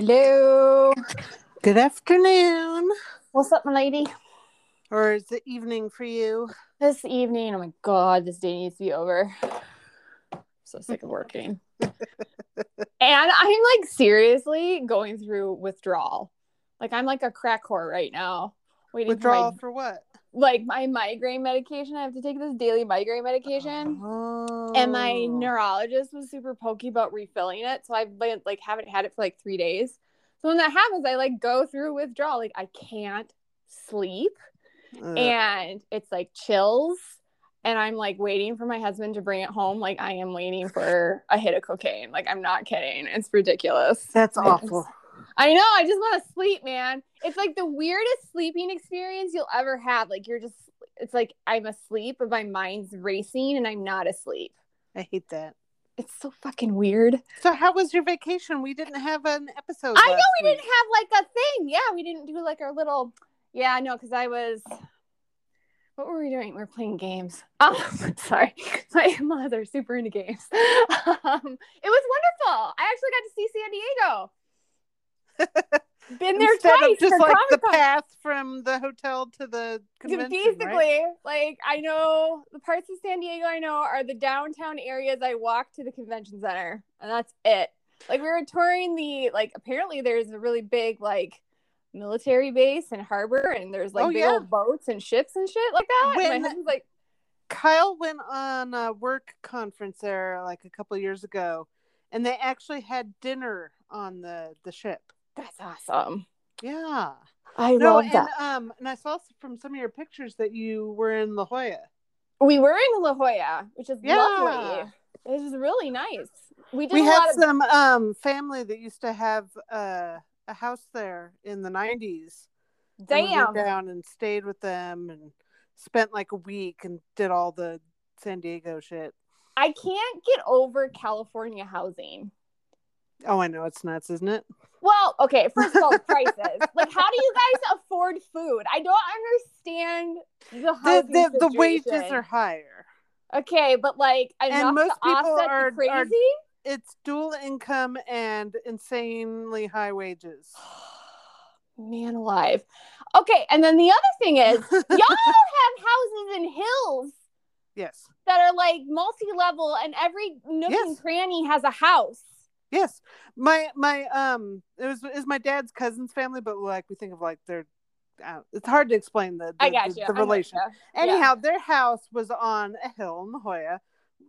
Hello. Good afternoon. What's up, my lady? Or is it evening for you? This evening, oh my god, this day needs to be over. So sick of working. and I'm like seriously going through withdrawal. Like I'm like a crack whore right now. Waiting Withdrawal for for what? Like my migraine medication. I have to take this daily migraine medication. Oh. And my oh. neurologist was super pokey about refilling it. So I've been, like haven't had it for like three days. So when that happens, I like go through withdrawal. Like I can't sleep. Ugh. and it's like chills and i'm like waiting for my husband to bring it home like i am waiting for a hit of cocaine like i'm not kidding it's ridiculous That's awful. I know i just want to sleep man it's like the weirdest sleeping experience you'll ever have like you're just it's like i'm asleep but my mind's racing and i'm not asleep I hate that. it's so fucking weird So, how was your vacation? We didn't have an episode. I know we week. didn't have like a thing. Yeah, we didn't do like our little. Yeah, no, because I was. What were we doing? We were playing games. Oh, sorry. My mother's super into games. Um, it was wonderful. I actually got to see San Diego. Been there Instead twice of just for like the Comic-Con. path from the hotel to the convention, Basically, right? like I know the parts of San Diego I know are the downtown areas I walk to the convention center, and that's it. Like we were touring the like apparently there's a really big like military base and harbor, and there's like Oh, big yeah. old boats and ships and shit like that. and When- my husband's like, Kyle went on a work conference there like a couple years ago, and they actually had dinner on the the ship. "That's awesome. Yeah. I No, love and that." um, and I saw from some of your pictures that you were in La Jolla. We were in La Jolla, which is Yeah. lovely. It was really nice. We did We a had lot of some um family that used to have uh, a house there in the nineties. We damn. went down and stayed with them and spent like a week and did all the San Diego shit. I can't get over California housing. Oh, I know it's nuts, isn't it? Well, okay, first of all, the prices. like, how do you guys afford food? I don't understand the The the, the wages are higher. okay, but like enough most people offset are- crazy. are- It's dual income and insanely high wages. Man alive. Okay, and then the other thing is, y'all have houses in hills yes. that are like multi-level, and every nook and cranny has a house. Yes, my my um, it was is my dad's cousin's family, but like we think of like their, uh, it's hard to explain the the, I got the, the relation. Anyhow, their house was on a hill in La Jolla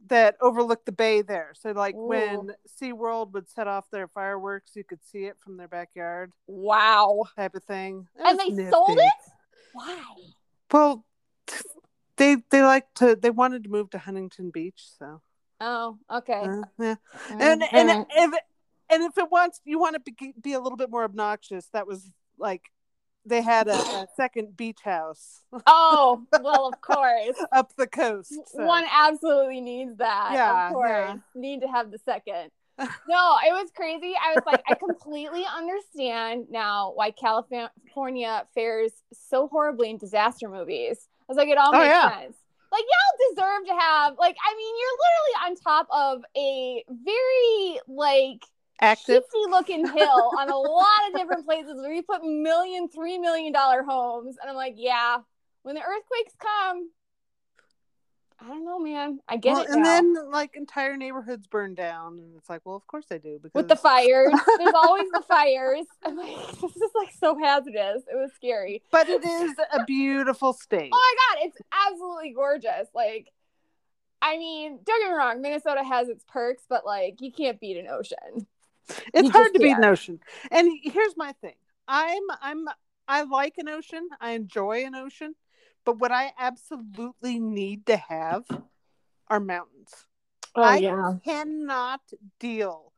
that overlooked the bay there. So like Ooh. when SeaWorld would set off their fireworks, you could see it from their backyard, Wow. type of thing. It And they sold it? Why? Well, they they like to they wanted to move to Huntington Beach, so Oh, okay. uh, yeah. Mm, and and alright. if and if it wants you want to be, be a little bit more obnoxious that was like they had a, a second beach house oh, well, of course. up the coast so. One absolutely needs that. Yeah, of course. yeah. Need to have the second. no, it was crazy. I was like, I completely understand now why California fares so horribly in disaster movies. I was like, it all Oh, makes yeah. sense. Like, y'all deserve to have, like, I mean, you're literally on top of a very, like, active looking hill on a lot of different places where you put million, three million dollar homes. And I'm like, yeah, when the earthquakes come, I don't know, man. I get well, it and now. then like entire neighborhoods burn down and it's like well of course they do because With the fires, there's always the fires. I'm like, this is like so hazardous. It was scary. but it is a beautiful state Oh my god, it's absolutely gorgeous. Like, I mean, don't get me wrong, Minnesota has its perks, but like, you can't beat an ocean. it's you hard to beat an ocean and here's my thing i'm i'm I like an ocean. I enjoy an ocean, but what I absolutely need to have are mountains. Oh I yeah. cannot deal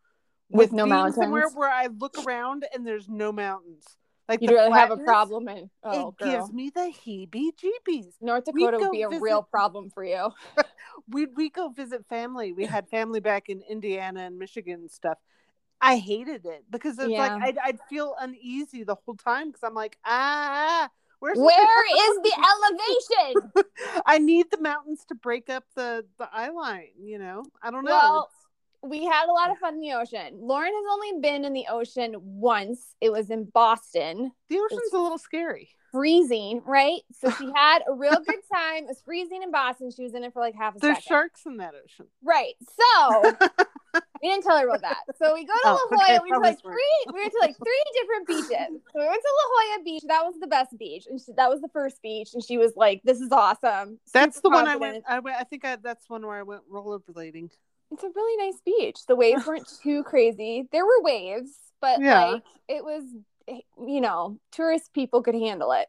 With no being somewhere mountains? where I look around and there's no mountains. Like You'd really have a problem in oh it girl. gives me the heebie-jeebies. North Dakota would be a visit- real problem for you. we we go visit family. We had family back in Indiana and Michigan and stuff. I hated it because it's Yeah. like I'd, I'd feel uneasy the whole time because I'm like, ah, where's the- Where is the elevation? I need the mountains to break up the the eye line. You know, I don't know. Well, we had a lot of fun in the ocean. Lauren has only been in the ocean once. It was in Boston, the ocean's a little scary. freezing, right? So she had a real good time. It was freezing in Boston. She was in it for like half a There's second. sharks in that ocean. Right. So we didn't tell her about that. So we go to Oh, La Jolla. okay, we went to like three. We went to like three different beaches. So we went to La Jolla Beach. That was the best beach, and she, that was the first beach. And she was like, "This is awesome." That's Super the one I went. I went. I think I, that's one where I went rollerblading. It's a really nice beach. The waves weren't too crazy. There were waves, but Yeah. like it was, you know, tourist people could handle it.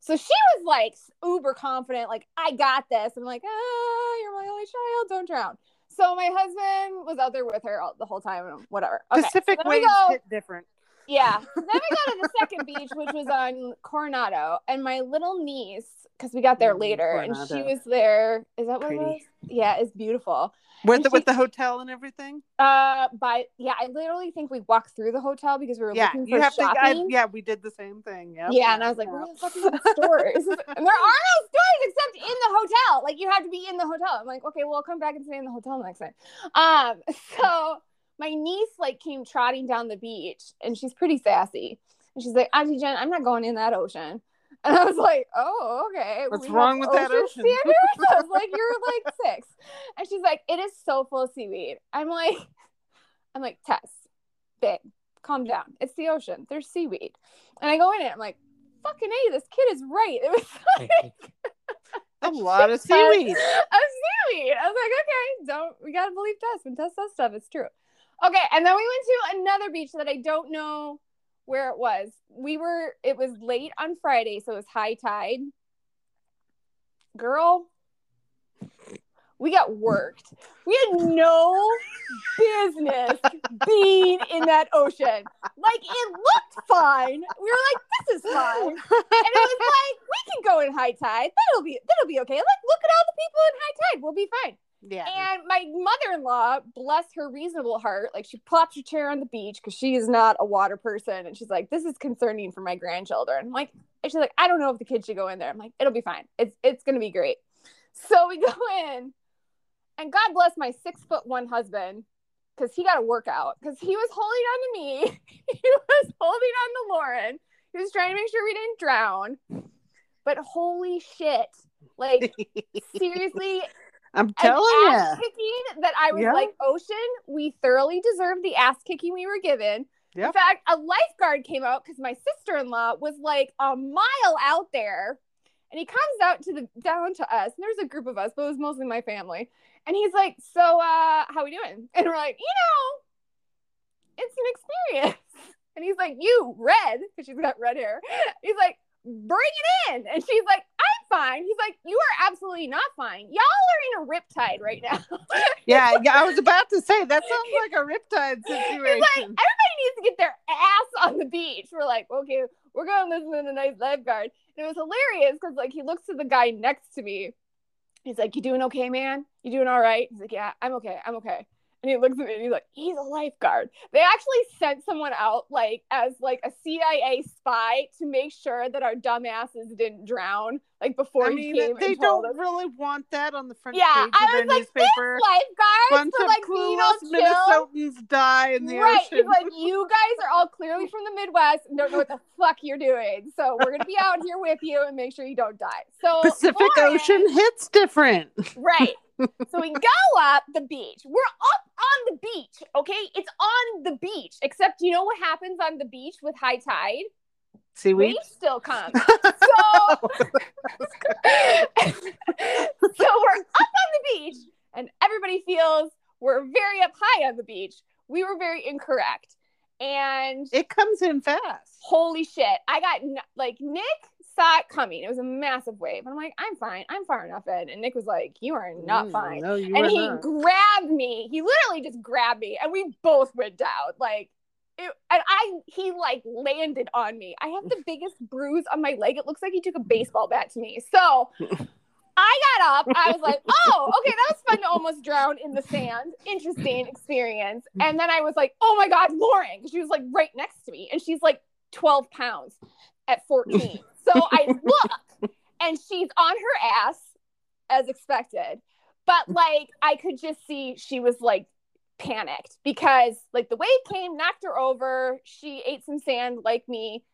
So she was like uber confident, like I got this. I'm like, ah, you're my only child, don't drown. So my husband was out there with her all, the whole time, and whatever. Okay, so Pacific we waves hit different. Yeah. Then we go to the second beach, which was on Coronado, and my little niece, because we got there Mm, later, and she was there. Is that what Pretty. it was? Yeah, it's beautiful. With And the, with the hotel and everything. Uh, by yeah, I literally think we walked through the hotel because we were Yeah, looking you for have to. shopping. I, yeah, we did the same thing. Yep. Yeah, and I was like, Yeah. where the fuck are the stores? and there are no stores except in the hotel. Like you have to be in the hotel. I'm like, okay, well, I'll come back and stay in the hotel next time. Um, so my niece like came trotting down the beach, and she's pretty sassy, and she's like, Auntie Jen, I'm not going in that ocean. And I was like, oh, okay. What's wrong with that ocean?" standards? I was like, you're like six. And she's like, it is so full of seaweed. I'm like, I'm like, Tess, babe, calm down. It's the ocean. There's seaweed. And I go in it. I'm like, fucking A, this kid is right. It was like a lot of seaweed. Of seaweed. I was like, okay, don't, we got to believe Tess. When Tess says stuff, it's true. Okay. And then we went to another beach that I don't know where it was. We were, it was late on Friday. So it was high tide. Girl, we got worked. We had no business being in that ocean. Like it looked fine. We were like, this is fine. And it was like, we can go in high tide. That'll be that'll be okay. Like, look at all the people in high tide. We'll be fine. Yeah. And my mother-in-law, bless her reasonable heart, like she plops her chair on the beach because she is not a water person. And she's like, this is concerning for my grandchildren. I'm like, and she's like, I don't know if the kids should go in there. I'm like, it'll be fine. It's it's gonna be great. So we go in, and God bless my six foot one husband, because he got a workout, because he was holding on to me, he was holding on to Lauren, he was trying to make sure we didn't drown. But holy shit. Like seriously, I'm telling ass you. kicking that I was Yeah. like, Ocean, we thoroughly deserved the ass kicking we were given. In fact, a lifeguard came out because my sister in law was like a mile out there. And he comes out to the down to us. And there's a group of us, but it was mostly my family. And he's like, So uh, how we doing? And we're like, you know, it's an experience. And he's like, You red, because she's got red hair. He's like, bring it in. And she's like, I'm fine. He's like, you are absolutely not fine. Y'all are in a riptide right now. Yeah, yeah. I was about to say that sounds like a riptide situation. He's like, everybody needs to get their ass on the beach. We're like, okay, we're going to listen to the nice lifeguard. And it was hilarious because like he looks to the guy next to me. He's like, You doing okay, man? You doing all right? He's like, Yeah, I'm okay. I'm okay. And he looks at me and he's like, he's a lifeguard. They actually sent someone out like as like a CIA spy to make sure that our dumbasses didn't drown, like before I he came they don't really want that on the front Yeah, page I of their was like, newspaper. Lifeguards Bunch for of like all clueless. Minnesotans die in the right. ocean. He's like, you guys are all clearly from the Midwest and don't know what the fuck you're doing. So we're gonna be out here with you and make sure you don't die. So Pacific Lauren- Ocean hits different. Right. so we go up the beach. We're up on the beach, okay? It's on the beach. Except you know what happens on the beach with high tide? Seaweed. Waves still come. So so we're up on the beach and everybody feels we're very up high on the beach. We were very incorrect. and It comes in fast. holy shit, I got like Nick saw it coming. It was a massive wave. And I'm like, I'm fine. I'm far enough in. And Nick was like, You are not Mm, fine. No, and he not. grabbed me. He literally just grabbed me, and we both went down. Like, it, and I, he like landed on me. I have the biggest bruise on my leg. It looks like he took a baseball bat to me. So I got up. I was like, oh, okay, that was fun to almost drown in the sand. Interesting experience. And then I was like, oh my God, Lauren. She was like right next to me, and she's like 12 pounds at 14. So I look, and she's on her ass as expected. But like I could just see she was like panicked because like the wave came, knocked her over. She ate some sand like me,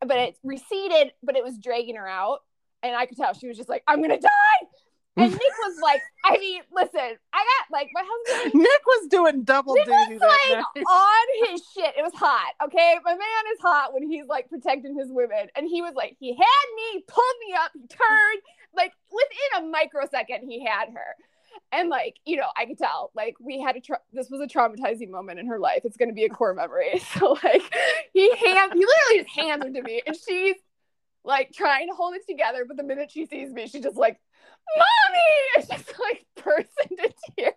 but it receded, but it was dragging her out. And I could tell she was just like, I'm gonna die. And Nick was like, I mean, listen, I got like my husband Nick was doing double Nick duty was like night. on his shit. It was hot. Okay. My man is hot when he's like protecting his women. And he was like, he had me, pulled me up, he turned, like within a microsecond, he had her. And like, you know, I could tell, like, we had a, tra- this was a traumatizing moment in her life. It's going to be a core memory. So, like, he hand, he literally just hands her to me. And she's like trying to hold it together. But the minute she sees me, she just like, mommy, and she's like bursts into tears.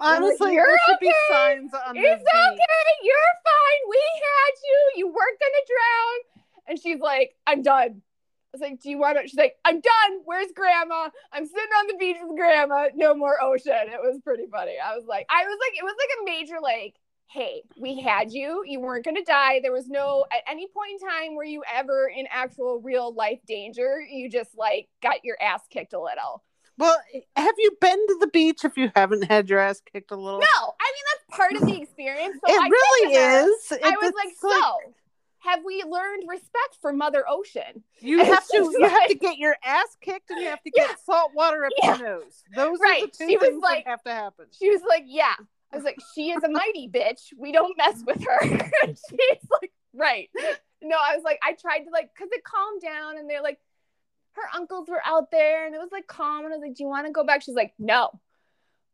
Honestly, "You're there should be signs on It's this beach. okay. You're fine. We had you. You weren't gonna drown. And she's like, I'm done. I was like, Do you want to? She's like, I'm done. Where's grandma? I'm sitting on the beach with grandma. No more ocean. It was pretty funny. I was like, I was like, it was like a major like, hey, we had you. You weren't gonna die. There was no at any point in time were you ever in actual real life danger. You just like got your ass kicked a little. Well, eh, have you been to the beach if you haven't had your ass kicked a little? No, I mean that's part of the experience. So it I really to is. I was like, so have we learned respect for Mother Ocean? you and have to you have to get your ass kicked and you have to get salt water up Yeah. your nose. Those are the two She was things like- that have to happen. She was like, yeah. I was like, she is a mighty bitch. We don't mess with her. And She's like, right. No, I was like, I tried to like, cause it calmed down and they're like, her uncles were out there and it was like calm. And I was like, do you want to go back? She's like, no,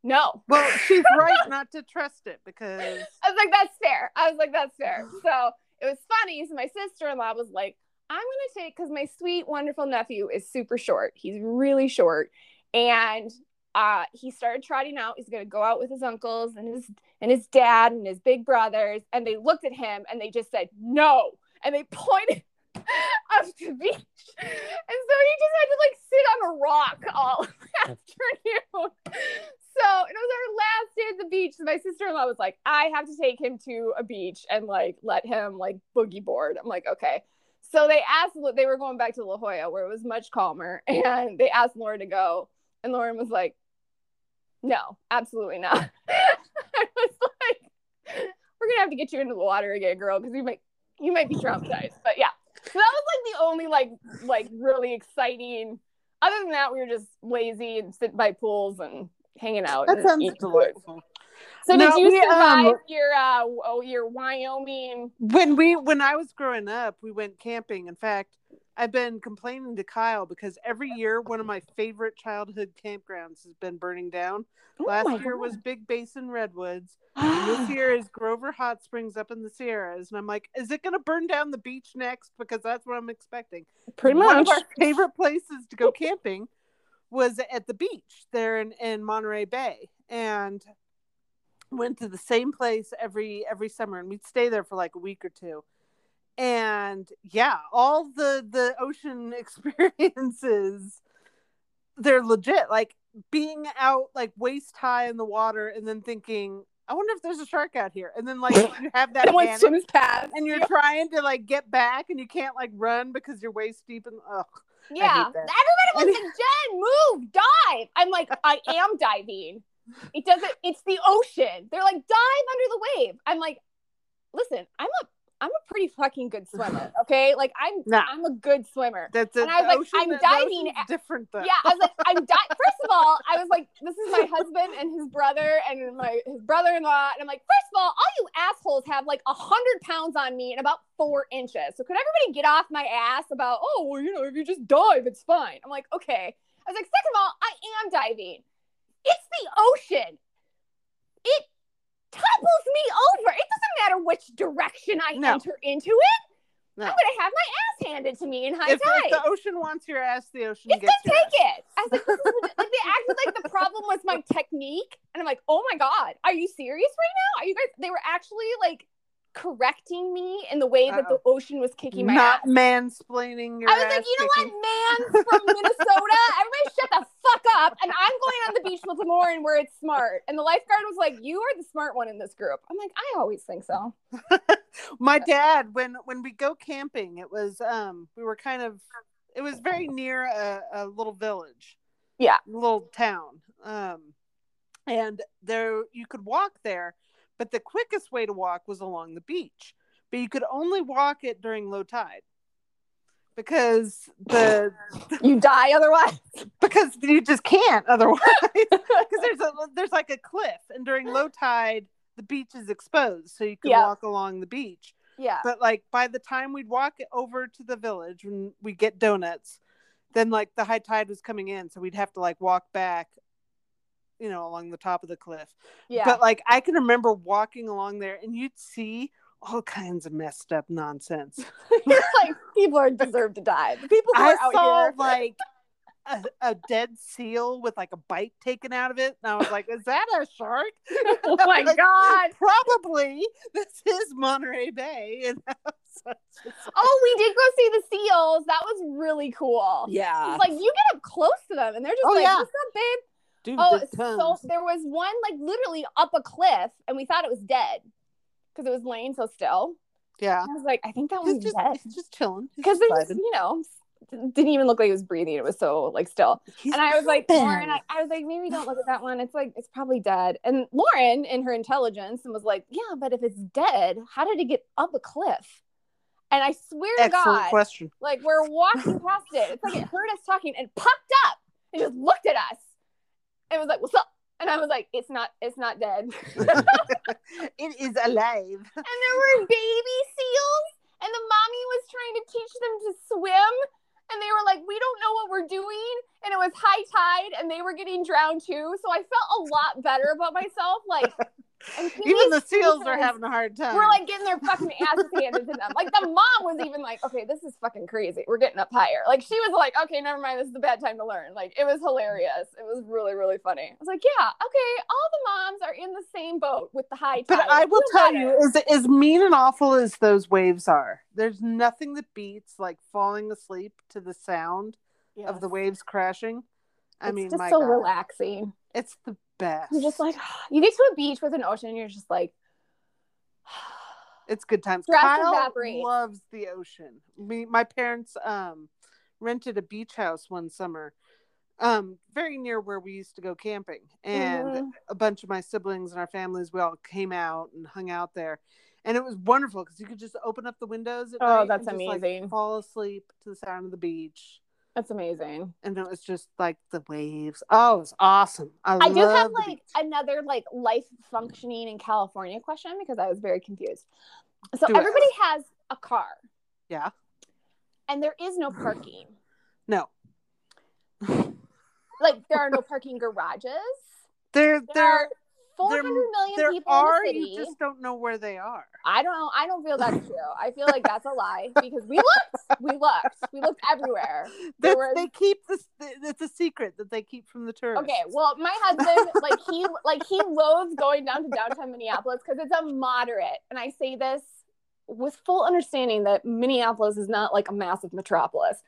no. Well, she's right not to trust it because I was like, that's fair. I was like, that's fair. So it was funny. So my sister in law was like, I'm going to take, because my sweet, wonderful nephew is super short. He's really short. And uh, he started trotting out. He's going to go out with his uncles and his and his dad and his big brothers. And they looked at him and they just said, no. And they pointed up to the beach. And so he just had to like sit on a rock all afternoon. So it was our last day at the beach. So my sister in law was like, I have to take him to a beach and like let him like boogie board. I'm like, okay. So they asked, they were going back to La Jolla where it was much calmer. And they asked Lauren to go. And Lauren was like, no, absolutely not. I was like, we're going to have to get you into the water again, girl, because you might, you might be traumatized. But yeah. So that was like the only like, like really exciting. Other than that, we were just lazy and sitting by pools and hanging out. that and sounds delightful. So No, did you we, survive um, your uh oh, your Wyoming? When we when I was growing up, we went camping. In fact, I've been complaining to Kyle because every year one of my favorite childhood campgrounds has been burning down. Oh Last year God. was Big Basin Redwoods. This year is Grover Hot Springs up in the Sierras. And I'm like, is it going to burn down the beach next? Because that's what I'm expecting. pretty One much. of our favorite places to go camping was at the beach there in, in Monterey Bay. And went to the same place every every summer and we'd stay there for like a week or two. And yeah, all the the ocean experiences they're legit. Like being out like waist high in the water and then thinking, I wonder if there's a shark out here. And then like you have that And one swims past. and you're trying to like get back and you can't like run because you're waist deep and ugh. yeah. that. Everybody was like, Jen, move, dive. I'm like, I am diving. It doesn't. It's the ocean. They're like, dive under the wave. I'm like, listen, I'm a I'm a pretty fucking good swimmer. Okay, like I'm Nah. I'm a good swimmer. That's And I was like, ocean- I'm diving at- different though. Yeah, I was like, I'm di- First of all, I was like, this is my husband and his brother and my his brother-in-law, and I'm like, first of all, all you assholes have like a hundred pounds on me and about four inches. So could everybody get off my ass about, oh, well, you know, if you just dive, it's fine. I'm like, okay. I was like, second of all, I am diving. It's the ocean. It topples me over. It doesn't matter which direction I No. enter into it. No. I'm gonna have my ass handed to me in high If, tide. if the ocean wants your ass, the ocean It's gets gonna your take ass. it. I was like, this is legit- like, they acted like the problem was my technique, and I'm like, oh my god, are you serious right now? Are you guys? They were actually like correcting me in the way that the ocean was kicking my ass Not ass. mansplaining your I was like, you know kicking. what, man from Minnesota, everybody shut the fuck up. And I'm going on the beach with Lauren where it's smart. And the lifeguard was like, you are the smart one in this group. I'm like, I always think so. my dad when when we go camping it was um we were kind of it was very near a, a little village Yeah. little town um and there you could walk there but the quickest way to walk was along the beach but you could only walk it during low tide because the You die otherwise. because you just can't otherwise because there's a there's like a cliff and during low tide the beach is exposed so you can Yeah. walk along the beach Yeah. but like by the time we'd walk over to the village and we get donuts then like the high tide was coming in so we'd have to like walk back you know along the top of the cliff Yeah. but like i can remember walking along there and you'd see all kinds of messed up nonsense like, people are deserve to die. The people who i are out saw here. like a, a dead seal with like a bite taken out of it and i was like is that a shark oh my Like, God. probably this is monterey bay and I was just like- Oh, we did go see the seals. That was really cool. yeah It's like you get up close to them and they're just Oh, like, yeah. what's up, babe? Dude, Oh, so there was one like literally up a cliff, and we thought it was dead because it was laying so still. yeah. I was like, I think that one's just, dead just chilling. Because there's you know didn't even look like it was breathing. It was so like still. He's And I was like. Lauren, I, I was like, maybe don't look at that one. It's like it's probably dead. And Lauren, in her intelligence, and was like, yeah, but if it's dead, how did it get up a cliff? And I swear to God, question. like we're walking past it. It's like it heard us talking and popped up and just looked at us. And was like, "What's up?" And I was like, "It's not. It's not dead." it is alive. And there were baby seals, and the mommy was trying to teach them to swim. And they were like, "We don't know what we're doing." And it was high tide, and they were getting drowned too. So I felt a lot better about myself. Like, Even the seals are having a hard time. We're like getting their fucking asses handed to them. Like the mom was even like, okay, this is fucking crazy. We're getting up higher. Like she was like, okay, never mind. This is the bad time to learn. Like it was hilarious. It was really, really funny. I was like, yeah, okay, all the moms are in the same boat with the high tide. but I will tell you, as, as mean and awful as those waves are, there's nothing that beats like falling asleep to the sound of the waves crashing. I mean It's mean, just so God, relaxing. it's the best. You're just like, you get to a beach with an ocean, and you're just like, it's good times. Stress Kyle evaporates. loves the ocean. Me, my parents um rented a beach house one summer, um, very near where we used to go camping, and Mhm. a bunch of my siblings and our families we all came out and hung out there, and it was wonderful because you could just open up the windows. At Oh, that's and just, like, amazing. fall asleep to the sound of the beach. That's amazing. And it was just like the waves. Oh, it was awesome. I, I do have like another like life functioning in California question because I was very confused. So Do it. everybody has a car. Yeah. And there is no parking. no. Like there are no parking garages. There, There there, are 400 million there people are. in the city. You just don't know where they are. I don't know. I don't feel that's true. I feel like that's a lie because we looked. We looked. We looked everywhere. They keep this. It's a secret that they keep from the tourists. Okay, well, my husband, like he, like he loathes going down to downtown Minneapolis because it's a moderate, and I say this with full understanding that Minneapolis is not like a massive metropolis.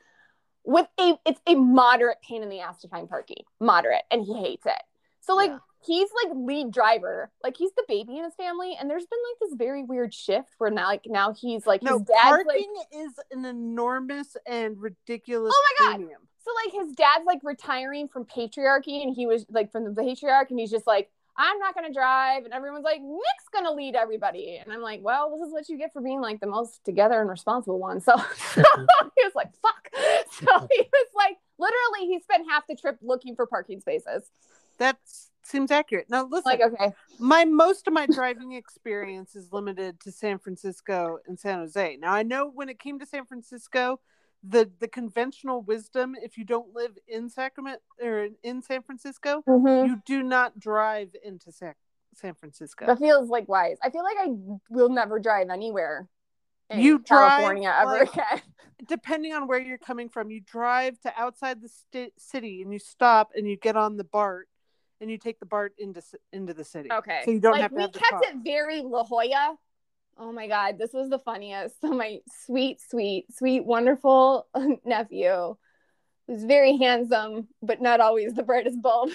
With a, it's a moderate pain in the ass to find parking, moderate, and he hates it. So like Yeah. He's like lead driver, like he's the baby in his family, and there's been like this very weird shift where now like now he's like no, his dad's like parking is an enormous and ridiculous Oh my God. premium. So like his dad's like retiring from patriarchy and he was like from the patriarch and he's just like, I'm not gonna drive and everyone's like, Nick's gonna lead everybody. And I'm like, well, this is what you get for being like the most together and responsible one. So, so he was like, fuck. So he was like, literally he spent half the trip looking for parking spaces. That seems accurate. Now listen, Like, okay. my most of my driving experience is limited to San Francisco and San Jose. Now I know when it came to San Francisco, the the conventional wisdom if you don't live in Sacramento or in San Francisco, Mhm. you do not drive into Sac- San Francisco. That feels like wise. I feel like I will never drive anywhere. in You drive, California ever like- again. Depending on where you're coming from, you drive to outside the sti- city and you stop and you get on the BART and you take the BART into into the city. Okay. So you don't like have to we have kept car. it very La Jolla. Oh my god, this was the funniest. So my sweet, sweet, sweet, wonderful nephew who's very handsome, but not always the brightest bulb.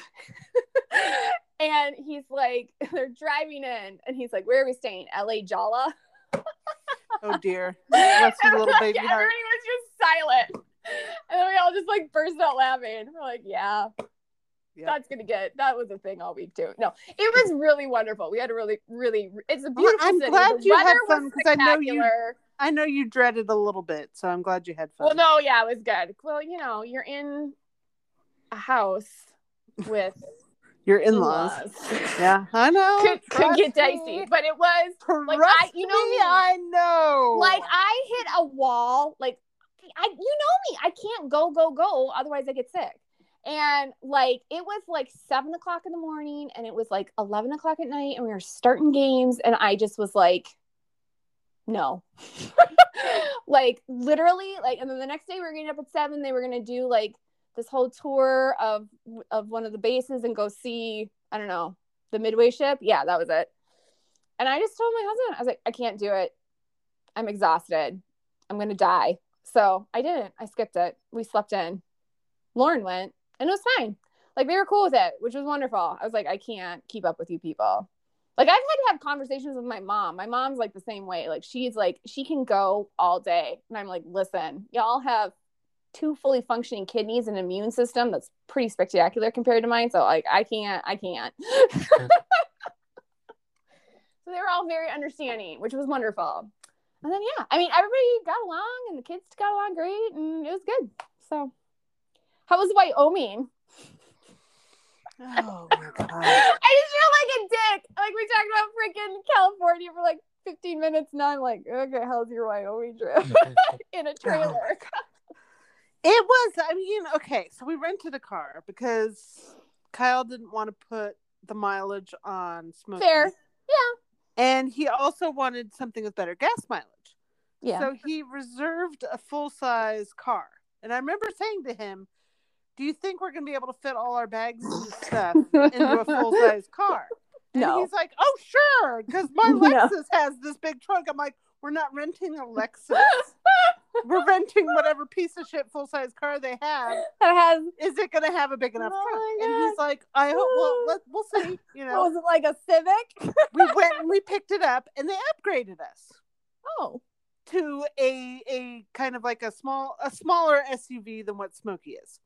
and he's like, they're driving in, and he's like, Where are we staying? LA Jala. Oh dear. Bless your little Like, baby everybody heart. was just silent. And then we all just like burst out laughing. We're like, yeah, Yeah. that's gonna get that was a thing all week too. No, it was really wonderful. We had a really, really it's a Well, beautiful I'm city. glad the you had fun, was 'cause I know you-. I know you dreaded a little bit, so I'm glad you had fun. Well, no, yeah, it was good. Well, you know, you're in a house with Your in-laws. in-laws. Yeah, I know. Could, could get dicey, but it was Trust Like, I- you know me, me. I know. like I hit a wall. Like I, you know me, I can't go, go, go. Otherwise, I get sick. And like it was like seven o'clock in the morning, and it was like eleven o'clock at night, and we were starting games, and I just was like, no, like literally, like. And then the next day, we were getting up at seven. They were gonna do like this whole tour of of one of the bases and go see I don't know the midway ship. Yeah, that was it. And I just told my husband, I was like, I can't do it. I'm exhausted. I'm gonna die. So I didn't. I skipped it. We slept in. Lauren went, and it was fine. Like they were cool with it, which was wonderful. I was like, I can't keep up with you people. Like I've had to have conversations with my mom. My mom's like the same way. Like she's like she can go all day, and I'm like, listen, y'all have two fully functioning kidneys and immune system that's pretty spectacular compared to mine. So like I can't, I can't. so they were all very understanding, which was wonderful. And then yeah, I mean everybody got along and the kids got along great and it was good. So how was Wyoming? oh my god. I just feel like a dick. Like we talked about freaking California for like 15 minutes and I'm like, okay, how's your Wyoming trip? In a trailer. Oh it was. I mean, okay. So we rented a car because Kyle didn't want to put the mileage on Smokey. Fair. Yeah. And he also wanted something with better gas mileage. Yeah. So he reserved a full size car. And I remember saying to him, Do you think we're going to be able to fit all our bags and stuff into a full size car? And no. he's like, Oh, sure. Because my No. Lexus has this big trunk. I'm like, We're not renting a Lexus. we're renting whatever piece of shit full size car they have. That has Is it going to have a big enough Oh trunk? And he's like, I hope, well, let, we'll see. You know, was it like a Civic? we went and we picked it up and they upgraded us Oh. to a a kind of like a small a smaller SUV than what Smokey is.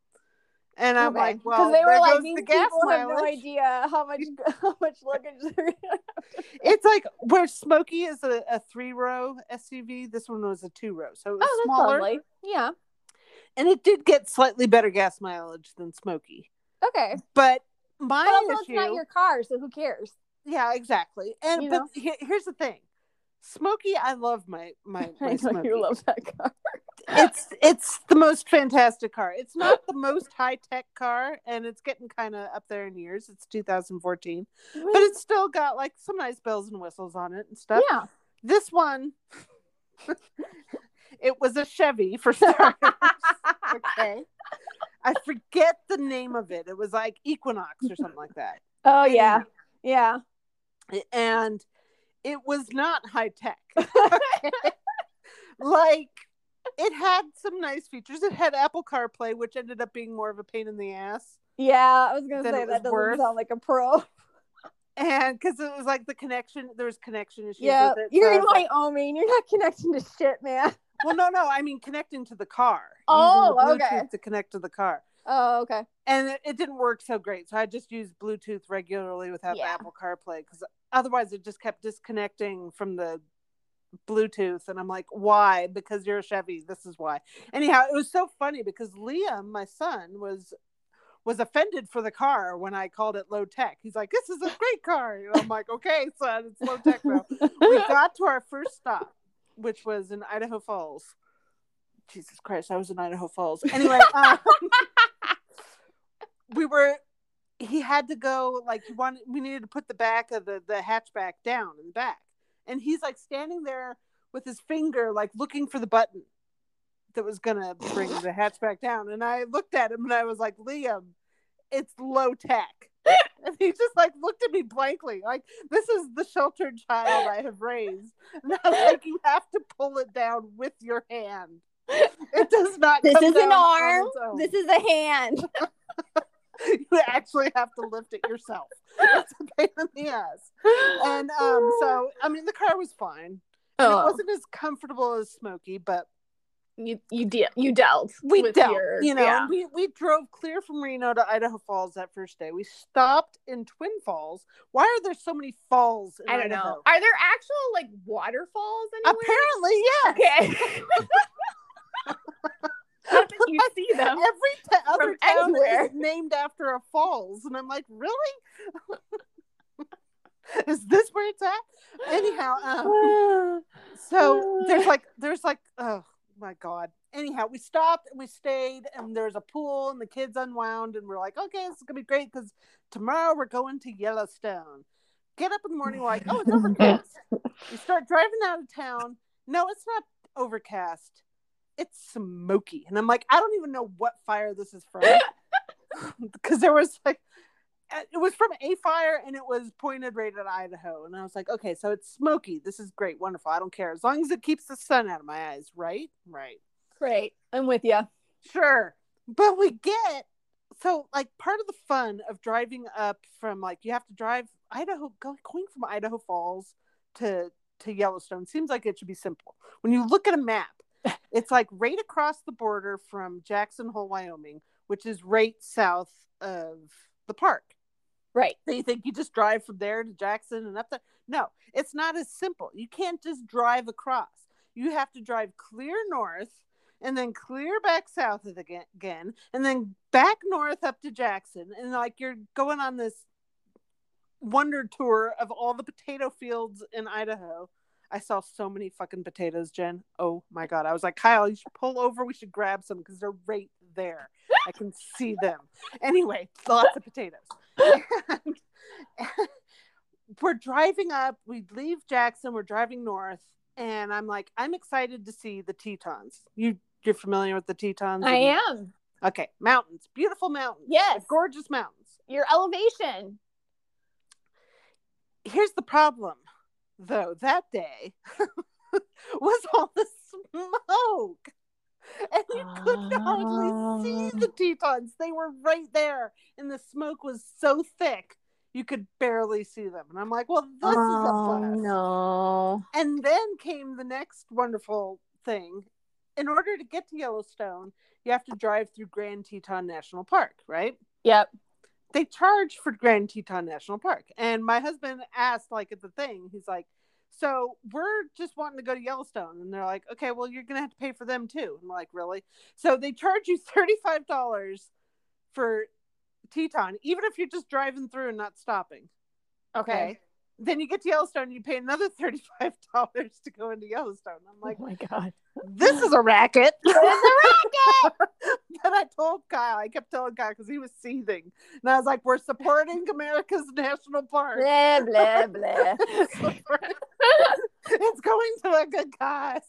And I'm Okay. like, well, because they were like, these the gas people have no idea how much how much luggage they're It's like where Smokey is a, a three row SUV. This one was a two row, so it was Oh, smaller, lovely. Yeah. and it did get slightly better gas mileage than Smokey. Okay. But my But also, it's not your car, so who cares? yeah, exactly. And You but he- here's the thing, Smokey, I love my my my I know Smokey. you love that car. it's it's the most fantastic car. It's not the most high tech car, and it's getting kind of up there in years. It's 2014, but it's still got like some nice bells and whistles on it and stuff. yeah. This one, it was a Chevy for starters. okay, I forget the name of it. It was like Equinox or something like that, Oh yeah. Yeah. and it was not high tech. like it had some nice features. It had Apple CarPlay, which ended up being more of a pain in the ass. Yeah. I was gonna say it that was doesn't worth- sound like a pro. And because it was like the connection, there was connection issues Yeah. with it. You're I in was like, Wyoming. You're not connecting to shit, man. well, no, no. I mean, connecting to the car. Oh, okay. To connect to the car. Oh, okay. And it, it didn't work so great. So I just used Bluetooth regularly without Yeah. Apple CarPlay because otherwise it just kept disconnecting from the Bluetooth. And I'm like, why? Because you're a Chevy. This is why. Anyhow, it was so funny because Liam, my son, was was offended for the car when I called it low tech. He's like, "This is a great car." And I'm like, "Okay, son, it's low tech now." we got to our first stop, which was in Idaho Falls. Jesus Christ, I was in Idaho Falls. Anyway, um, we were he had to go like he wanted we needed to put the back of the the hatchback down in the back. And he's like standing there with his finger like looking for the button that was gonna bring the hatchback down. And i looked at him and i was like liam it's low tech and he just like looked at me blankly like this is the sheltered child i have raised. And i was like you have to pull it down with your hand. It does not This is an arm. This is a hand. you actually have to lift it yourself. It's a pain in the ass. And um, so I mean, the car was fine. Oh. It wasn't as comfortable as Smokey, but you you de- you dealt. we with dealt. your- you know, yeah. we we drove clear from Reno to Idaho Falls that first day. We stopped in Twin Falls. Why are there so many falls? In I don't Idaho? know. Are there actual like waterfalls anywhere? Apparently, yeah. Okay. Not that you see them. Every t- other town anywhere. is named after a falls, and I'm like, really? is this where it's at? Anyhow, um, so there's like there's like oh my god. Anyhow, we stopped and we stayed, and there's a pool, and the kids unwound, and we're like, okay, this is gonna be great because tomorrow we're going to Yellowstone. Get up in the morning, we're like, oh, it's overcast. we start driving out of town. No, it's not overcast. It's smoky, and I'm like, I don't even know what fire this is from because there was like uh, it was from a fire and it was pointed right at Idaho. And I was like, okay, so it's smoky. This is great, wonderful. I don't care as long as it keeps the sun out of my eyes, right? Right. Great. I'm with you. Sure. But we get so like part of the fun of driving up from like you have to drive Idaho going from Idaho Falls to to Yellowstone seems like it should be simple. When you look at a map, it's like right across the border from Jackson Hole, Wyoming, which is right south of the park. Right. So you think you just drive from there to Jackson and up there? No, it's not as simple. You can't just drive across. You have to drive clear north and then clear back south of again, again and then back north up to Jackson. And like you're going on this wonder tour of all the potato fields in Idaho. I saw so many fucking potatoes, Jen. Oh my god! I was like, Kyle, you should pull over. We should grab some because they're right there. I can see them. Anyway, lots of potatoes. And- we're driving up. We leave Jackson. We're driving north, and I'm like, I'm excited to see the Tetons. You you're familiar with the Tetons? I am. Okay, mountains, beautiful mountains. Yes. gorgeous mountains. Your elevation. here's the problem though that day was all the smoke. And you could hardly see oh. the tetons. They were right there and the smoke was so thick you could barely see them. And i'm like well this is a oh no. and then came the next wonderful thing. In order to get to yellowstone you have to drive through grand teton national park right? Yep. They charge for Grand Teton National Park. And my husband asked, like, at the thing, he's like, So we're just wanting to go to Yellowstone. And they're like, Okay, well, you're going to have to pay for them too. And I'm like, Really? So they charge you $35 for Teton, even if you're just driving through and not stopping. Okay. Then you get to Yellowstone, and you pay another $35 to go into Yellowstone. I'm like, oh my god. This is a racket. This is a racket. But I told Kyle, I kept telling Kyle because he was seething. And I was like, we're supporting America's national park. blah blah blah. it's going to a good cause.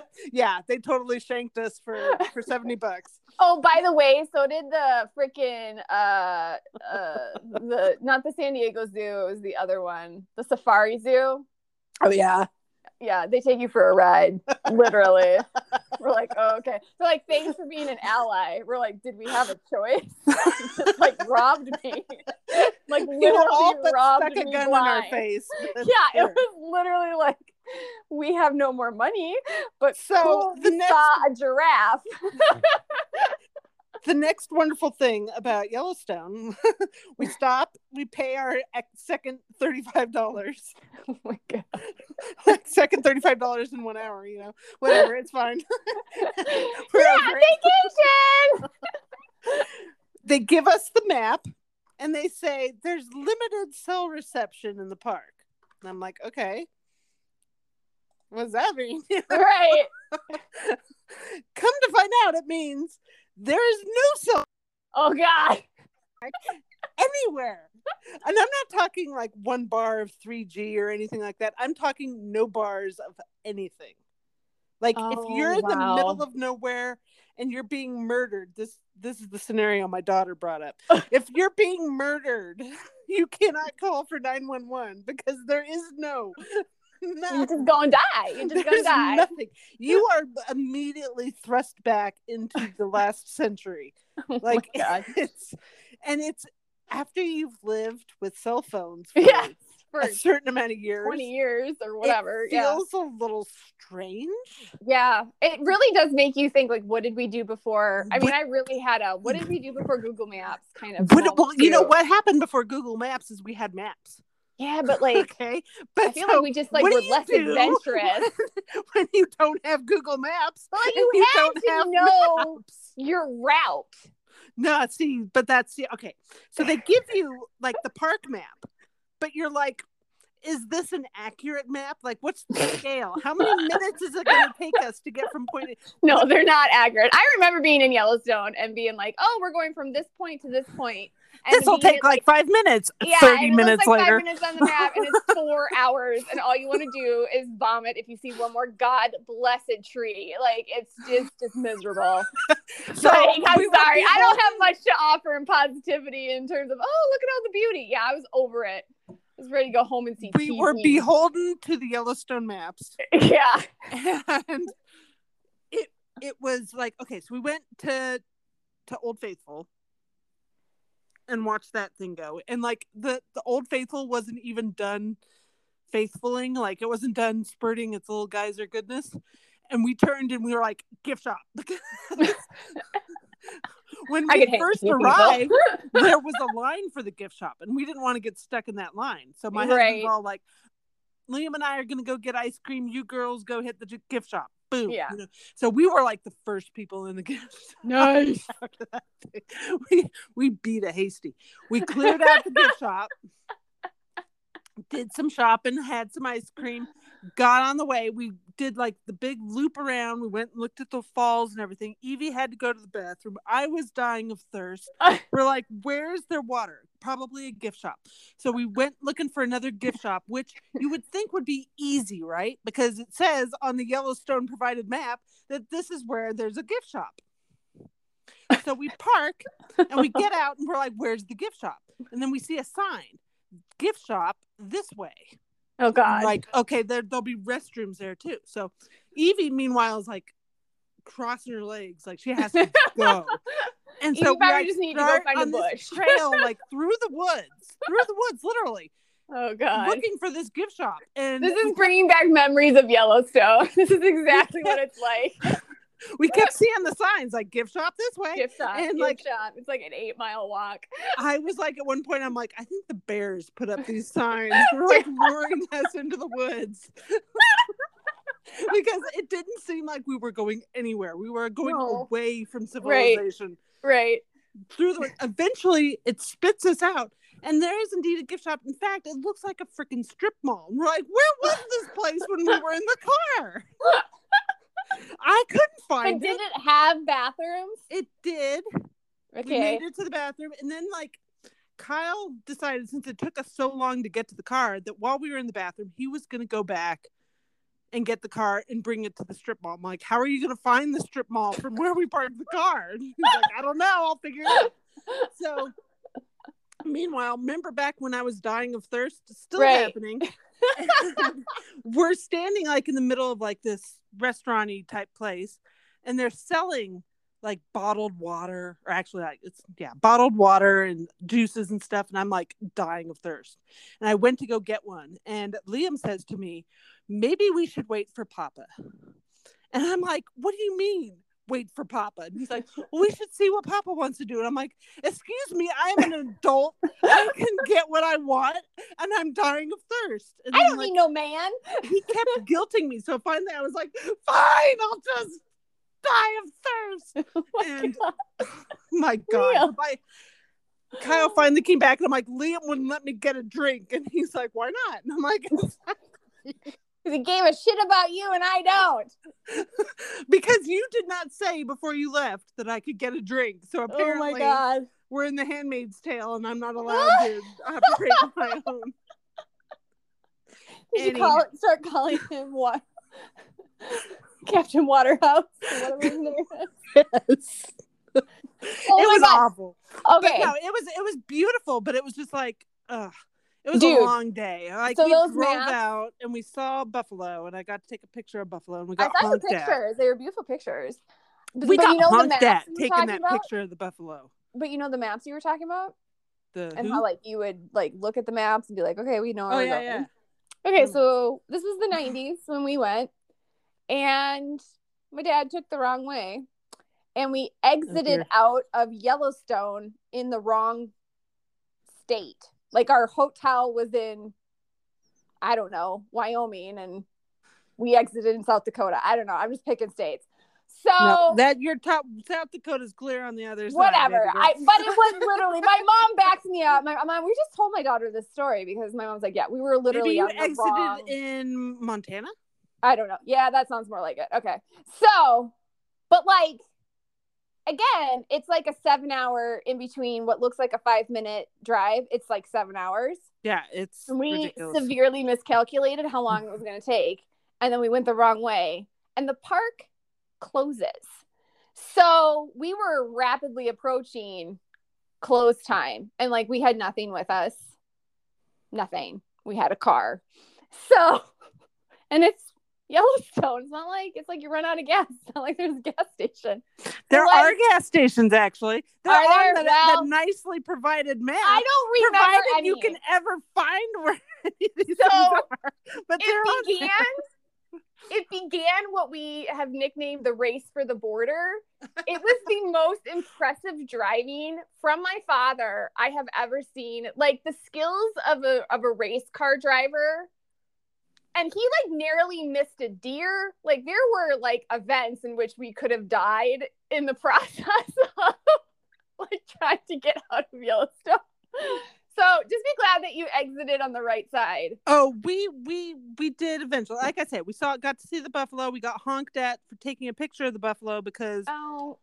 Yeah, they totally shanked us for, for 70 bucks. Oh, by the way, so did the freaking uh uh the not the San Diego Zoo, it was the other one, the Safari Zoo. Oh, yeah. Yeah, they take you for a ride, literally. We're like, oh, okay. They're like, thanks for being an ally. We're like, did we have a choice? Just like robbed me, like You literally all but robbed stuck a gun in our blind. face. Yeah, it was literally like, we have no more money, but So, cool, the next- saw a giraffe. The next wonderful thing about Yellowstone, we stop, we pay our second $35. Oh my god. like second thirty-five dollars in one hour. You know, whatever, it's fine. We're Yeah, vacation. They give us the map, and they say there's limited cell reception in the park. And I'm like, okay, what does that mean? right. Come to find out, it means there's no cell. Oh god. anywhere. And I'm not talking like one bar of 3G or anything like that. I'm talking no bars of anything. Like Oh, if you're in the middle of nowhere and you're being murdered, this this is the scenario my daughter brought up. if you're being murdered, you cannot call for 911 because there is no You're just gonna die. You're just gonna die. nothing. You are immediately thrust back into the last century. Oh Like it's and it's after you've lived with cell phones for Yes, for a certain amount of years. 20 years or whatever. It yeah. feels a little strange. Yeah. It really does make you think like what did we do before? I mean, What- I really had a what did we do before Google Maps kind of. Moment, well, you know what happened before Google Maps is we had maps. Yeah, but like okay, but I feel so like we just like were less do adventurous. when you don't have Google Maps. But like you, had don't to have know maps. your route. No, see, but that's the okay. So they give you like the park map, but you're like, is this an accurate map? Like, what's the scale? How many minutes is it going to take us to get from point? A- No, they're not accurate. I remember being in Yellowstone and being like, "Oh, we're going from this point to this point." This will take like five minutes. yeah, Thirty minutes like later. Five minutes on the map, and it's four hours, and all you want to do is vomit if you see one more god blessed tree. Like it's just just miserable. So like, I'm we sorry, I don't have much to offer in positivity in terms of oh, look at all the beauty. Yeah, I was over it. I was ready to go home and see. We were beholden to the Yellowstone maps, yeah. and it it was like okay. So we went to to Old Faithful and watch that thing go, and like the the Old Faithful wasn't even done faithfuling, like it wasn't done spurting its little geyser goodness, and we turned and we were like gift shop. when we first with you people. arrived, there was a line for the gift shop, and we didn't want to get stuck in that line. So my husband's Right. all like, "Liam and I are going to go get ice cream. You girls go hit the gift shop." Boom. Yeah. you know? So we were like the first people in the gift shop. Nice. We we beat a hasty. We cleared out the gift shop, did some shopping, had some ice cream, got on the way. We did like the big loop around. We went and looked at the falls and everything. Evie had to go to the bathroom. I was dying of thirst. We're like, where's their water? Probably a gift shop. So we went looking for another gift shop, which you would think would be easy, right? Because it says on the Yellowstone provided map that this is where there's a gift shop. So we park and we get out and we're like, where's the gift shop? And then we see a sign, gift shop this way. Oh God. Like, okay, there there'll be restrooms there too. So Evie, meanwhile, is like crossing her legs, like she has to go. And so we just need to go find a bush. trail, like through the woods, through the woods, literally oh God. looking for this gift shop. And This is bringing back memories of Yellowstone. This is exactly what it's like. we kept seeing the signs like gift shop this way. Gift shop, And, gift like- shop. It's like an eight mile walk. I was like, at one point, I'm like, I think the bears put up these signs. We're like luring us into the woods. because it didn't seem like we were going anywhere. We were going No. away from civilization. Right. Through the eventually it spits us out. And there is indeed a gift shop. In fact, it looks like a freaking strip mall. We're like, where was this place when we were in the car? I couldn't But find did it. it have bathrooms? It did. We Okay. made it to the bathroom, and then like Kyle decided since it took us so long to get to the car that while we were in the bathroom, he was going to go back and get the car and bring it to the strip mall. I'm like, how are you going to find the strip mall from where we parked the car? And he's like, I don't know. I'll figure it out. So, meanwhile, remember back when I was dying of thirst? Still Right. happening. We're standing like in the middle of like this restaurant-y type place, and they're selling like bottled water, or actually, like it's yeah, bottled water and juices and stuff. And I'm like dying of thirst. And I went to go get one, and Liam says to me, "Maybe we should wait for Papa." And I'm like, "What do you mean?" Wait for Papa. And he's like, Well, we should see what Papa wants to do. And I'm like, Excuse me, I'm an adult. I can get what I want, and I'm dying of thirst. And I don't like, need no man. he kept guilting me. So finally, I was like, "Fine, I'll just die of thirst." Oh my And- God. My God, my Kyle finally came back, and I'm like, "Liam wouldn't let me get a drink," and he's like, "Why not?" And I'm like, Because he gave a shit about you and I don't. because you did not say before you left that I could get a drink. So Oh apparently my god. we're in the handmaid's tale and I'm not allowed to operate on my own. Did you call it, start calling him what? Captain Waterhouse. or whatever his name is. Yes. Oh it was God. awful. But Okay. no, it was it was beautiful, but it was just like ugh. It was Dude. a long day. Like So we those drove maps- out and we saw buffalo, and I got to take a picture of buffalo, and we I got saw the honked at. pictures. They were beautiful pictures. But, We but got you know the honked maps at you were taking talking that about? picture of the buffalo. But you know the maps you were talking about? The And who? how like you would like look at the maps and be like, okay, we know where oh we're yeah, going. yeah. Okay, Mm. so this was the 90s when we went, and my dad took the wrong way, and we exited dear. out of Yellowstone in the wrong state. Like our hotel was in, I don't know, Wyoming, and we exited in South Dakota. I don't know. I'm just picking states. So No, that your top South Dakota's clear on the other side. whatever. I but it was literally my mom backs me up. My mom, we just told my daughter this story because my mom's like, yeah, we were literally Maybe you exited wrong. in Montana. I don't know. Yeah, that sounds more like it. Okay. So, but like, again, it's like a seven hour in between what looks like a five minute drive. It's like seven hours. Yeah, it's And we ridiculous. severely miscalculated how long it was going to take. And then we went the wrong way. And the park closes. So we were rapidly approaching close time. And like, we had nothing with us. Nothing. We had a car. So, and it's Yellowstone. It's not like it's like you run out of gas. It's not like there's a gas station. there like- are gas stations actually. They're Are on there? the, Well- the nicely provided map. I don't remember provided any. you can ever find where any of these So, are. But they're on it began it began what we have nicknamed the race for the border it was the most impressive driving from my father i have ever seen like the skills of a of a race car driver and he like narrowly missed a deer like there were like events in which we could have died in the process of like trying to get out of yellowstone so just be glad that you exited on the right side Oh, we we we did eventually. Like I said, we saw got to see the buffalo. We got honked at for taking a picture of the buffalo because Oh,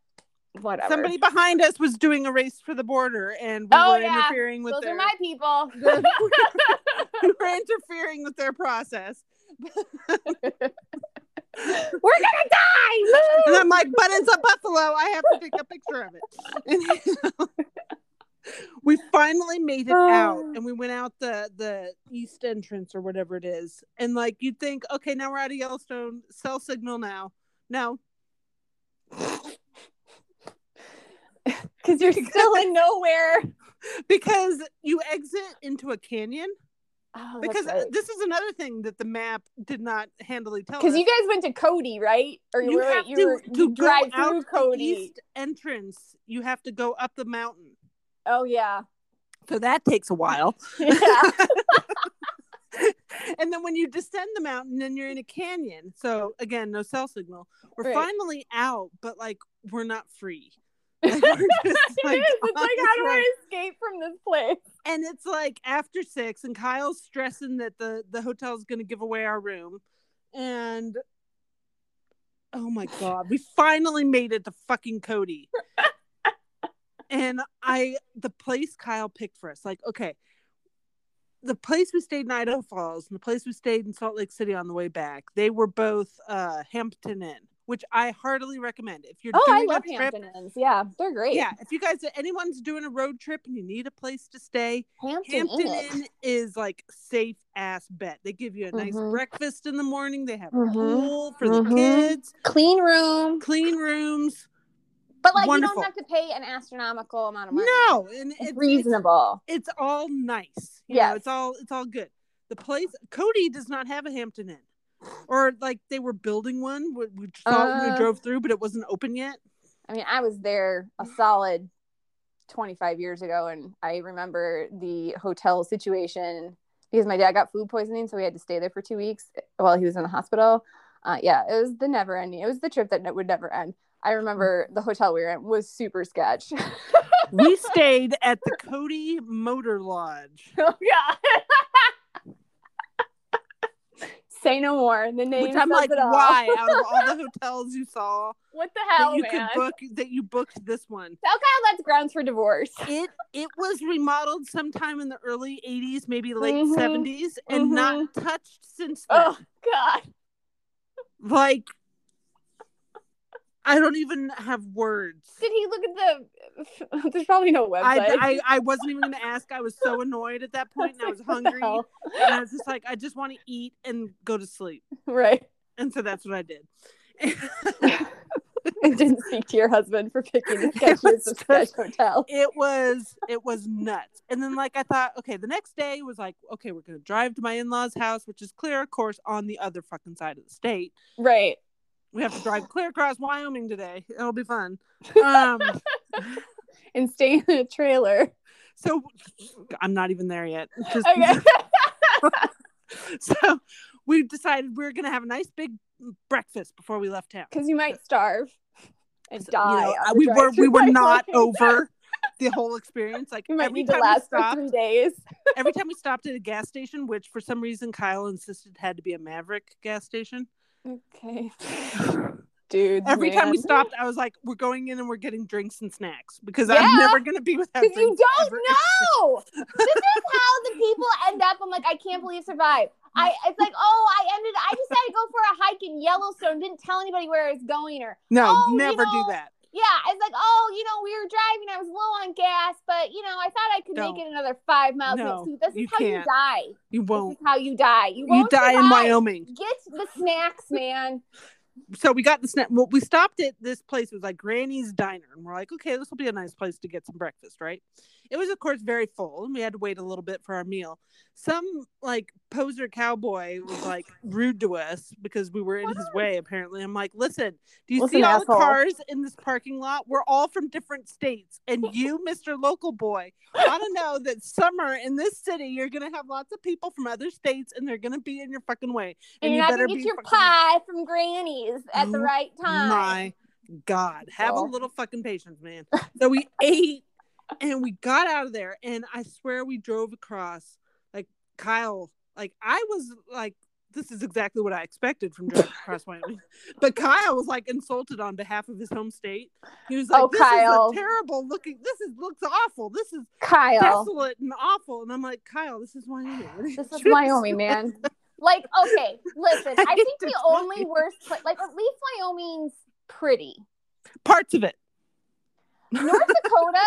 whatever. somebody behind us was doing a race for the border and we Oh, were yeah. interfering with Those their are my people. we were interfering with their process. We're gonna die. And I'm like, but it's a buffalo. I have to take a picture of it. And we finally made it out Oh. and we went out the the east entrance or whatever it is. And like you'd think, okay, now we're out of Yellowstone, cell signal now. No. Because you're still in nowhere. Because you exit into a canyon. Oh, Because uh, this is another thing that the map did not handily tell us. because you guys went to Cody, right? Or you were, have you to, were, to you drive through the Cody. east entrance. You have to go up the mountain. Oh yeah, So that takes a while. yeah. and then when you descend the mountain, then you're in a canyon. So again, no cell signal. We're Right. finally out, but like we're not free. Like, we're it is. It's like, how do. I escape from this place? And it's like after six, and Kyle's stressing that the the hotel's going to give away our room, and oh my god, we finally made it to fucking Cody. and I, the place Kyle picked for us, like okay, the place we stayed in Idaho Falls and the place we stayed in Salt Lake City on the way back, they were both uh Hampton Inn, which I heartily recommend if you're Oh, I doing love a trip. Hampton Inns. Yeah, they're great. Yeah, if you guys, anyone's doing a road trip and you need a place to stay, Hampton, Hampton Inn. Inn is like safe ass bet. They give you a nice Mhm. breakfast in the morning. They have a Mhm. pool for Mhm. the kids, clean room, clean rooms. but like Wonderful. you don't have to pay an astronomical amount of money. No, and it's it's, it's reasonable. it's all nice. Yeah, it's all it's all good. The place Cody does not have a Hampton Inn, or like they were building one. We, we saw Uh. we drove through, but it wasn't open yet. I mean, I was there a solid 25 years ago, and I remember the hotel situation because my dad got food poisoning, so we had to stay there for two weeks while he was in the hospital. Uh, yeah, it was the never ending. It was the trip that would never end. I remember the hotel we were in was super sketch. We stayed at the Cody Motor Lodge. oh yeah. Say no more. The name Which I'm like, why? Out of all the hotels you saw, What the hell, that you man? could book, that you booked this one. Tell Kyle that's grounds for divorce. It it was remodeled sometime in the early '80s, maybe late Mhm. '70s, and not touched since then. Oh God. Like, I don't even have words. Did he look at the? There's probably no website. I, I, I wasn't even going to ask. I was so annoyed at that point, and I was hungry, and I was just like, I just want to eat and go to sleep, Right. and so that's what I did. I didn't speak to your husband for picking the sketchiest of sketch hotel. it was it was nuts and then like i thought okay the next day was like okay we're gonna drive to my in-laws house which is clear of course on the other fucking side of the state Right. We have to drive clear across wyoming today it'll be fun um And stay in a trailer. so i'm not even there yet Just- Okay. so we decided we were gonna have a nice big breakfast before we left town Because you might starve and So, die. you know, we were we were not over the whole experience like every need time we last for stopped three days. every time we stopped at a gas station, which for some reason Kyle insisted had to be a Maverick gas station. Okay. Dude. Every time we stopped, I was like, "We're going in and we're getting drinks and snacks because Yeah. I'm never gonna be without Because you don't ever." know. this is how the people end up. I'm like, I can't believe survive. I it's like, oh, I ended I decided to go for a hike in Yellowstone, didn't tell anybody where I was going or No, Oh, you never know, do that. Yeah, it's like, oh, you know, we were driving, I was low on gas, but you know, I thought I could Don't. make it another five miles. No, See, this is how can't. you die. You This won't. is how you die. You, You die in. Wyoming. Get the snacks, man. So we got the snack. Well, we stopped at this place. It was like Granny's Diner, and we're like, okay, this will be a nice place to get some breakfast, right? It was, of course, very full, and we had to wait a little bit for our meal. Some like poser cowboy was like rude to us because we were in his way. Apparently, I'm like, listen, do you Listen, see all asshole. the cars in this parking lot? We're all from different states, and you, Mister Local Boy, ought to know that summer in this city, you're gonna have lots of people from other states, and they're gonna be in your fucking way, And, you're you not better gonna get your fucking- pie from Granny's at the Oh right time. my God, have a little fucking patience, man. So we ate and we got out of there, and I swear we drove across. Like Kyle, like I was like, this is exactly what I expected from driving across Wyoming. But Kyle was like insulted on behalf of his home state. He was oh, like, Oh, "This Kyle. is a terrible looking. This is looks awful. This is Kyle. desolate and awful." And I'm like, Kyle, this is Wyoming. What are you This is? Wyoming, man. Like, okay, listen. I think the only Wyoming. worst, pla- like, at least Wyoming's pretty. Parts of it. North Dakota.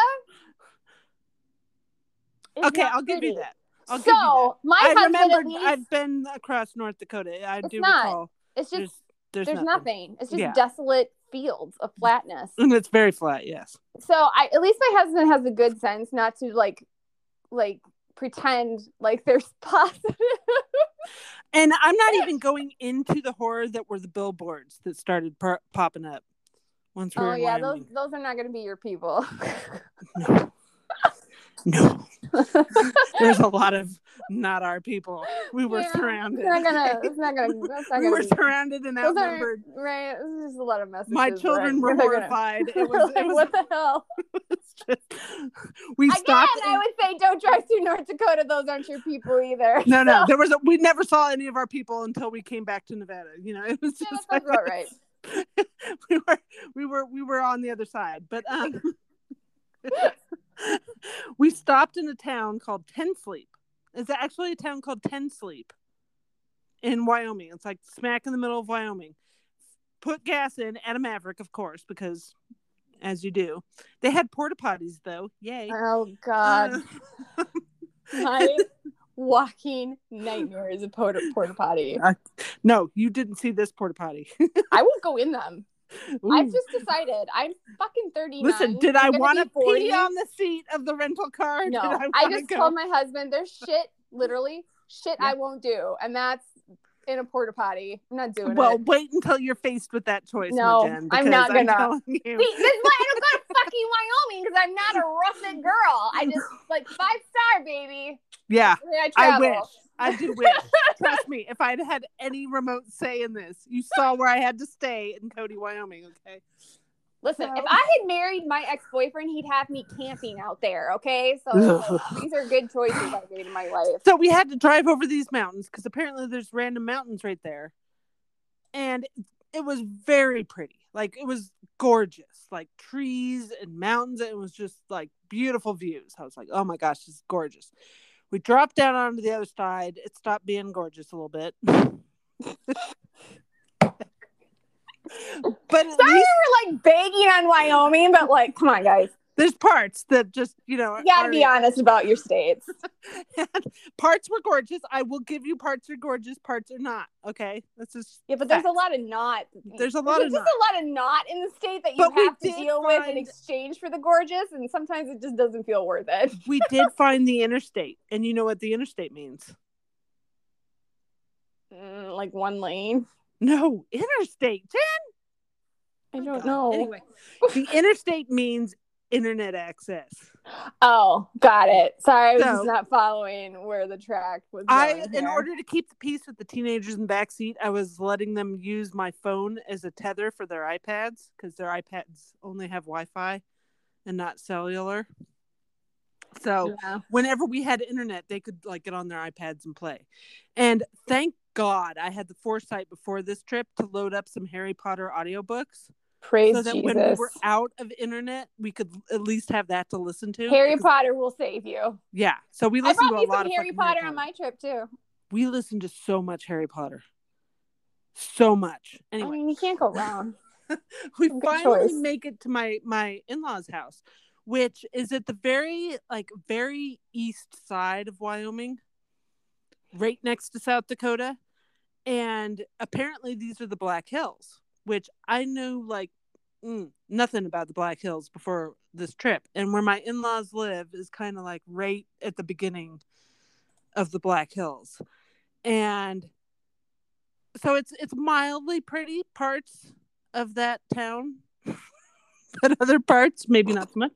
Okay, I'll give you that. I'll so give you that. my I husband remember at least, I've been across North Dakota. I do not. recall. it's just There's there's, there's, nothing. nothing. It's just Yeah. desolate fields of flatness. And it's very flat, yes. So I at least my husband has a good sense not to like like pretend like there's positive. And I'm not even going into the horror that were the billboards that started per- popping up once we oh, were oh yeah, those those are not going to be your people. No. no. There's a lot of not our people. We were Yeah, surrounded. It's not gonna. It's not gonna. That's not we gonna were be. surrounded and outnumbered. right. This is just a lot of messages. My children are- were they're gonna- horrified. It was, like, it was what the hell? it's just, we Again, stopped. I would say don't drive through North Dakota. Those aren't your people either. No, no, there was a, we never saw any of our people until we came back to Nevada. You know, it was just sounds about right. we were we were we were on the other side, but um, we stopped in a town called Ten Sleep. It's actually a town called Ten Sleep in Wyoming. It's like smack in the middle of Wyoming. Put gas in at a Maverick, of course, because as you do. They had porta potties though. Yay. Oh God, Uh, my walking nightmare is a porta porta potty. no, you didn't see this porta potty. I won't go in them. I've just decided. I'm fucking thirty nine. Listen, did I want to pee on the seat of the rental car? No, I, wanna just go? told my husband there's shit, literally shit Yeah. I won't do, and that's in a porta potty. I'm not doing Well, it. Well, wait until you're faced with that choice. No, Jen, I'm not gonna. you. See, this is why I don't go to fucking Wyoming because I'm not a russet girl. I just like five star baby. yeah, I I travel. wish. I do wish. Trust me, if I'd had any remote say in this, you saw where I had to stay in Cody, Wyoming. Okay. Listen, So- if I had married my ex boyfriend, he'd have me camping out there. Okay, so like, these are good choices I made in my life. So we had to drive over these mountains because apparently there's random mountains right there. And it was very pretty. Like it was gorgeous. Like trees and mountains. And it was just like beautiful views. I was like, oh my gosh, this is gorgeous. We dropped down onto the other side. It stopped being gorgeous a little bit. but Sorry, least we were like begging on Wyoming, but like, come on, guys, there's parts that just, you know, you gotta are- be honest about your states. parts were gorgeous. I will give you parts are gorgeous, parts are not. Okay. That's just Yeah, but there's a lot of not. There's a lot of just not. a lot of not in the state that you But have to deal with in exchange for the gorgeous, and sometimes it just doesn't feel worth it. we did find the interstate, and you know what the interstate means? Mm, like one lane. No, interstate. 10 I don't know. Anyway, the interstate means internet access. Oh, got it. Sorry, I was So- just not following where the track was. I, in order to keep the peace with the teenagers in the back seat, I was letting them use my phone as a tether for their iPads because their iPads only have Wi-Fi and not cellular. So Yeah. whenever we had internet, they could like get on their iPads and play. And thank God I had the foresight before this trip to load up some Harry Potter audiobooks Praise so that Jesus. when we were out of internet, we could at least have that to listen to. Harry Potter will save you. Yeah. So we I listened to a me lot some of Harry fucking Potter on my trip too. We listened to so much Harry Potter. So much. I Anyway, mean, you can't go wrong. we good finally choice. make it to my my in-laws house which is at the very like very east side of wyoming right next to south dakota and apparently these are the black hills which i knew like mm, nothing about the black hills before this trip. And where my in-laws live is kind of like right at the beginning of the black hills. And so it's it's mildly pretty parts of that town but other parts maybe not so much.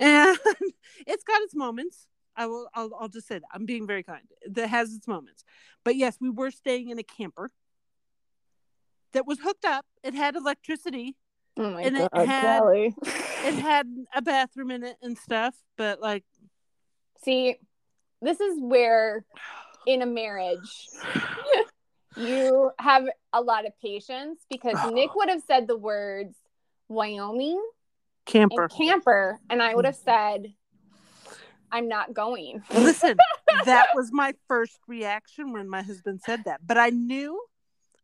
And it's got its moments. I will I'll, I'll just say that. I'm being very kind. That has its moments. But yes we were staying in a camper that was hooked up it had electricity Oh my And it had- Kelly. it had a bathroom in it and stuff but like See, this is where in a marriage you have a lot of patience because Nick would have said the words Wyoming camper and camper, and I would have mm-hmm. said, I'm not going. Listen, that was my first reaction when my husband said that. But I knew,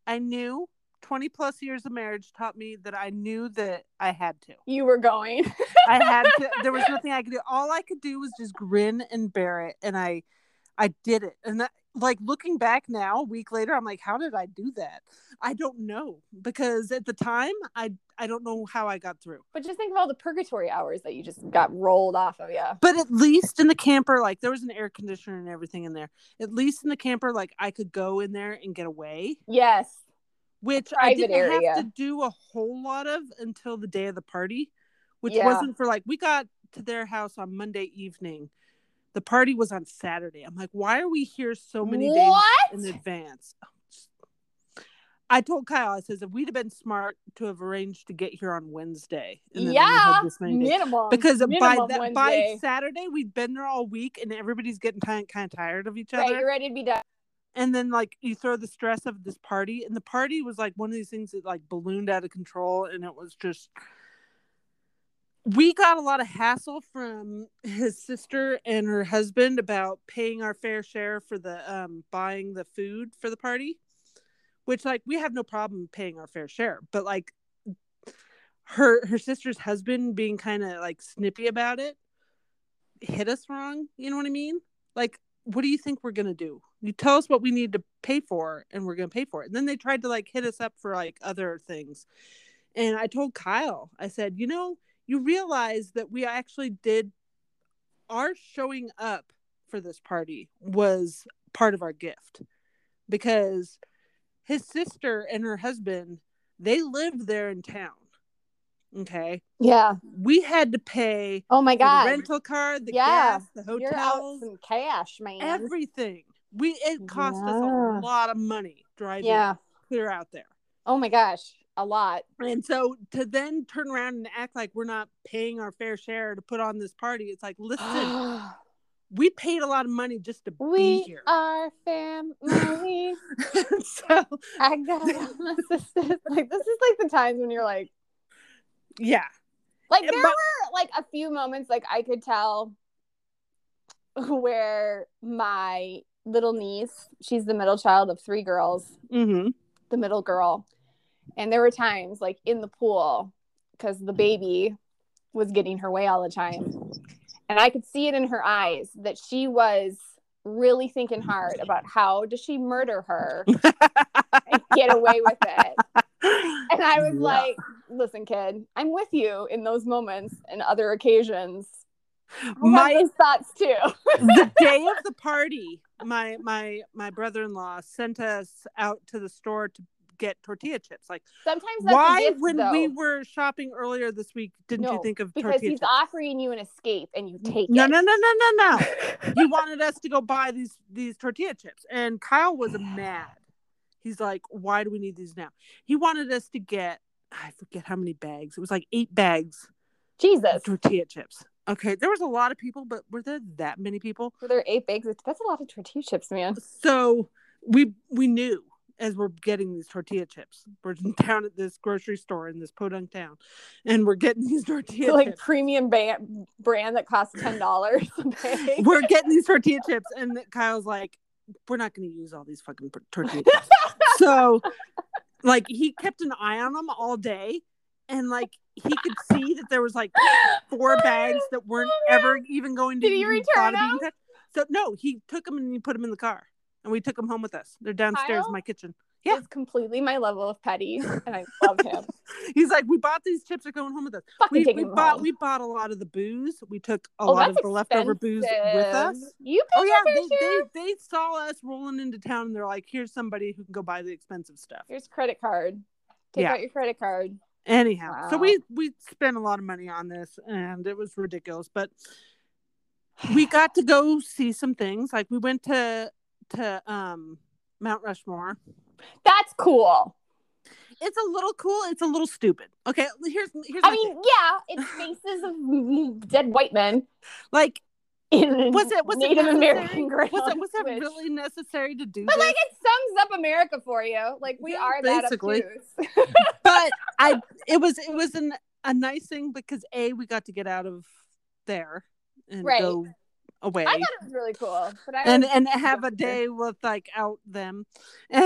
I knew 20 plus years of marriage taught me that I knew that I had to. You were going. I had to, there was nothing I could do. All I could do was just grin and bear it. And I, I did it. And that, like looking back now, a week later, I'm like, how did I do that? I don't know because at the time, I, I don't know how I got through. But just think of all the purgatory hours that you just got rolled off of yeah. But at least in the camper, like there was an air conditioner and everything in there. At least in the camper, like I could go in there and get away, Yes. Which I didn't area. have to do a whole lot of until the day of the party, which Yeah. wasn't for like we got to their house on Monday evening. The party was on Saturday. I'm like, why are we here so many What? days in advance? I told Kyle, I says, if we'd have been smart to have arranged to get here on Wednesday, and then Yeah. this many days Minimum. because by minimum that by Saturday we'd been there all week and everybody's getting kind kind of tired of each Right, other. you're ready to be done. And then like you throw the stress of this party, and the party was like one of these things that like ballooned out of control, and it was just. We got a lot of hassle from his sister and her husband about paying our fair share for the um buying the food for the party, which like we have no problem paying our fair share, but like her her sister's husband being kind of like snippy about it hit us wrong you know what i mean like what do you think we're gonna do you tell us what we need to pay for and we're gonna pay for it and then they tried to like hit us up for like other things and i told kyle i said you know you realize that we actually did our showing up for this party was part of our gift because his sister and her husband they lived there in town okay Yeah. we had to pay Oh my god. the rental car the Yeah. gas the hotels some cash, man. everything we it cost us a lot of money driving yeah. clear out there Oh my gosh. a lot. And so to then turn around and act like we're not paying our fair share to put on this party, it's like, listen, we paid a lot of money just to be here. we are family. so I got my sisters. Like this is like the times when you're like, yeah, like there but- were like a few moments like I could tell where my little niece, she's the middle child of three girls, mm-hmm. the middle girl. And there were times like in the pool because the baby was getting her way all the time. And I could see it in her eyes that she was really thinking hard about how does she murder her and get away with it. And I was Yeah. like, listen, kid, I'm with you in those moments and other occasions. Have My- those thoughts too. the day of the party, my my my brother-in-law sent us out to the store to get tortilla chips. Like, Sometimes that's why gift, when though, we were shopping earlier this week didn't you think of because he's chips? offering you an escape and you take no, it. no, no, no, no, no. he wanted us to go buy these these tortilla chips, and Kyle was mad. He's like, "Why do we need these now?" He wanted us to get I forget how many bags. It was like eight bags Jesus. tortilla chips. Okay, there was a lot of people, but were there that many people? Were there eight bags? That's a lot of tortilla chips, man. So we we knew as we're getting these tortilla chips. We're down at this grocery store in this podunk town, and we're getting these tortilla like chips. premium ba- brand that costs ten dollars. We're getting these tortilla chips, and Kyle's like, "We're not going to use all these fucking tortilla chips." so, like, he kept an eye on them all day, and like he could see that there was like four bags that weren't ever even going to Did he return thought of being. So no, he took them and he put them in the car, and we took them home with us. They're downstairs Kyle? in my kitchen. Yeah. It's completely my level of petty, and I love him. He's like, we bought these chips. They're going home with us. Fucking We, we bought home. we bought a lot of the booze. We took a Oh, lot of the leftover booze with us. You Oh yeah, they, they they saw us rolling into town and they're like, "Here's somebody who can go buy the expensive stuff." Here's credit card. Take Yeah. out your credit card. Anyhow, so we we spent a lot of money on this and it was ridiculous, but we got to go see some things. Like we went to to um Mount Rushmore. That's cool. It's a little cool. It's a little stupid. Okay, here's here's I mean, thing. yeah, it's faces of dead white men like in was it was Native it necessary? American ground. Was it was it which- really necessary to do But this? like, it sums up America for you. Like, we Yeah, are that basically. obtuse. but I it was it was an a nice thing because a we got to get out of there and Right. go away I thought it was really cool. But I and and have a day with like out them and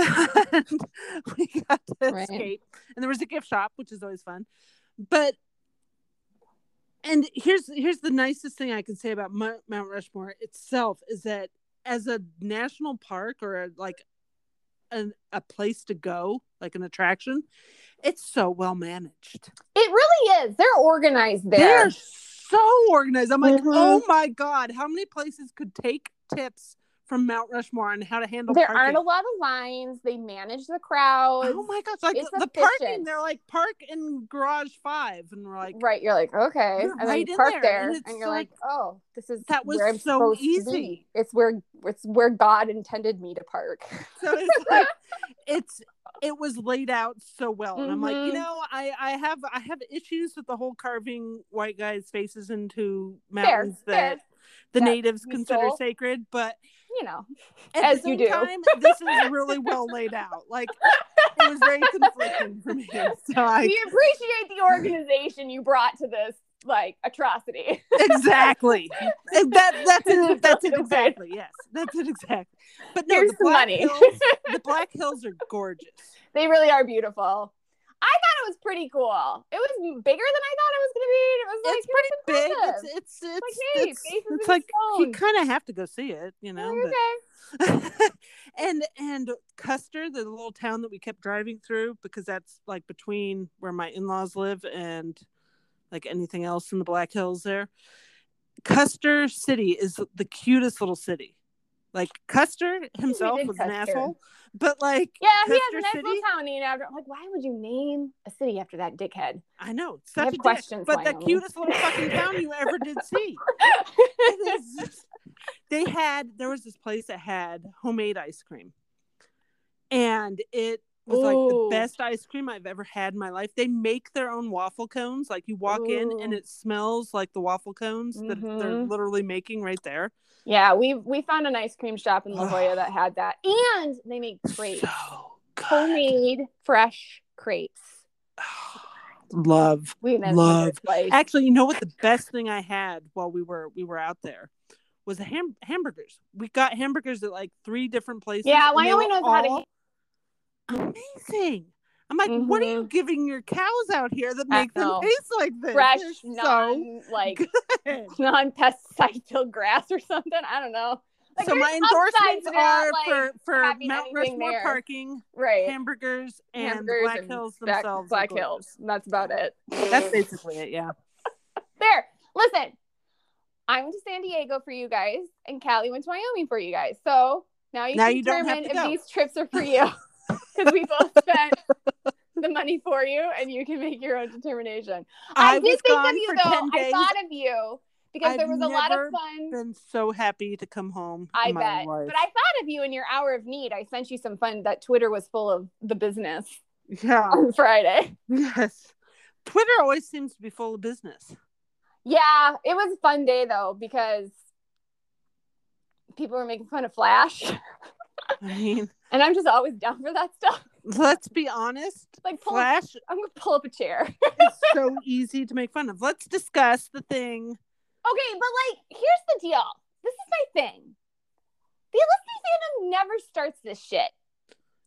we got to Right. escape and there was a gift shop which is always fun but and here's here's the nicest thing I can say about Mo- Mount Rushmore itself is that as a national park or a, like an, a place to go like an attraction it's so well managed it really is. They're organized there. they're so organized i'm like Mhm. oh my god how many places could take tips from mount rushmore on how to handle There parking? aren't a lot of lines. They manage the crowds. oh my gosh like It's the parking they're like park in garage five and we're like right, you're like okay, You're and then you park there, there, and and, you're like- like, oh, this is That was so easy. It's where it's where God intended me to park. so it's like it's it was laid out so well and i'm like you Mhm. know i i have i have issues with the whole carving white guys faces into Fair, mountains that fair. the That natives consider stole. sacred but You know, at As you do. time, this is really well laid out. Like it was very conflicting for me. So I we appreciate the organization you brought to this like atrocity. exactly that that's it. That's it exactly. Yes, that's it exactly. But no, Here's the the Black money. Hills, the Black Hills are gorgeous. they really are beautiful. I thought it was pretty cool. It was bigger than I thought it was going to be. It was like it's pretty big. impressive. It's it's it's like, hey, it's, it's like you kind of have to go see it, you know. But- okay. and and Custer, the little town that we kept driving through, because that's like between where my in-laws live and like anything else in the Black Hills there. Custer City is the cutest little city. Like Custer himself was an asshole, but like Yeah, he has Custer a nice City? little town named after. Like, why would you name a city after that dickhead? I know it's I such have a dick, but the cutest little fucking town you ever did see. It is just- they had there was this place that had homemade ice cream and it was like the best ice cream I've ever had in my life. They make their own waffle cones. Like you walk in and it smells like the waffle cones that they're mm-hmm. literally making right there. Yeah, we we found an ice cream shop in La Jolla that had that, and they make crepes, So homemade fresh crepes. Love. We Love. Actually, you know what the best thing I had while we were we were out there was the ham- hamburgers. We got hamburgers at like three different places. Yeah, Wyoming knows how to all amazing. I'm like, what are you giving your cows out here that Mm-hmm. Make them taste like this? fresh, They're so non like non pesticide grass or something. I don't know. Like, so my endorsements are like, for for Mount Rushmore there. parking, right hamburgers, and Hamburgers Black and Hills Black- themselves. Black. Hills. That's about it. That's basically it. Yeah. There. Listen, I went to San Diego for you guys, and Callie went to Wyoming for you guys. So now you Now can you determine if go. these trips are for you, because we both spent the money for you, and you can make your own determination. I, I did think of you though. 10 I thought of you because there I've was a lot of fun. Been so happy to come home. I bet. life. But I thought of you in your hour of need. I sent you some fun that Twitter was full of the business yeah. on Friday. Yes. Twitter always seems to be full of business. Yeah, it was a fun day though because people were making fun of Flash. I mean, And I'm just always down for that stuff. let's be honest. Like pull Flash I'm gonna pull up a chair. it's so easy to make fun of. Let's discuss the thing. Okay, but like here's the deal. This is my thing. The Olicity fandom never starts this shit.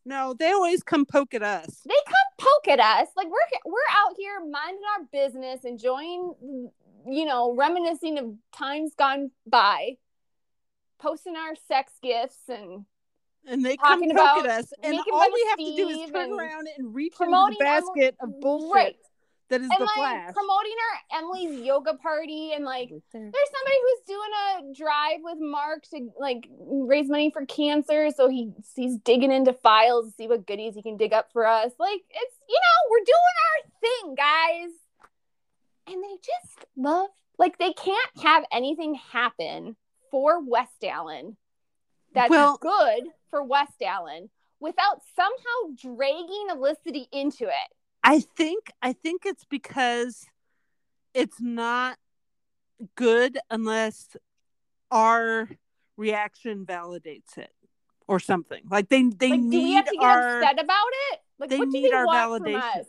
No, they always come poke at us. They come poke at us. Like we're we're out here minding our business, enjoying you know, reminiscing of times gone by, posting our sex gifts and And they come Talking poke at us. And all we of have to do is turn and around and reach into the basket Emily- of bullshit Right. that is and the like Flash. promoting our Emily's yoga party and like there's somebody who's doing a drive with Mark to like raise money for cancer. So he he's digging into files to see what goodies he can dig up for us. Like it's you know we're doing our thing, guys, and they just love like they can't have anything happen for West Allen that's Well- good for West Allen without somehow dragging Olicity into it. I think I think it's because it's not good unless our reaction validates it or something. Like they they like, need do we have to get our upset about it? Like, they what do need they our want validation.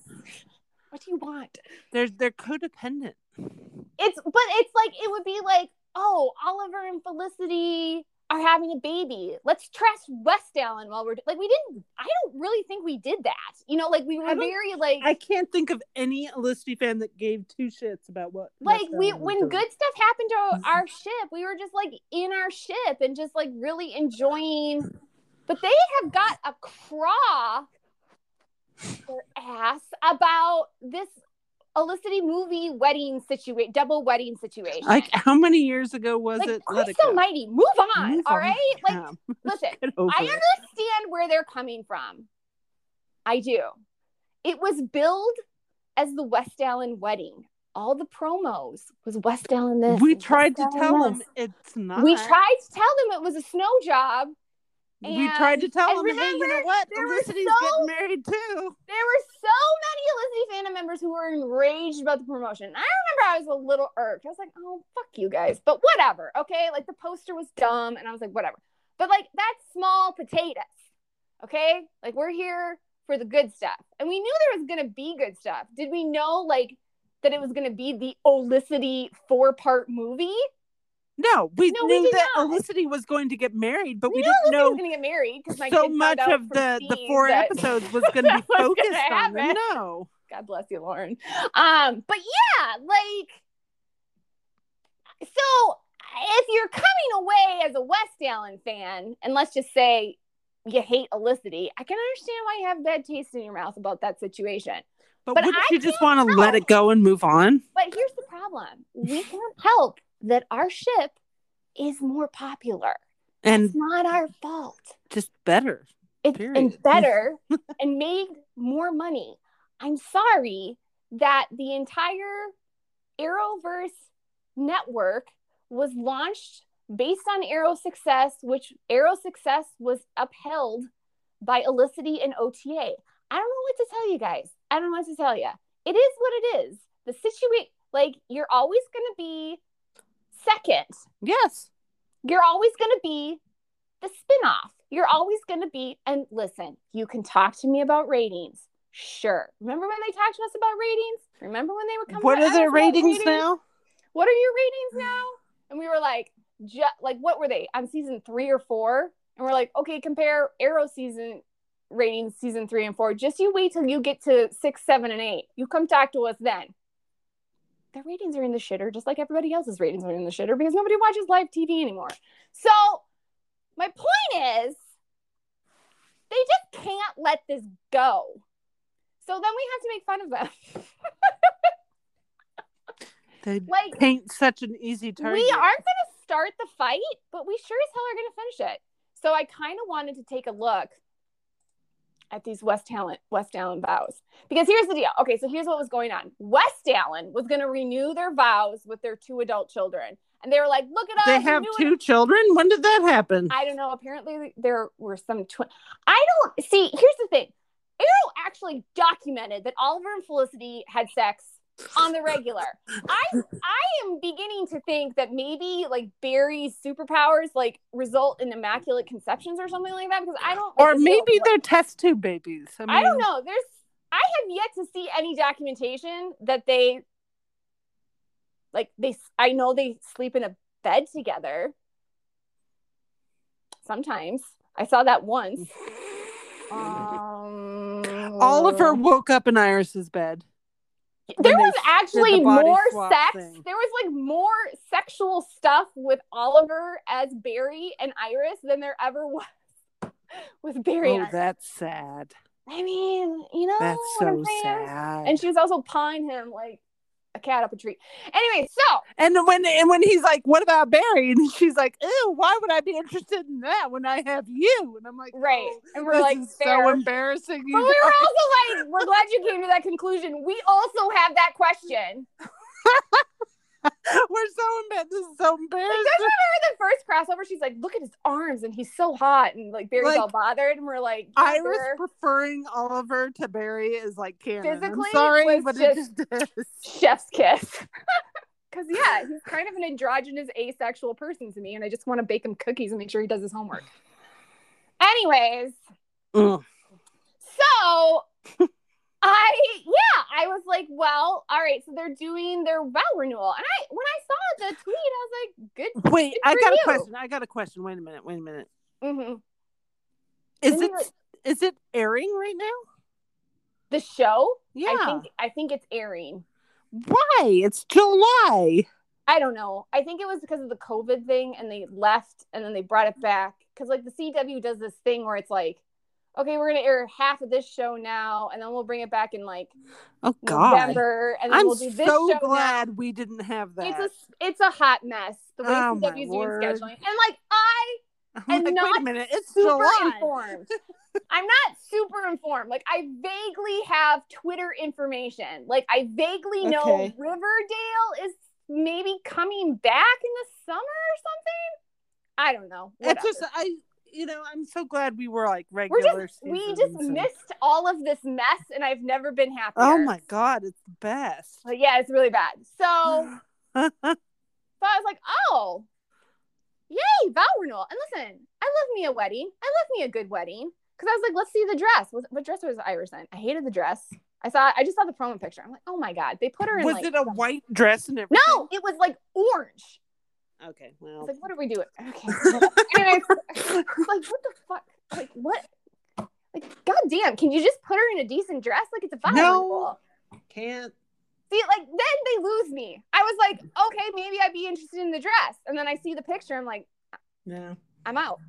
What do you want? they're they're codependent. It's but it's like it would be like, oh, Oliver and Felicity are having a baby. Let's trust West Allen while we're like we didn't. I don't really think we did that. You know, like we were very like I can't think of any Felicity fan that gave two shits about what like we when doing. good stuff happened to our ship, we were just like in our ship and just like really enjoying. But they have got a craw their ass about this Olicity movie wedding situation, double wedding situation. Like how many years ago was like, it? Christ almighty, move on. Move all on. right? Like, Yeah. listen, I it. understand where they're coming from. I do. It was billed as the West Allen wedding. All the promos was West Allen this. We tried West to Allen tell them it's not. We tried to tell them it was a snow job. We tried to tell and them, hey, you know what? there were Felicity's so- getting married too. There were so many Elizabeth fandom members who were enraged about the promotion. I remember I was a little irked. I was like, oh, fuck you guys. But whatever. Okay. Like the poster was dumb. And I was like, whatever. But like that's small potatoes. Okay. Like we're here for the good stuff. And we knew there was going to be good stuff. Did we know like that it was going to be the Olicity four part movie? No, we No, knew did that not. Olicity was going to get married, but we, knew didn't know was going to get married because so much of the the four that- episodes was going to be that was gonna focused on happen. No, God bless you, Lauren. Um, but yeah, like, so if you're coming away as a West Allen fan, and let's just say you hate Olicity, I can understand why you have bad taste in your mouth about that situation. but, But wouldn't I you just want to let it go and move on? But here's the problem: we can't help that our ship is more popular. And It's not our fault. just better. it's Period. and better and made more money. I'm sorry that the entire Arrowverse network was launched based on Arrow success, which Arrow success was upheld by Olicity and OTA. I don't know what to tell you guys. I don't know what to tell you. It is what it is. The situation, like, you're always going to be second. Yes. You're always going to be the spinoff. You're always going to be, and listen, you can talk to me about ratings. Sure. Remember when they talked to us about ratings? Remember when they were coming What are their about ratings now? What are your ratings now? And we were like, ju- like, what were they on season three or four? And we're like, okay, compare Arrow season ratings, season three and four. Just you wait till you get to six, seven, and eight. You come talk to us then. Their ratings are in the shitter, just like everybody else's ratings are in the shitter because nobody watches live TV anymore. So, my point is, they just can't let this go. So then we have to make fun of them. They like, paint such an easy target. we aren't going to start the fight, but we sure as hell are going to finish it. So I kind of wanted to take a look at these West Allen West Allen vows because here's the deal. Okay, so here's what was going on. West Allen was going to renew their vows with their two adult children, and they were like, "Look at us! They have two children. When did that happen? I don't know. Apparently, there were some twin. I don't see. Here's the thing. Arrow actually documented that Oliver and Felicity had sex on the regular. I I am beginning to think that maybe like Barry's superpowers like result in immaculate conceptions or something like that because I don't. or like, this maybe they're test tube babies. I, mean, I don't know. There's I have yet to see any documentation that they like they I know they sleep in a bed together. Sometimes. I saw that once. Um Oliver woke up in Iris's bed. There was actually the more sex. thing. There was like more sexual stuff with Oliver as Barry and Iris than there ever was with Barry Oh, and Iris. that's sad. I mean, you know That's so sad. and she was also pawing him like a cat up a tree. Anyway, so And when and when he's like, "What about Barry?" and she's like, "Ew, why would I be interested in that when I have you?" And I'm like, right, "Oh, and we're like, so embarrassing." You but we were also like, we're glad you came to that conclusion. We also have that question. we're so embarrassed. This is so Like, embarrassing. you remember the first crossover? She's like, look at his arms, and he's so hot, and like Barry's Like, all bothered, and we're like, yeah, Iris preferring Oliver to Barry is like canon. Physically, I'm sorry, was but just- it just chef's kiss. Because yeah, he's kind of an androgynous, asexual person to me, and I just want to bake him cookies and make sure he does his homework. Anyways, Mm. so I yeah, I was like, well, all right, so they're doing their vow renewal, and I when I saw the tweet, I was like, good. Wait, Good I got you. a question. I got a question. Wait a minute. Wait a minute. hmm Is it it- is it airing right now? The show, Yeah. I think I think it's airing. Why? It's July. I don't know. I think it was because of the COVID thing and they left and then they brought it back. Because like the CW does this thing where it's like, okay, we're gonna air half of this show now, and then we'll bring it back in like Oh God. November, and then I'm we'll do this so show glad we didn't have that. It's a it's a hot mess the way Oh, CW's doing scheduling, and like I I'm like, not wait a minute. It's super July. informed. I'm not super informed. Like I vaguely have Twitter information. Like I vaguely know Okay. Riverdale is maybe coming back in the summer or something. I don't know. It's just I. You know, I'm so glad we were like regular. just we just and- missed all of this mess, and I've never been oh happier. Oh my God, it's the best. But yeah, it's really bad. So. So I was like, oh, yay, vow renewal. And listen, I love me a wedding. I love me a good wedding. Because I was like, let's see the dress. What, what dress was Iris in? I hated the dress. I saw, I just saw the promo picture. I'm like, oh my God. They put her in was like. it a white dress and everything? No, it was like orange. Okay, well. was like, what are we doing? Okay. Anyways, like, what the fuck? Like, what? Like, goddamn, can you just put her in a decent dress? Like, it's a vow No. Can't. See, like then they lose me. I was like, okay, maybe I'd be interested in the dress, and then I see the picture. I'm like, No. I'm out.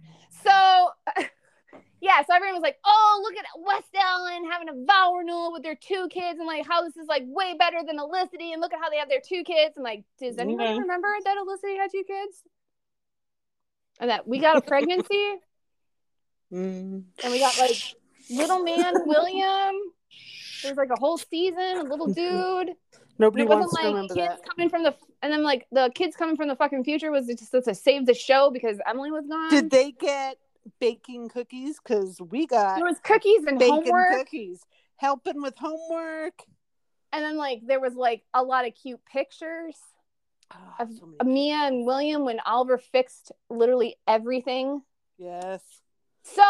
So, yeah, so everyone was like, oh, look at West Allen having a vow renewal with their two kids, and like how this is like way better than Olicity, and look at how they have their two kids. And like, does anybody Okay. remember that Olicity had two kids? And that we got a pregnancy, Mm. and we got like little man William. There's like a whole season, a little dude. Nobody wants to remember kids that. coming from the and then like the kids coming from the fucking future was just to save the show because Emily was gone. Did they get baking cookies because we got There was cookies and baking homework, cookies, helping with homework. and then like there was like a lot of cute pictures Oh, of so and William when Oliver fixed literally everything. yes. So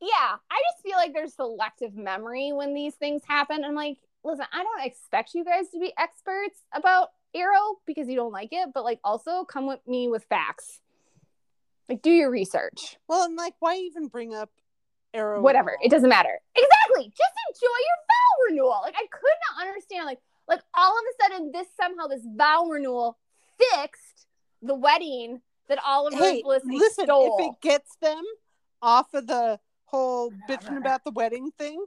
yeah, I just feel like there's selective memory when these things happen. I'm like, listen, I don't expect you guys to be experts about Arrow because you don't like it, but like also come with me with facts. Like do your research. Well, and like, why even bring up Arrow? Whatever. It doesn't matter. Exactly. Just enjoy your vow renewal. Like I could not understand like like all of a sudden this somehow this vow renewal fixed the wedding that Oliver Hey, and Felicity listen, stole. if it gets them off of the whole Whatever. bitching about the wedding thing,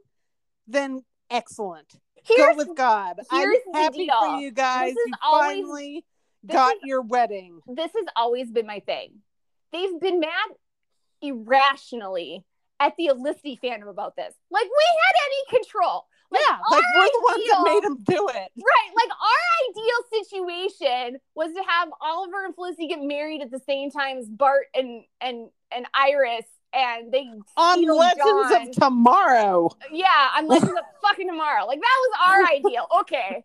then excellent. Here's Go with God. here's I'm the happy deal. for you guys. You always- finally got is- your wedding. this has always been my thing. They've been mad irrationally at the Felicity fandom about this. Like we had any control. Like, yeah, like we're the ones that made them do it. Right. Like our ideal situation was to have Oliver and Felicity get married at the same time as Bart and and and Iris and they On Legends Dawn. of Tomorrow. Yeah, on Legends of fucking Tomorrow. Like that was our ideal. Okay.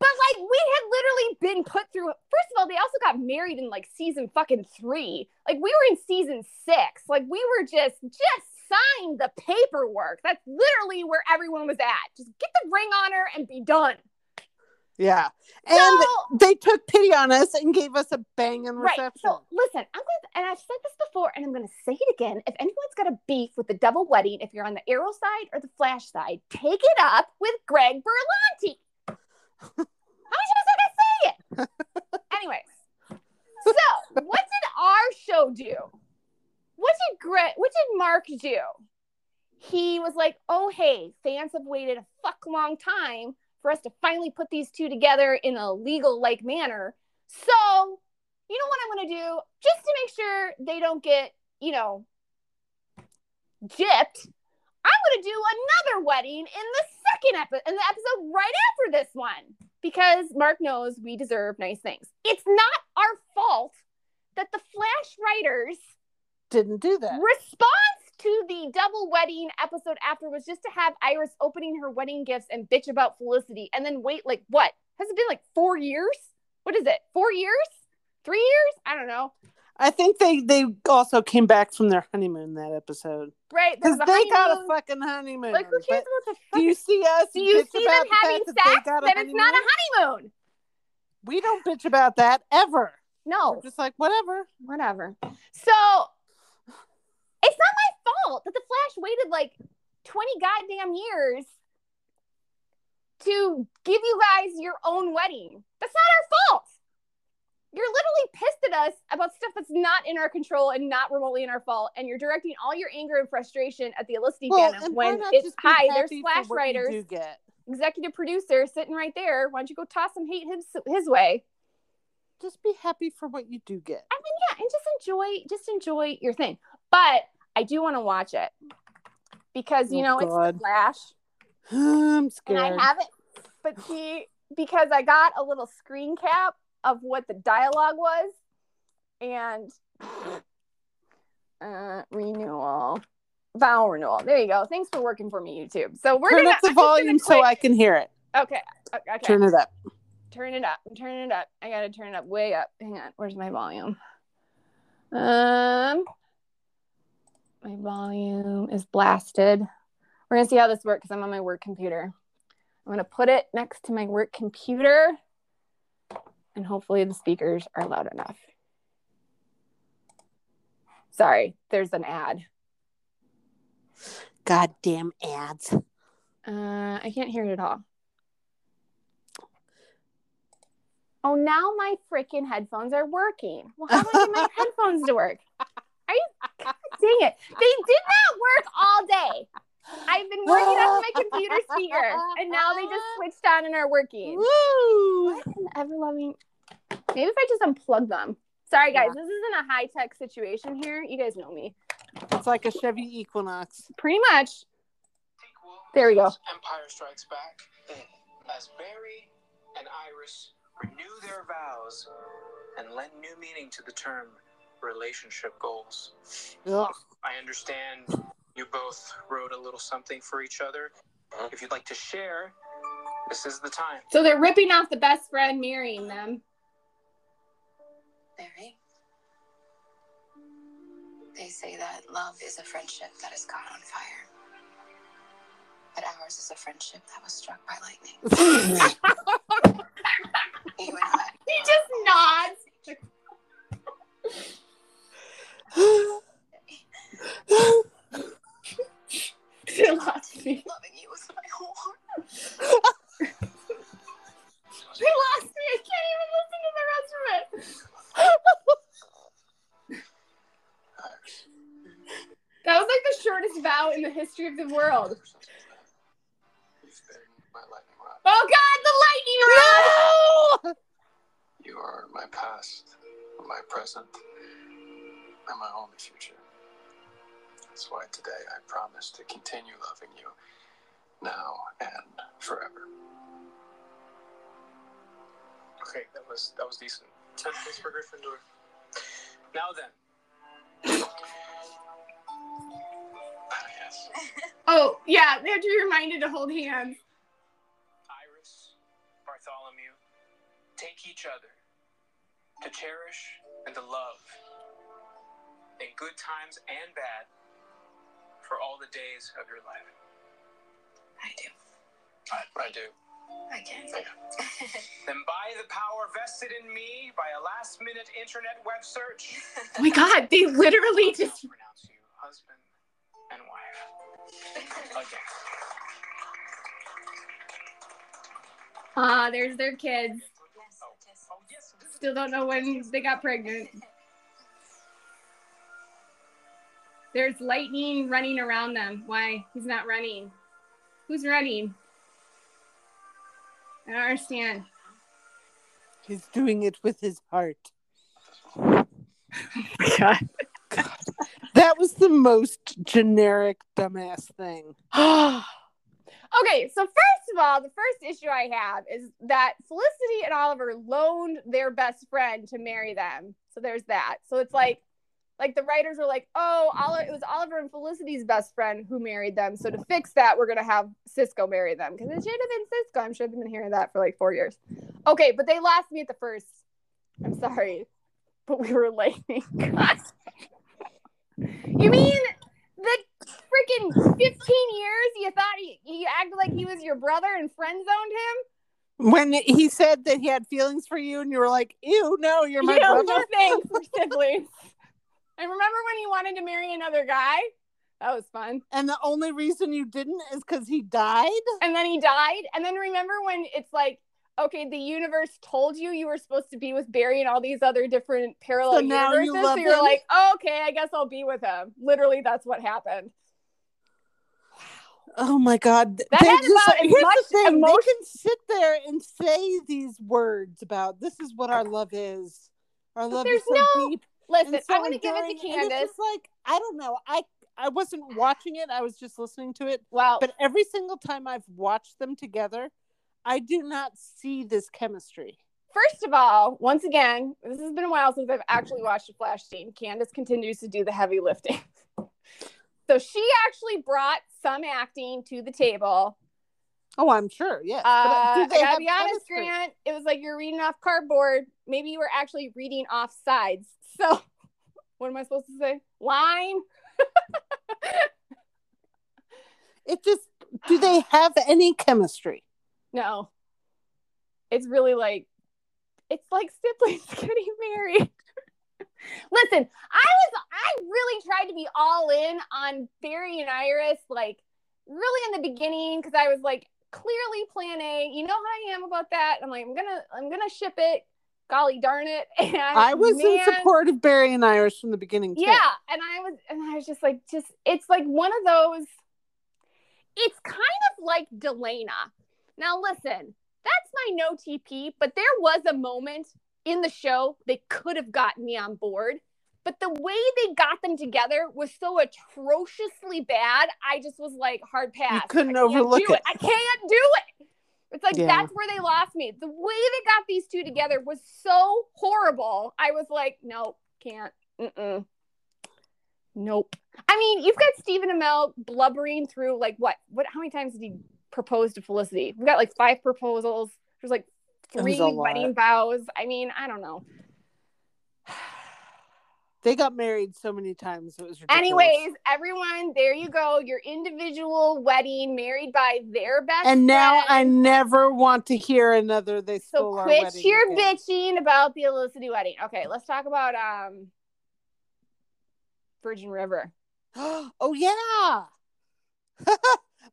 But like we had literally been put through first of all, they also got married in like season fucking three. Like we were in season six. Like we were just just signed the paperwork. That's literally where everyone was at. Just get the ring on her and be done. Yeah. And So- they took pity on us and gave us a banging Right. reception. So listen, I'm gonna and I've said this before and I'm gonna say it again. If anyone's got a beef with the double wedding, if you're on the Arrow side or the Flash side, take it up with Greg Berlanti. How many times I gotta say it? Anyways, so what did our show do? What did Greg what did Marc do? He was like, oh hey, fans have waited a fuck long time for us to finally put these two together in a legal like manner. So you know what I'm to do just to make sure they don't get, you know, gypped. I'm going to do another wedding in the second episode, in the episode right after this one, because Marc knows we deserve nice things. It's not our fault that the Flash writers Didn't do that. response to the double wedding episode after was just to have Iris opening her wedding gifts and bitch about Felicity and then wait like what? Has it been like 4 years? What is it? 4 years? 3 years? I don't know. I think they they also came back from their honeymoon that episode Right? because they got a fucking honeymoon. like who cares about the do you see us? Do you see them the having sex? Then it's not a honeymoon? honeymoon. We don't bitch about that ever. No. We're just like whatever. whatever. So it's not my fault that the Flash waited like 20 goddamn years to give you guys your own wedding. That's not our fault. You're literally pissed at us about stuff that's not in our control and not remotely in our fault, and you're directing all your anger and frustration at the Felicity Well, fandom and when it's hi, there's happy for Flash you writers, get. executive producer sitting right there. Why don't you go toss some hate his his way? Just be happy for what you do get. I mean, yeah, and just enjoy, just enjoy your thing. But I do want to watch it because you Oh, know it's God. the Flash, I'm scared. and. I haven't. But see, because I got a little screen cap of what the dialogue was, and uh, renewal, vow renewal. There you go. Thanks for working for me, YouTube. So we're Turn gonna up the I'm volume so. I can hear it. Okay. Okay. Turn it up. turn it up. I'm it up. I gotta turn it up way up. Hang on. Where's my volume? Um, my volume is blasted. We're gonna see how this works because I'm on my work computer. I'm gonna put it next to my work computer, and hopefully the speakers are loud enough. Sorry, there's an ad. Goddamn ads. Uh, I can't hear it at all. Oh, now my freaking headphones are working. Well, how do I get my headphones to work? Are you? God dang it! They did not work all day. I've been working on my computer speaker, and now they just switched on and are working. Woo! What an ever loving. Maybe if I just unplug them. Sorry, guys. Yeah. This isn't a high tech situation here. You guys know me. It's like a Chevy Equinox. Pretty much. There we go. Empire Strikes Back. As Barry and Iris renew their vows and lend new meaning to the term relationship goals. Ugh. I understand you both wrote a little something for each other. If you'd like to share, this is the time. So they're ripping off the best friend marrying them. Barry. They say that love is a friendship that is caught on fire. But ours is a friendship that was struck by lightning. You and I. He just nods. She lost me. Loving you with my whole heart. She lost me. I can't even listen to the rest of it. That was like the shortest vow in the history of the world. You've been my lightning rod. Oh God, the lightning rod! No! You are my past, my present, and my only future. That's why today I promise to continue loving you now and forever. Okay, that was that was decent. Ten points for Gryffindor. Now then. Yes. Oh yeah, they have to be reminded to hold hands. Iris, Bartholomew, take each other to cherish and to love in good times and bad for all the days of your life. I do. I, I do. I can't. Then, by the power vested in me by a last minute internet web search, Oh my God, they literally just. pronounce you husband and wife. Again. Ah, there's their kids. Oh, Still don't know when they got pregnant. There's lightning running around them. Why? He's not running. Who's running? I don't understand. He's doing it with his heart. Oh God. That was the most generic dumbass thing. okay, so first of all, the first issue I have is that Felicity and Oliver loaned their best friend to marry them. So there's that. So it's like, like the writers were like, oh, it was Oliver and Felicity's best friend who married them. So to fix that, we're gonna have Cisco marry them because it should have been Cisco. I'm sure they've been hearing that for like four years. Okay, but they lost me at the first. I'm sorry, but we were lightning. you mean the freaking 15 years you thought he, he acted like he was your brother and friend zoned him? When he said that he had feelings for you, and you were like, "Ew, no, you're my You brother." thanks, siblings. And remember when he wanted to marry another guy? That was fun. And the only reason you didn't is because he died. And then he died. And then remember when it's like, okay, the universe told you you were supposed to be with Barry and all these other different parallel So you universes. love so you're him? like, oh, okay, I guess I'll be with him. Literally, that's what happened. Oh my god! That They're had about here's the thing, emotion- They can sit there and say these words about this is what our love is. Our love is so no- deep. Listen, so I'm going to give it to and it's Candice. like I don't know. I I wasn't watching it. I was just listening to it. Wow. But every single time I've watched them together, I do not see this chemistry. First of all, once again, this has been a while since I've actually watched a Flash scene. Candice continues to do the heavy lifting. so she actually brought some acting to the table. Oh, I'm sure. Yes. Uh, But I do they gotta be honest, chemistry? Grant. It was like you're reading off cardboard. Maybe you were actually reading off sides. So, what am I supposed to say? Line. It just do they have any chemistry? No. It's really like it's like siblings getting married. Listen, I was I really tried to be all in on Barry and Iris, like really in the beginning, because I was like clearly plan A. You know how I am about that. I'm like, I'm gonna I'm gonna ship it. Golly darn it. And I was in support of Barry and Iris from the beginning. Too. yeah, and I was, and I was just like, just it's like one of those. It's kind of like Delena. Now, listen, that's my NOTP, but there was a moment in the show they could have gotten me on board, but the way they got them together was so atrociously bad. I just was like, hard pass. couldn't I can't overlook do it. I can't do it. It's like Yeah. that's where they lost me. The way they got these two together was so horrible. I was like, no, can't. Mm-mm. Nope. I mean, you've got Stephen Amell blubbering through like what? What? How many times did he propose to Felicity? We got like five proposals. There's like three wedding vows. I mean, I don't know. They got married so many times. It was ridiculous. Anyways, everyone, there you go. Your individual wedding, married by their best. and now I never want to hear another. They So quit your again. bitching about the Felicity wedding. Okay, let's talk about um Virgin River. oh yeah.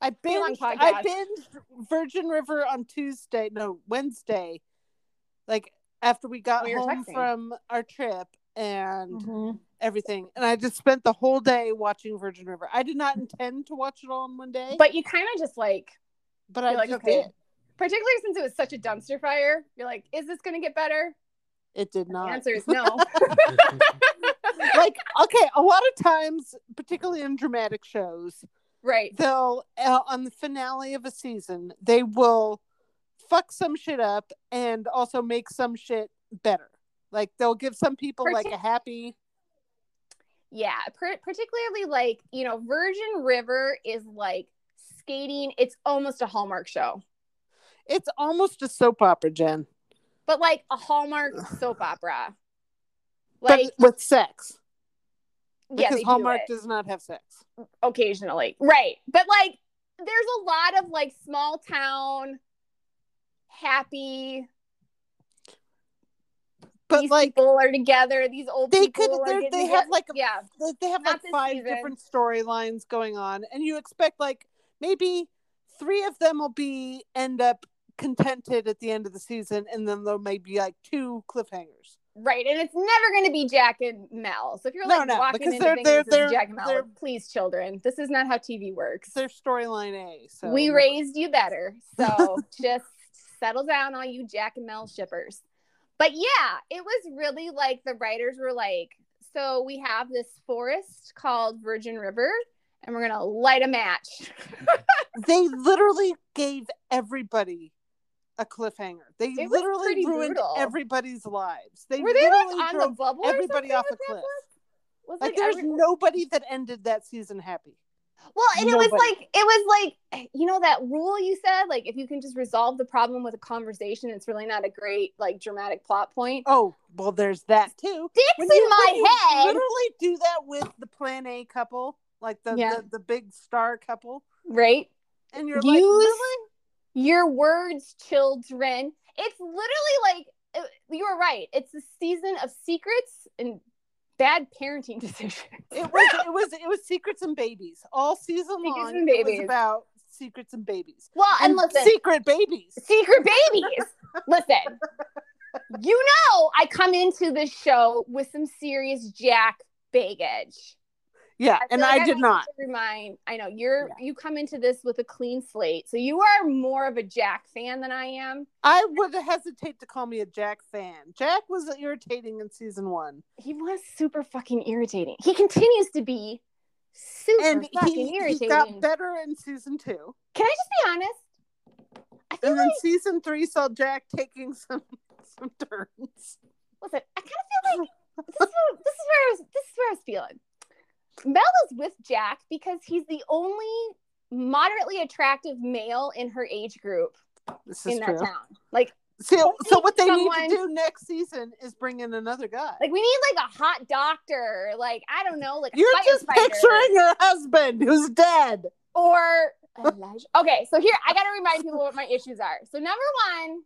I binged, I binged Virgin River on Tuesday, no Wednesday, like after we got Oh, home texting. from our trip and Mm-hmm. everything, and I just spent the whole day watching Virgin River. I did not intend to watch it all in one day, But you kind of just like, but I like, okay. did. particularly since it was such a dumpster fire, you're like, is this going to get better? It did not. The answer is no. like okay, a lot of times, particularly in dramatic shows, right. they'll uh, on the finale of a season they will fuck some shit up and also make some shit better like they'll give some people like a happy Yeah. Per- particularly like, you know, Virgin River is like skating. It's almost a Hallmark show, it's almost a soap opera jen but like a Hallmark soap opera. Like, but with sex yeah, because do hallmark it. does not have sex occasionally right but like there's a lot of like small town happy but these like people are together these old they people could they're- they have like a yeah. they- they have Not like five season. different storylines going on and you expect like maybe three of them will be end up contented at the end of the season and then there may be like two cliffhangers. Right and it's never going to be jack and mel. So if you're like no, walking because into they're- thinking they're- they're- jack and mel please children this is not how tv works. Their storyline A. So we raised you better so just settle down all you jack and mel shippers but yeah it was really like the writers were like so we have this forest called virgin river and we're gonna light a match they literally gave everybody a cliffhanger. They literally ruined brutal. everybody's lives. They were they like on the bubble everybody off a cliff. was Like, like, there's every- nobody that ended that season happy. Well and it was nobody. like it was like you know that rule you said like if you can just resolve the problem with a conversation it's really not a great like dramatic plot point Oh, well, there's that too. sticks When in you- my head Literally do that with the Plan A couple, like the Yeah. the, the big star couple, right and you're like, Use- really? your words children it's literally like uh, you were right it's a season of secrets and bad parenting decisions. It was it was it was secrets and babies. All season Secrets long. and It was about secrets and babies. Well and, and listen. secret babies. secret babies. Listen. You know i come into this show with some serious jack baggage Yeah, feel and like I did have not. remind i know you're you come into this with a clean slate so you are more of a jack fan than i am I would hesitate to call me a Jack fan. Jack was irritating in season one, he was super fucking irritating he continues to be super and fucking he, he got better in season two. Can I just be honest? I feel And then like season three saw Jack taking some some turns. listen, I kind of feel like this is, this is where I was this is where I was feeling. Mel is with Jack because he's the only moderately attractive male in her age group This is in that town. Like So, so what they someone- need to do next season is bring in another guy. like we need like a hot doctor, like I don't know, like You're just firefighter. picturing her husband who's dead. or Elijah. Okay, so here I got to remind people what my issues are. So number one,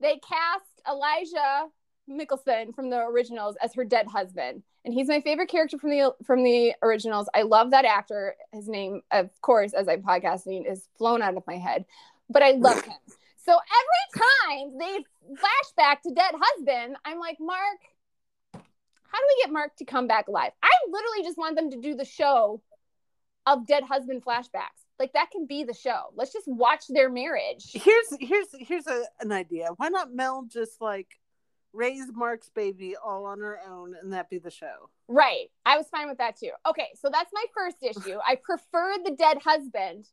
they cast Elijah Mikaelson from the originals as her dead husband, and he's my favorite character from the from the originals. I love that actor. His name, of course, as I'm podcasting, is flown out of my head, but I love him. So every time they flashback to dead husband, I'm like, Mark, how do we get Mark to come back alive? I literally just want them to do the show of dead husband flashbacks. Like that can be the show. Let's just watch their marriage. Here's here's here's a, an idea. Why not Mel just like raise Mark's baby all on her own and that be the show? Right. I was fine with that too. Okay, so that's my first issue. I prefer the dead husband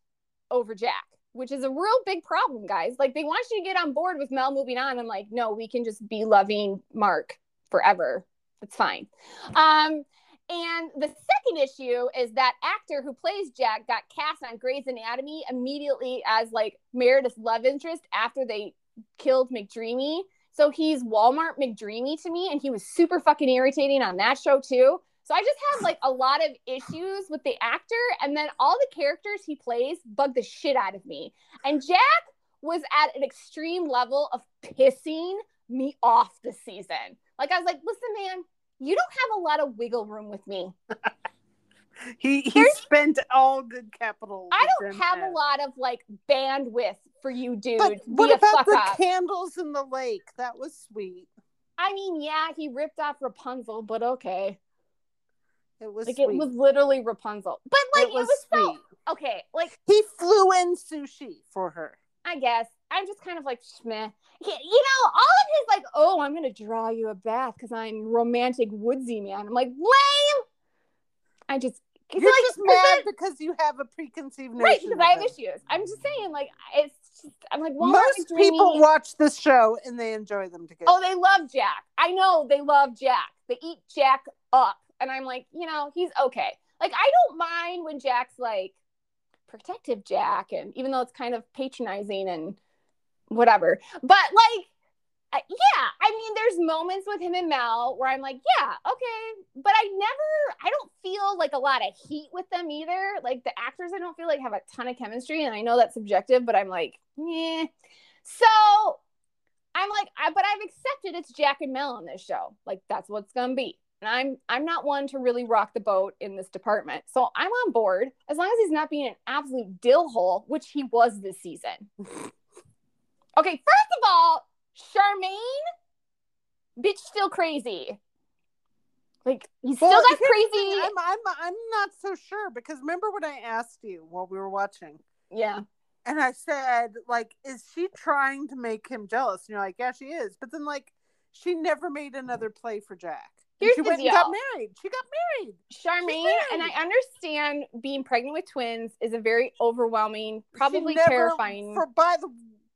over Jack, which is a real big problem, guys. Like they want you to get on board with Mel moving on. I'm like, no, we can just be loving Mark forever. It's fine. Um, and the second issue is that actor who plays Jack got cast on Grey's Anatomy immediately as like Meredith's love interest after they killed McDreamy. So he's Walmart McDreamy to me, and he was super fucking irritating on that show too. So I just have like a lot of issues with the actor, and then all the characters he plays bug the shit out of me. And Jack was at an extreme level of pissing me off this season. Like I was like, listen, man, you don't have a lot of wiggle room with me. He he There's- spent all good capital. I don't have a lot of like bandwidth for you, dude. But what about the up. candles in the lake? That was sweet. I mean, yeah, he ripped off Rapunzel, but okay. It was Like sweet. it was literally Rapunzel. But like it it was, was, so okay, like He flew in sushi for her. I guess I'm just kind of like. He- You know, all of his like, oh, I'm gonna draw you a bath because I'm romantic woodsy man. I'm like lame. I just You're like, just mad because you have a preconceived notion. right because I have issues. I'm just saying, like it's just I'm like Walmart Most people watch this show and they enjoy them together. Oh, they love Jack. I know they love Jack. They eat Jack up. And I'm like, you know, he's okay. Like, I don't mind when Jack's like protective Jack, and even though it's kind of patronizing and whatever. But like, uh, yeah, I mean, there's moments with him and Mel where I'm like, yeah, okay. But I never, I don't feel like a lot of heat with them either. Like, the actors, I don't feel like have a ton of chemistry. And I know that's subjective, but I'm like, yeah. So I'm like, I, but I've accepted it's Jack and Mel on this show. Like that's what's gonna be. And I'm I'm not one to really rock the boat in this department. So I'm on board as long as he's not being an absolute dill hole, which he was this season. okay, first of all, Charmaine, bitch still crazy. Like he's still Well, got here's crazy. I'm, I'm I'm not so sure because remember when I asked you while we were watching, yeah. and I said like, is she trying to make him jealous? And you're like, yeah, she is. But then like, she never made another play for Jack. Here's she the went and got married. She got married. Charmaine, and I understand being pregnant with twins is a very overwhelming, probably never- terrifying. For by the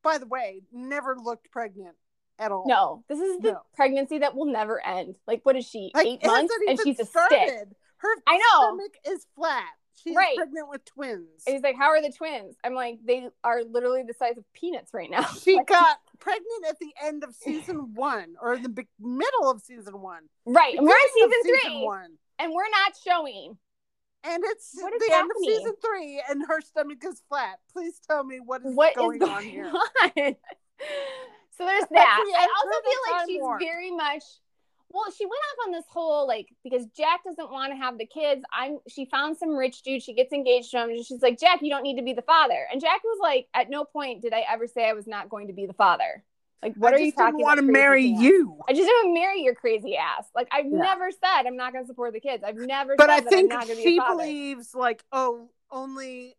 by the way, never looked pregnant at all. No, this is the No. pregnancy that will never end. Like, what is she? Like, eight months, and she's a stick. Her I know. stomach is flat. She's Right. pregnant with twins. And he's like, "How are the twins?" I'm like, "They are literally the size of peanuts right now." She Like, got pregnant at the end of season one or the be- middle of season one. right, and we're in season three, one. and we're not showing. And it's the end of season three, and her stomach is flat. Please tell me what is What is going, going on here. on? so there's that. I also feel like she's warp. very much. Well, she went off on this whole like because Jack doesn't want to have the kids. I'm. She found some rich dude. She gets engaged to him, and she's like, "Jack, you don't need to be the father." And Jack was like, "At no point did I ever say I was not going to be the father. Like, what I are you just didn't want to marry pants? you. I just didn't marry your crazy ass. Like I've Yeah. never said I'm not going to support the kids. I've never But said I that think I'm not going to be she a believes like, oh, only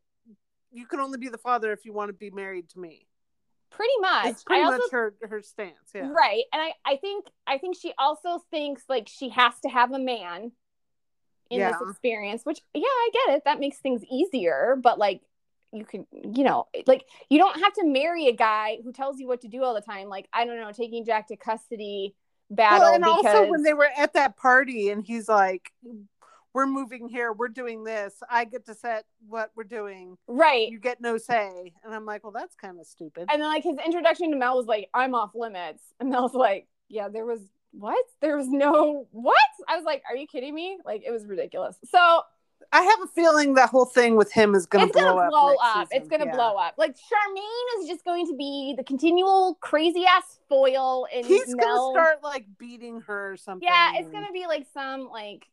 you can only be the father if you want to be married to me. pretty much. It's pretty I also much her her stance. Yeah. Right. And I, I think I think she also thinks like she has to have a man in Yeah. this experience, which yeah, I get it. That makes things easier, but like you can you know, like you don't have to marry a guy who tells you what to do all the time. Like, I don't know, taking Jack to custody battle Well, and because also when they were at that party, and he's like, "We're moving here. We're doing this. I get to set what we're doing. right. You get no say." And I'm like, "Well, that's kind of stupid." And then like his introduction to Mel was like, I'm off limits. And Mel's like, Yeah, there was what? There was no what? I was like, Are you kidding me? Like it was ridiculous. So I have a feeling that whole thing with him is going to it's blow gonna up. blow up. It's gonna Yeah. blow up. Like Charmaine is just going to be the continual crazy ass foil and He's going to start like beating her or something. yeah, it's gonna be like some like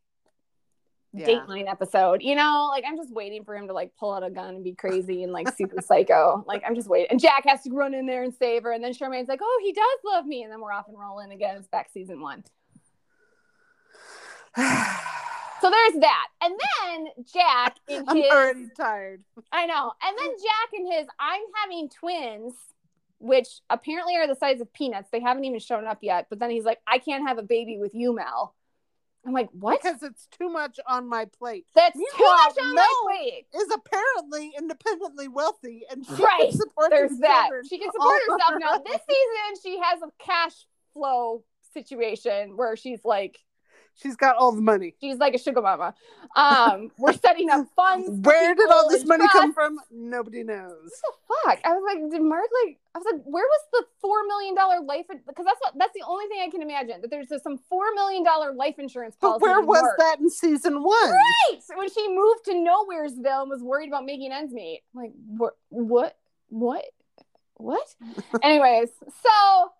Yeah. Dateline episode. You know, like I'm just waiting for him to like pull out a gun and be crazy and like super psycho. Like I'm just waiting. And Jack has to run in there and save her. And then Charmaine's like, oh, he does love me. And then we're off and rolling again. It's back season one. So there's that. And then Jack in I'm his already tired. I know. And then Jack and his I'm having twins, which apparently are the size of peanuts. They haven't even shown up yet. But then he's like, I can't have a baby with you, Mel. I'm like, what? Because it's too much on my plate. That's too much on my Mel plate. Is apparently independently wealthy, and she Right. can support There's that. She can support herself her now. This season, she has a cash flow situation where she's like, She's got all the money. She's like a sugar mama. Um, we're setting up funds. Where did all this money come from? Nobody knows. What the fuck? I was like, did Mark like? I was like, where was the four million dollar life? Because that's what that's the only thing I can imagine that there's some four million dollar life insurance policy. But where was Mark. that in season one? Right when she moved to Nowheresville and was worried about making ends meet. I'm like, what? What? What? What? Anyways, so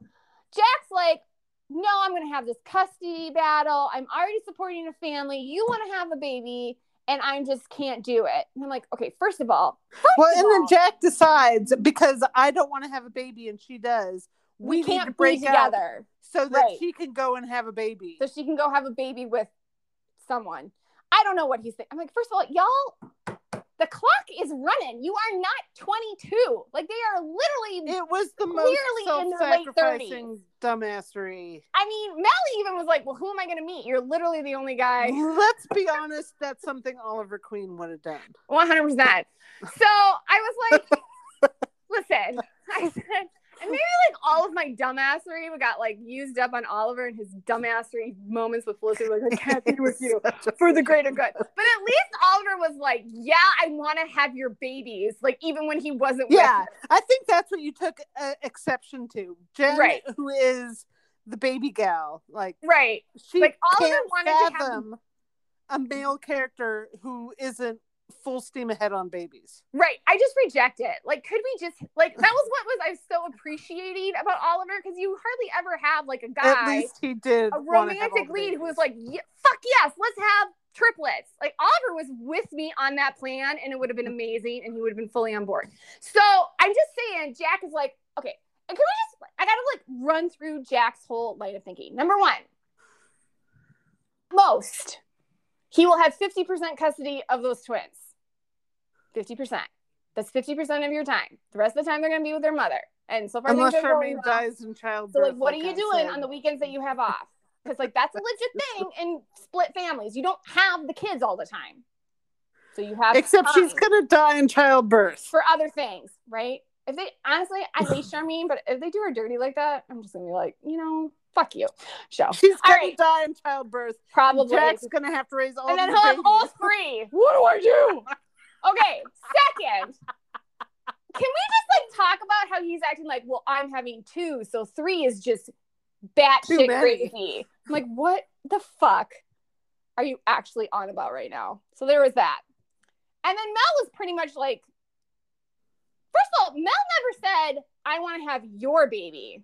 Jack's like, no, I'm gonna have this custody battle. I'm already supporting a family. You want to have a baby, and I just can't do it. And I'm like, okay, first of all, first Well, of and all, then Jack decides because I don't want to have a baby and she does. we, need can't to break together. so that Right. she can go and have a baby. so she can go have a baby with someone. I don't know what he's thinking. I'm like, first of all, y'all, the clock is running. You are not 22. Like they are literally. It was the most self-sacrificing dumbassery. I mean, Melly even was like, "Well, who am I going to meet? You're literally the only guy." Let's be honest, that's something Oliver Queen would have done. 100. percent So I was like, "Listen," I said, and maybe like all of my dumbassery got like used up on Oliver and his dumbassery moments with Felicity. Like, I can't be with you. For the greater good. But at least Oliver was like, "Yeah, I want to have your babies." Like even when he wasn't Yeah, I think that's what you took uh, exception to. Jen, Right. who is the baby gal, like right. she Like, Oliver wanted to have- a male character who isn't full steam ahead on babies. Right. I just reject it. Like, could we just like that was what was I was so appreciating about Oliver because you hardly ever have like a guy. At least he did a wanna have all romantic lead who was like, yeah, "Fuck yes, let's have triplets." Like Oliver was with me on that plan, and it would have been amazing, and he would have been fully on board. So I'm just saying, Jack is like, okay, and can we just? I gotta like run through Jack's whole line of thinking. Number one, most he will have 50% custody of those twins. 50%. That's 50% of your time. The rest of the time they're going to be with their mother. And so far, unless going Charmaine well. dies in childbirth. So, like, what are you I doing said. on the weekends that you have off? Because, like, that's a legit thing in split families. You don't have the kids all the time. So you have Except she's gonna die in childbirth. for other things, right? If they honestly, I hate Charmaine, but if they do her dirty like that, I'm just gonna be like, you know, fuck you, show. She's gonna right. die in childbirth. Probably. Jack's gonna have to raise all and then the he'll have all three. What do I do? Okay, second. Can we just like talk about how he's acting like, well, I'm having two, so three is just batshit crazy. I'm like, what the fuck are you actually on about right now? So there was that. And then Mel was pretty much like, first of all, Mel never said, I want to have your baby.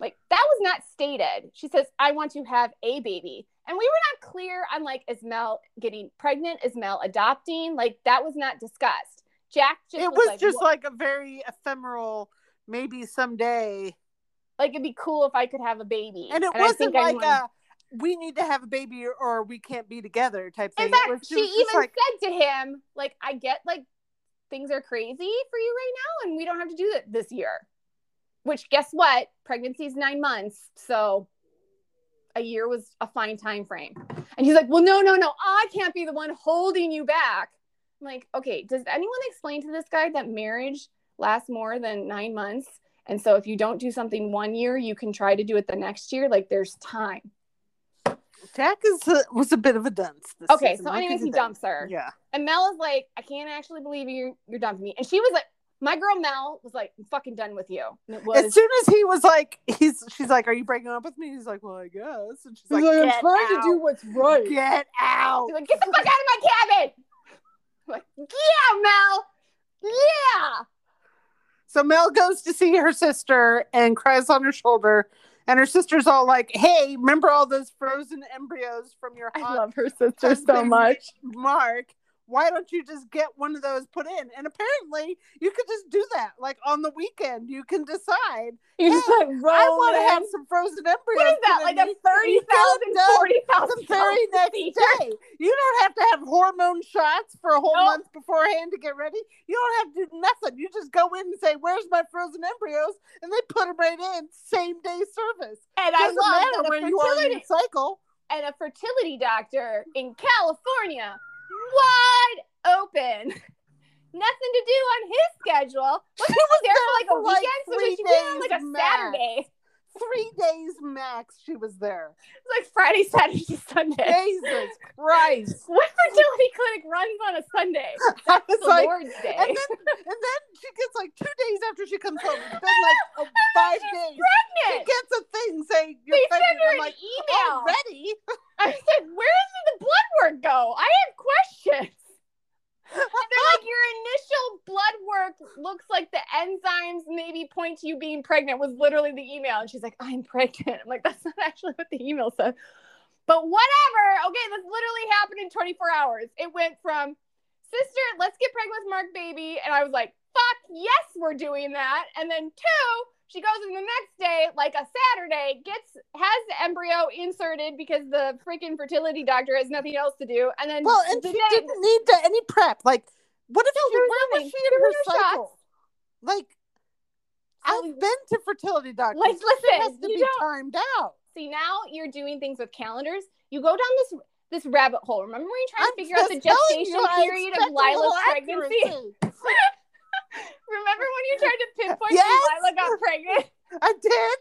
Like that was not stated. She says, I want to have a baby. And we were not clear on like, is Mel getting pregnant? Is Mel adopting? Like that was not discussed. Jack just it was, was like, just "Well, like a very ephemeral, maybe someday. like it'd be cool if I could have a baby. And it I wasn't like wanna- a we need to have a baby or, or we can't be together type thing. In fact, was- she even like, said to him, like, I get like things are crazy for you right now, and we don't have to do it this year. Which guess what? Pregnancy's nine months, so a year was a fine time frame. And he's like, Well, no, no, no, I can't be the one holding you back. I'm like, okay, does anyone explain to this guy that marriage lasts more than nine months? And so if you don't do something one year, you can try to do it the next year. Like there's time. Jack is a, was a bit of a dunce. This Okay, season. so anyways, he dumps her. Yeah. And Mel is like, I can't actually believe you you're dumping me. And she was like, my girl Mel was like, I'm fucking done with you. It was As soon as he was like, he's she's like, "Are you breaking up with me?" He's like, "Well, I guess." And she's like, "Get out. To do what's right. Get out." She's like, get the fuck out of my cabin. I'm like, yeah, Mel. Yeah. So Mel goes to see her sister and cries on her shoulder, and her sister's all like, "Hey, remember all those frozen embryos from your I hot love her sister so much. Mark? Why don't you just get one of those put in?" And apparently, you could just do that, like on the weekend. You can decide. You're just like, I want to have some frozen embryos. What is that? Like a me. 30,000, You don't 40,000 the very next day. You don't have to have hormone shots for a whole Nope. month beforehand to get ready. You don't have to do nothing. You just go in and say, "Where's my frozen embryos?" and they put them right in, same day service. And I love matter where you are in fertility, your cycle. and a fertility doctor in California, wide open. Nothing to do on his schedule. What She was was there like a weekend? so we should do it on like a. Saturday. Three days max. She was there. It's like Friday, Saturday, Sunday. Jesus Christ! What fertility clinic runs on a Sunday? Was the like, Lord's Day. and then and then she gets like two days after she comes home. It's been like oh, five days. She gets a thing saying you're They sent pregnant. her I'm an like, email. already? I said, "Where did the blood work go? I have questions." They're like, "Your initial blood work looks like the enzymes maybe point to you being pregnant." Was literally the email, and she's like, "I'm pregnant." I'm like, "That's not actually what the email said." But whatever. Okay, this literally happened in 24 hours. It went from sister, let's get pregnant with Mark baby, and I was like, "Fuck yes, we're doing that." And then two, she goes in the next day, like a Saturday, gets has the embryo inserted because the freaking fertility doctor has nothing else to do, and then Well, and the she day- didn't need to, any prep. Like, what if she? was Where was she in her shots. cycle? Like, I've been to fertility doctors. Like, It has listen, to you be don't- timed out. See, now you're doing things with calendars. You go down this this rabbit hole. Remember when you tried to figure out the gestation you, period of Lila's pregnancy? Remember when you tried to pinpoint Yes. when Lila got pregnant? I did.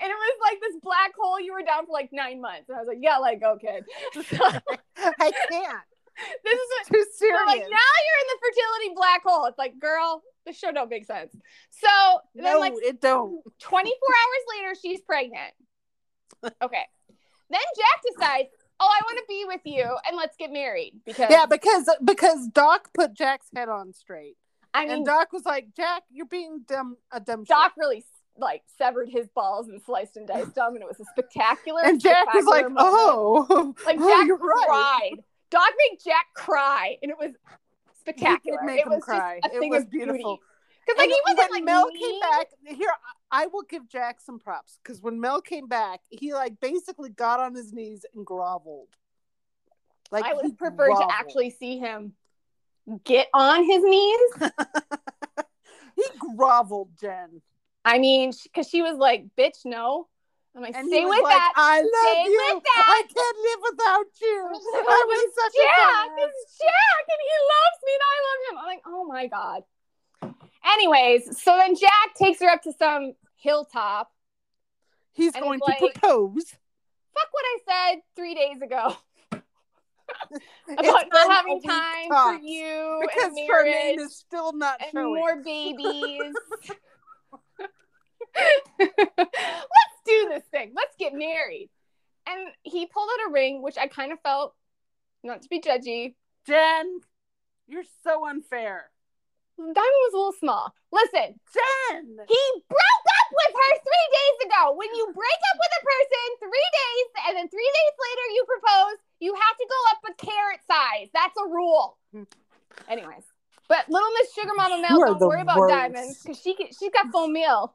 And it was like this black hole. You were down for like nine months, and I was like, "Yeah, like okay." So, I can't. this is what, Too so serious. like now you're in the fertility black hole. It's like, girl, the show don't make sense. So then, no, like it don't. 24 hours later, she's pregnant. Okay. Then Jack decides, oh, I want to be with you and let's get married. Because, Yeah, because because Doc put Jack's head on straight, I mean, and Doc was like, "Jack, you're being dumb, a dumb." shit." Doc really like severed his balls and sliced and diced them, and it was a spectacular. and Jack was like, moment. "Oh, like oh, Jack right." cried. Doc made Jack cry, and it was spectacular. He did make it him was cry. just a It thing was of beautiful. Because like And he wasn't when like Mel mean. came back here. I will give Jack some props because when Mel came back, he like basically got on his knees and groveled. Like I would prefer preferred to actually see him get on his knees. he groveled, Jen, I mean, because she was like, "Bitch, no." I'm like, and "Stay with like, that." "I love Stay you. with that." I can't live without you." I was such Jack, dumbass. it's Jack, and he loves me, and I love him. I'm like, oh my god. Anyways, so then Jack takes her up to some hilltop. He's going to like- propose. Fuck what I said three days ago about not having time tops, for you because and her name is still not and showing. more babies. Let's do this thing. Let's get married. And he pulled out a ring, which I kind of felt, not to be judgy, Jen, you're so unfair. Diamond was a little small. Listen, Jen, he broke up with her three days ago. When you break up with a person three days and then three days later you propose, you have to go up a carrot size. That's a rule. Anyways, but little Miss Sugar Mama Mel, don't worry about worst. diamonds because she can, she's got full meal.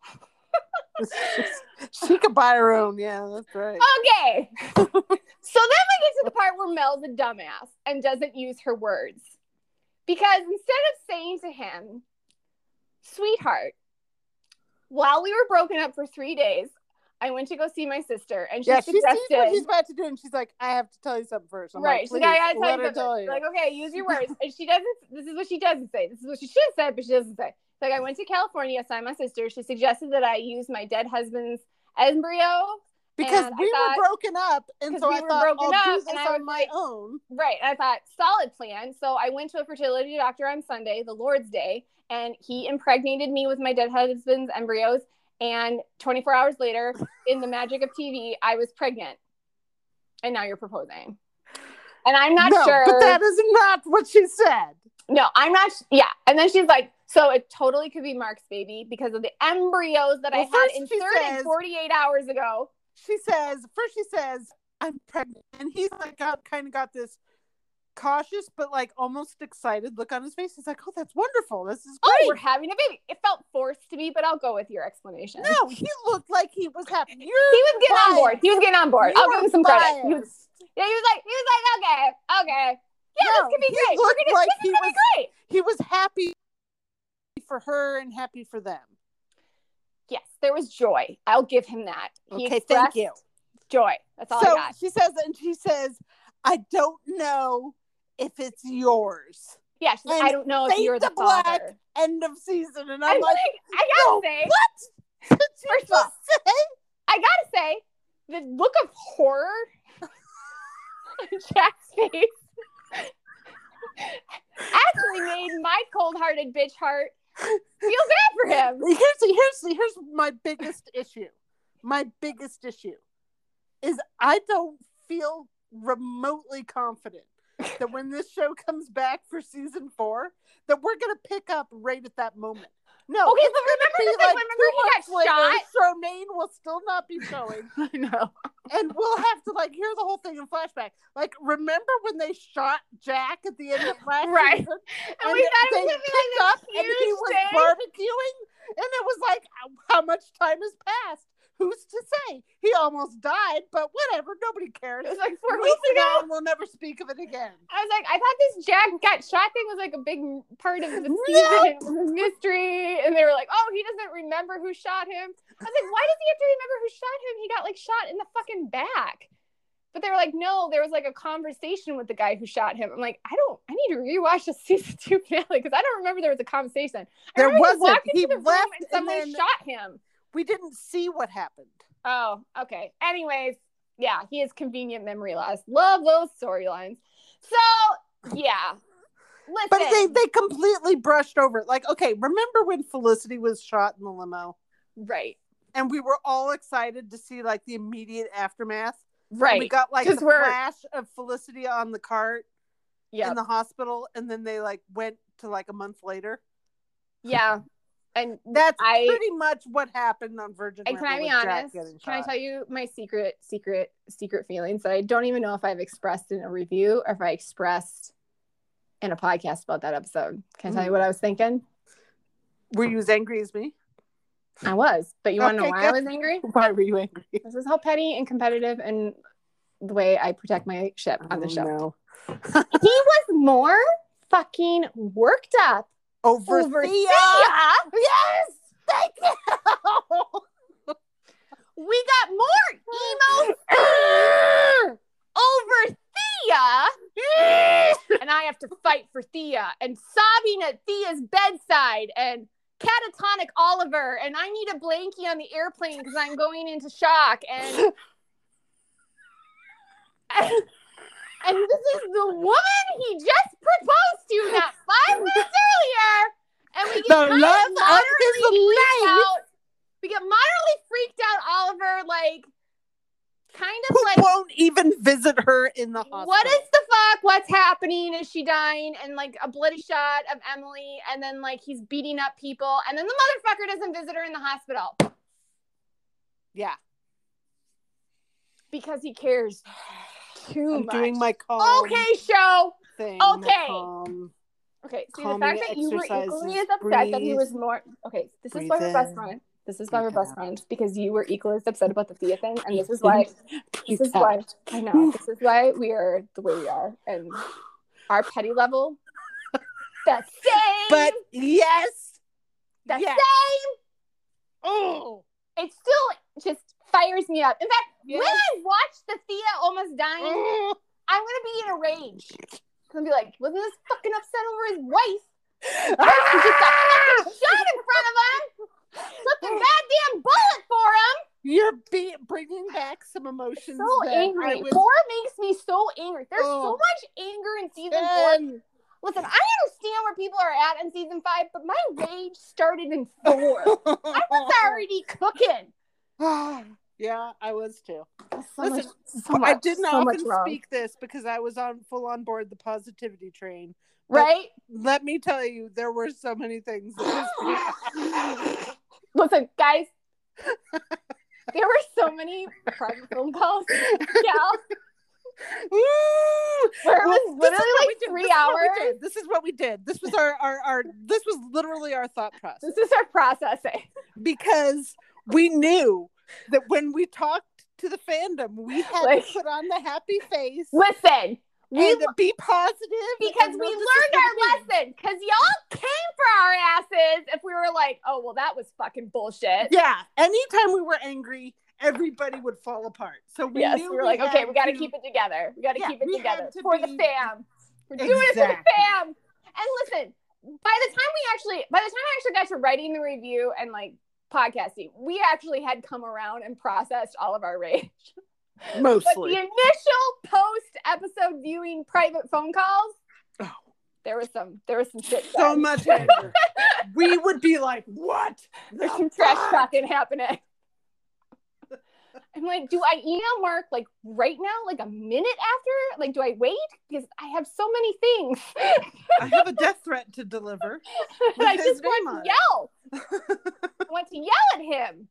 she could buy her own. Yeah, that's right. Okay. so then we get to the part where Mel's a dumbass and doesn't use her words. Because instead of saying to him, sweetheart, while we were broken up for three days, I went to go see my sister and she yeah, she sees what suggested. he's about to do, and she's like, "I have to tell you something first. I'm right. like, She's like, I gotta tell you something. tell you. Like, okay, use your words. and she doesn't, this is what she doesn't say. This is what she should have said, but she doesn't say. Like, I went to California, to saw my sister. She suggested that I use my dead husband's embryo because and we thought- were broken up, and so we I were thought broken I'll up, do this on my like- own. Right. And I thought, solid plan. So I went to a fertility doctor on Sunday, the Lord's Day, and he impregnated me with my dead husband's embryos. And 24 hours later, in the magic of TV, I was pregnant. And now you're proposing. And I'm not no, sure. but that is not what she said. no, I'm not. Yeah. And then she's like, so it totally could be Mark's baby because of the embryos that I had inserted says- 48 hours ago. She says first. She says, "I'm pregnant," and he's like, got kind of got this cautious but like almost excited look on his face. He's like, "Oh, that's wonderful. This is oh, great. Oh, we're having a baby. It felt forced to me, but I'll go with your explanation. no, he looked like he was happy. You're He was getting on board. He was getting on board. You I'll give him some credit. He was, yeah, he was like, he was like, okay, okay, yeah, No, this could be great. Looked gonna, like he was- be great. He was happy for her and happy for them. Yes, there was joy. I'll give him that. He Okay, thank you. Joy. That's all I So got. she says, and she says, "I don't know if it's yours." Yeah, she's like, I don't know if you're the black. father. End of season, and I'm I'm like, like, I gotta no, say, "What First of all- I gotta say, the look of horror on Jack's face actually made my cold-hearted bitch heart feel bad for him. Here's here's here's my biggest issue. My biggest issue is I don't feel remotely confident that when this show comes back for season four, that we're gonna pick up right at that moment. No, Okay, but remember the thing, like remember he got later, shot? Shonane will still not be showing, I know. and we'll have to like hear the whole thing in flashback. Like, remember when they shot Jack at the end of last Right. season? And we thought it was gonna be like up and he was thing. barbecuing, and it was like, how much time has passed? Who's to say? He almost died, but whatever. Nobody cares. It was like four Moving weeks ago. on, we'll never speak of it again. I was like, I thought this Jack got shot thing was like a big part of the season No. it was a mystery. And they were like, oh, he doesn't remember who shot him. I was like, why does he have to remember who shot him? He got like shot in the fucking back. But they were like, no, there was like a conversation with the guy who shot him. I'm like, I don't, I need to rewatch the season two finale because I don't remember there was a conversation. I There wasn't. into He the left and and someone then- shot him. We didn't see what happened. Oh, okay. Anyways, yeah, he has convenient memory loss. Love those storylines. So, yeah. Listen. But they, they completely brushed over it. Like, okay, remember when Felicity was shot in the limo? right. And we were all excited to see like the immediate aftermath. And Right. we got like the we're- flash of Felicity on the cart yeah. in the hospital, and then they like went to like a month later. yeah. And That's I- pretty much what happened on Virgin. and can I be honest? Can I tell you my secret, secret, secret feelings that I don't even know if I've expressed in a review or if I expressed in a podcast about that episode. Can I tell you Mm. what I was thinking? Were you as angry as me? I was, but you want to know why I was angry? Why were you angry? This is how petty and competitive and the way I protect my ship on the Oh, show. no. he was more fucking worked up Over, over Thea. Thea. Yes, thank you. We got more emo over Thea. and I have to fight for Thea and sobbing at Thea's bedside and catatonic Oliver. And I need a blankie on the airplane because I'm going into shock. And and this is the woman he just proposed to not five minutes earlier. And we get The kind of moderately freaked life. out. We get moderately freaked out, Oliver, like kind of Who like won't even visit her in the hospital? what is the fuck? What's happening? Is she dying? And like a bloody shot of Emily, and then like he's beating up people, and then the motherfucker doesn't visit her in the hospital Yeah, because he cares too I'm much. doing my calm okay, show. thing. Okay. calm. Okay, see the fact that you were equally as upset that he was more. Okay, this is why we're best in, friends. This is why we're best out. friends because you were equally as upset about the Thea thing, and this is why. This is why. I know. This is why we are the way we are, and our petty level, the same. But yes, that's the yes. same. Oh, It's still just fires me up. In fact, yes. when I watch the Thea almost dying, Oh. I'm gonna be in a rage. I'm gonna be like, wasn't this fucking upset over his wife? Ah! He just got fucking shot in front of him. Slipped a goddamn bullet for him. You're be- bringing back some emotions. So angry. Was Four makes me so angry. There's so Oh. much anger in season four. Listen, I understand where people are at in season five, but my rage started in four. I was already cooking. yeah, I was too. So Listen, much, so I didn't so often speak this because I was on full on board the positivity train. right? Let me tell you, there were so many things. Listen, guys, there were so many private phone calls, yeah, Woo! where it was this literally like three This is what we hours. This is what we did. This was our, our, our this was literally our thought process This is our processing. because we knew that when we talked to the fandom, we had Like- to put on the happy face Listen, we be positive because we know this is learned our lesson. Because y'all came for our asses if we were like, oh well, that was fucking bullshit. Yeah, anytime we were angry, everybody would fall apart. So we yes, knew we were like, okay, we got to keep it together. We got to Yeah, keep it together to for the fam. We're doing it for the fam. And listen, by the time we actually, by the time I actually got to writing the review and like podcasting. We actually had come around and processed all of our rage. But Mostly. the initial post episode viewing private phone calls, Oh. there was some there was some shit. so much anger. we would be like, what? There's the some trash talking happening. I'm like, do I email Marc like right now, like a minute after? Like, do I wait? Because I have so many things. I have a death threat to deliver. I just want to yell. I want to yell at him.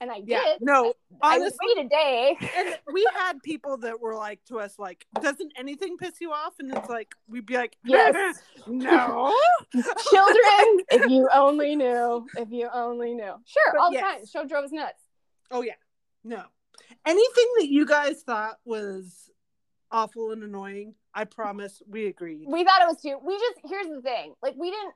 And I Yeah. did. No, I honestly, would wait a day. and we had people that were like to us like doesn't anything piss you off and it's like we'd be like Yes. no Children, if you only knew, if you only knew. Sure, But all the yes. time. Show drove us nuts. oh yeah no anything that you guys thought was awful and annoying i promise we agreed We thought it was too. We just here's the thing. Like we didn't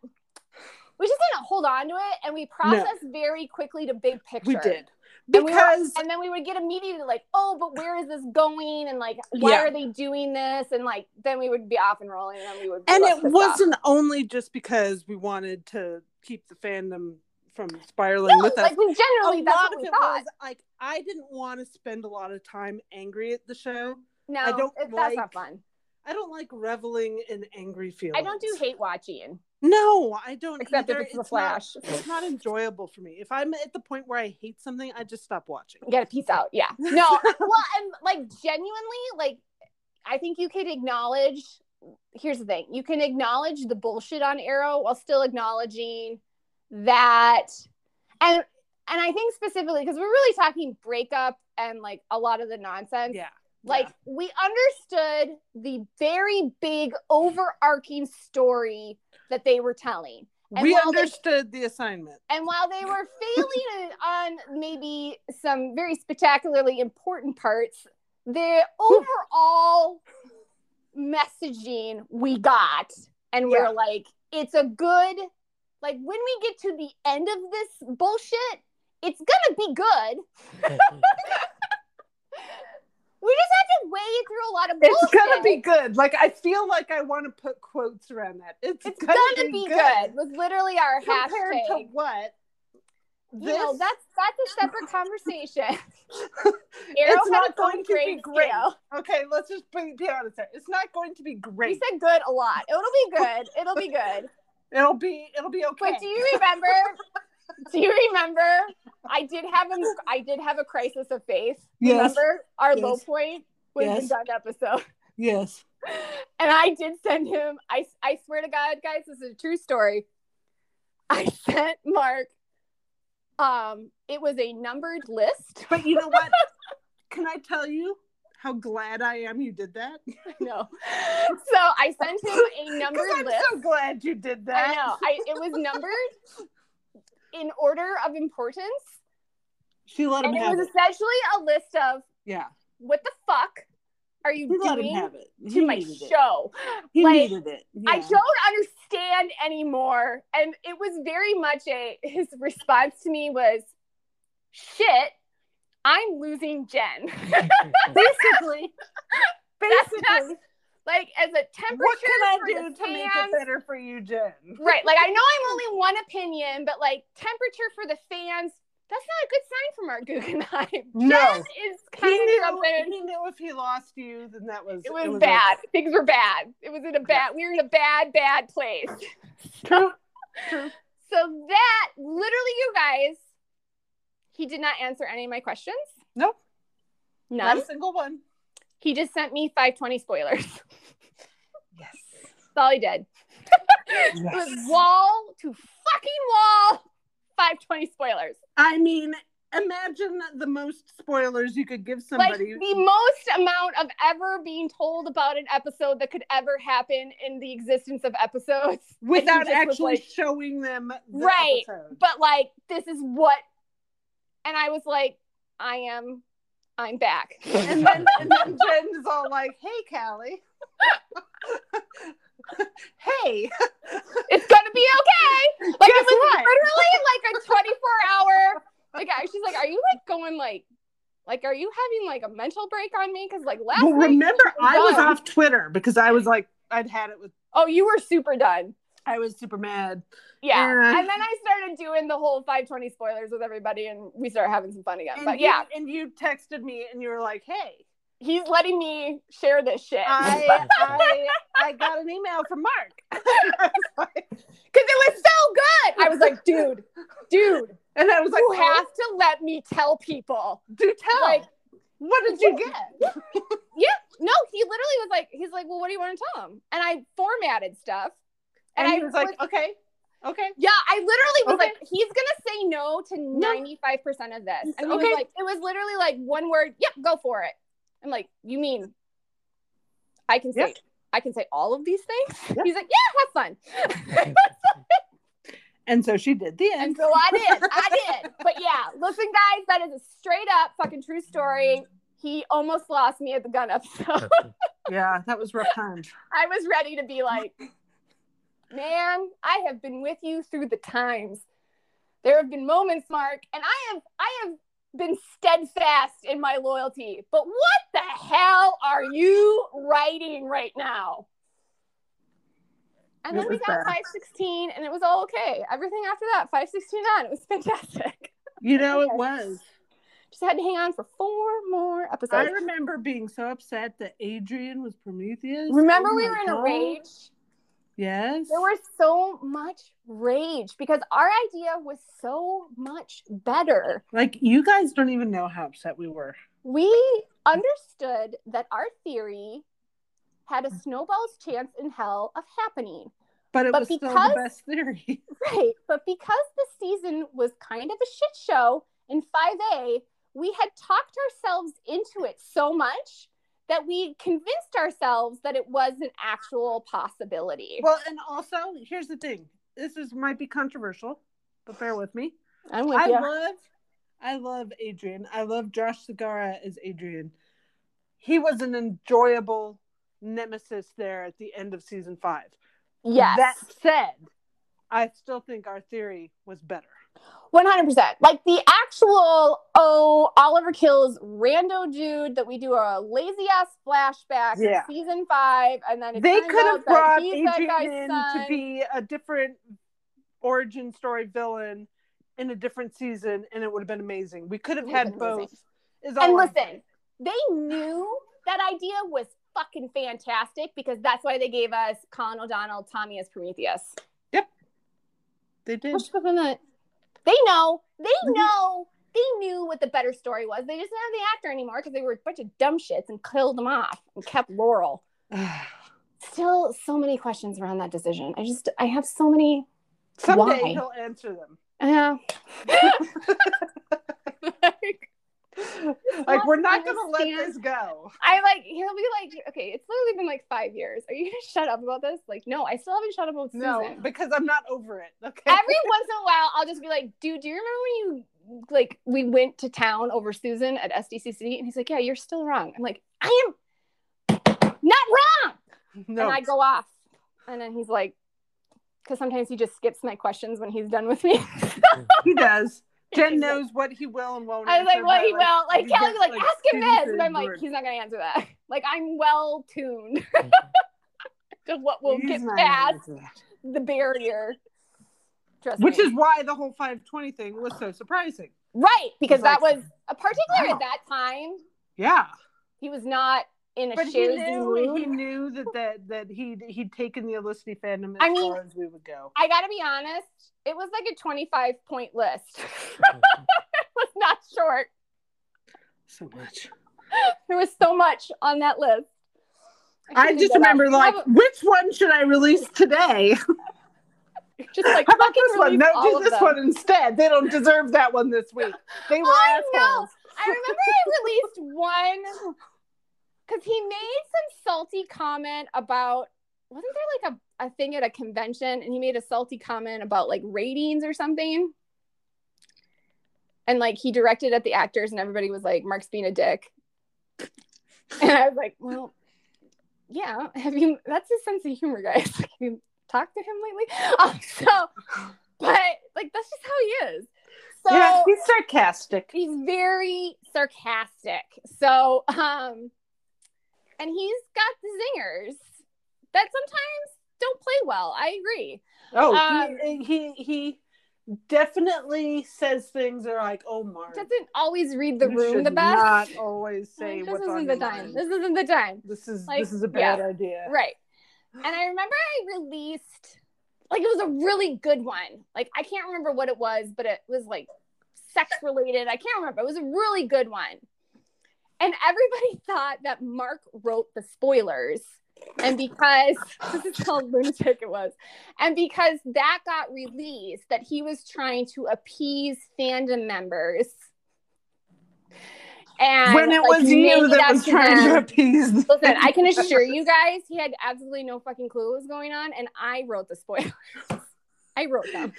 we just didn't hold on to it and we processed very quickly to big picture. we did And we were- because and then we would get immediately like, oh, but where is this going? And like, why Yeah. are they doing this? And like, then we would be off and rolling, and then we would. and it wasn't only just because we wanted to keep the fandom from spiraling off. with No, us like we a generally that's lot what of it thought. was like i didn't want to spend a lot of time angry at the show no, I don't it- that's not like fun. i don't like reveling in angry feelings I don't do hate watching, No, I don't. except either. if it's the not- Flash. it's not enjoyable for me. If I'm at the point where I hate something, I just stop watching. You gotta peace out. Yeah. No, well, and like genuinely, like I think you could acknowledge. Here's the thing: you can acknowledge the bullshit on Arrow while still acknowledging that, and and I think specifically because we're really talking breakup and like a lot of the nonsense. Yeah. Like we understood the very big overarching story that they were telling. And we while they- understood the assignment. And while they were failing on maybe some very spectacularly important parts, the overall messaging we got, and Yeah. we're like, it's a good, like when we get to the end of this bullshit, it's gonna be good. We just have to wade through a lot of bullshit. It's gonna be good. Like I feel like I want to put quotes around that. It's, It's gonna, be, good. Was literally our Compared to hashtag. what? You know, that's that's a separate conversation. It's not going to be great. scale. Okay, let's just be, be honest there. It's not going to be great. We said good a lot. It'll be good. It'll be good. It'll be it'll be okay. But do you remember? do you remember? I did have a I did have a crisis of faith. Yes. Remember our Yes. low point was Yes. the gun episode. yes. And I did send him. I I swear to God, guys, this is a true story. I sent Marc. Um, it was a numbered list. But you know what? Can I tell you how glad I am you did that? No. So I sent him a 'Cause numbered I'm list. so glad you did that. I know. I it was numbered in order of importance. She let him And it have was it. essentially a list of Yeah. what the fuck are you He let him doing have it. to my needed it. show? He Like, needed it. I don't understand anymore. And it was very much a his response to me was shit, I'm losing Jen. basically. That's Basically, like as a temperature what can I for do the to make it fans- better for you, Jen? Right. Like I know I'm only one opinion, but like temperature for the fans, that's not a good sign from our Guggenheim. No. Jen is He kind of knew, something. he knew if he lost you, then that was It was, over. bad. Things were bad. It was in a bad. We were in a bad, bad place. True. True. So that literally, you guys, he did not answer any of my questions. Nope. None. Not a single one. He just sent me 520 spoilers. Yes. That's all he did. It was wall to fucking wall. 520 spoilers. I mean, imagine the most spoilers you could give Like somebody. the most amount of ever being told about an episode that could ever happen in the existence of episodes. without actually like- showing them the Right. episode. But like, this is what. And I was like, I am, I'm back. And then, and then Jen is all like, "Hey, Callie. hey, it's gonna be okay. Like Guess it was what? literally like a 24 hour. Like she's like, are you like going like, like are you having like a mental break on me? Because like last well, remember I was off Twitter because I was like, I'd had it with, Oh, you were super done. I was super mad yeah. And then I started doing the whole 520 spoilers with everybody, and we started having some fun again. But you- yeah, and you texted me and you were like, "Hey, he's letting me share this shit I I I got an email from Marc." I was like- because it was so good. I was like, dude, dude, and I was like, you "Oh, have to let me tell people. do tell." Like, what did you get? Yeah. No, he literally was like, he's like, well, what do you want to tell him? And I formatted stuff, And, and, I was like, "Okay, okay." Yeah, I literally was Okay. like, he's gonna say no to ninety five percent of this, and he Okay. was like, it was literally like one word. Yep, go for it. I'm like, you mean I can say Yep. I can say all of these things? Yep. He's like, yeah, have fun. And so she did the end. and so I did, I did. But yeah, listen, guys, that is a straight up fucking true story. He almost lost me at the gun episode. Yeah, that was rough times. I was ready to be like, man, I have been with you through the times. There have been moments, Marc, and I have I have been steadfast in my loyalty. But what the hell are you writing right now? And It then we got bad. 516 and it was all okay. Everything after that, 516 on, it was fantastic. You know, it was. Just had to hang on for four more episodes. I remember being so upset that Adrian was Prometheus. Remember Oh we were in a rage? Yes. There was so much rage because our idea was so much better. like you guys don't even know how upset we were. We understood that our theory had a snowball's chance in hell of happening. But it But was still the best theory. Right. But because the season was kind of a shit show in 5A, we had talked ourselves into it so much that we convinced ourselves that it was an actual possibility. well, and also here's the thing. This is might be controversial, but bear with me. I'm with I you. love I love Adrian. I love Josh Segarra as Adrian. He was an enjoyable nemesis there at the end of season five. yes. That said, I still think our theory was better. One hundred percent. Like the actual oh Oliver kills rando dude that we do a lazy ass flashback in Yeah. season five, and then it they could out have that brought he's that Adrian guy's in son. to be a different origin story villain in a different season, and it would have been amazing. We could have had both. Is all And I'm listen, saying. they knew that idea was fucking fantastic because that's why they gave us Colin O'Donnell, Tommy as Prometheus. Yep. They did. Which was in the- They know, they Mhm. know, they knew what the better story was. They just didn't have the actor anymore because they were a bunch of dumb shits and killed them off and kept Laurel. Still, so many questions around that decision. I just, I have so many. Someday Why? he'll answer them. Yeah. Like we're not gonna let this go. I like he'll be like, okay, it's literally been like five years. Are you gonna shut up about this? Like, no, I still haven't shut up about No, Susan. because I'm not over it. Okay. Every once in a while, I'll just be like, dude, do you remember when you like we went to town over Susan at SDCC? And he's like, yeah, you're still wrong. I'm like, I am not wrong. no. And I go off, and then he's like, because sometimes he just skips my questions when he's done with me. he does. Jen like- knows what he will and won't. I was like, what he will. Like, Kelly, like, like, ask him this. And I'm like, it. he's not going to answer that. Like, I'm well tuned to what will He's get past gonna the barrier. Trust Which me. is why the whole 520 thing was so surprising. right because like, that was a particular wow. at that time. Yeah. He was not in a But he knew mood. he knew that that, that he'd he'd taken the Felicity fandom as I mean- far as we would go. I got to be honest, it was like a 25 point list. it was not short. So much. There was so much on that list. I should just remember out. like, which one should I release today? just like How about this one? No, do this one instead. They don't deserve that one this week. They were I know. I remember I released one because he made some salty comment about wasn't there like a, a thing at a convention and he made a salty comment about like ratings or something? And like he directed at the actors and everybody was like marc's being a dick. And i was like well yeah have you that's his sense of humor guys. Have you talked to him lately? Um, so but like that's just how he is. So yeah, he's sarcastic. he's very sarcastic. So, um, and he's got the zingers that sometimes don't play well. I agree. Oh, Um, he, he he definitely says things that are like, "Oh, Marc, Doesn't always read the room the best. Not always say Like, this what's isn't on the time. mind. This isn't the time. This is like, this is a yeah. bad idea. Right. And I remember I released like it was a really good one. Like I can't remember what it was, but it was like sex related. I can't remember. It was a really good one. And everybody thought that Marc wrote the spoilers. And because this is how lunatic it was, and because that got released, that he was trying to appease fandom members. And when it like, was you that was trying them. to appease. Listen, I can assure you guys, he had absolutely no fucking clue what was going on, and I wrote the spoilers. I wrote them.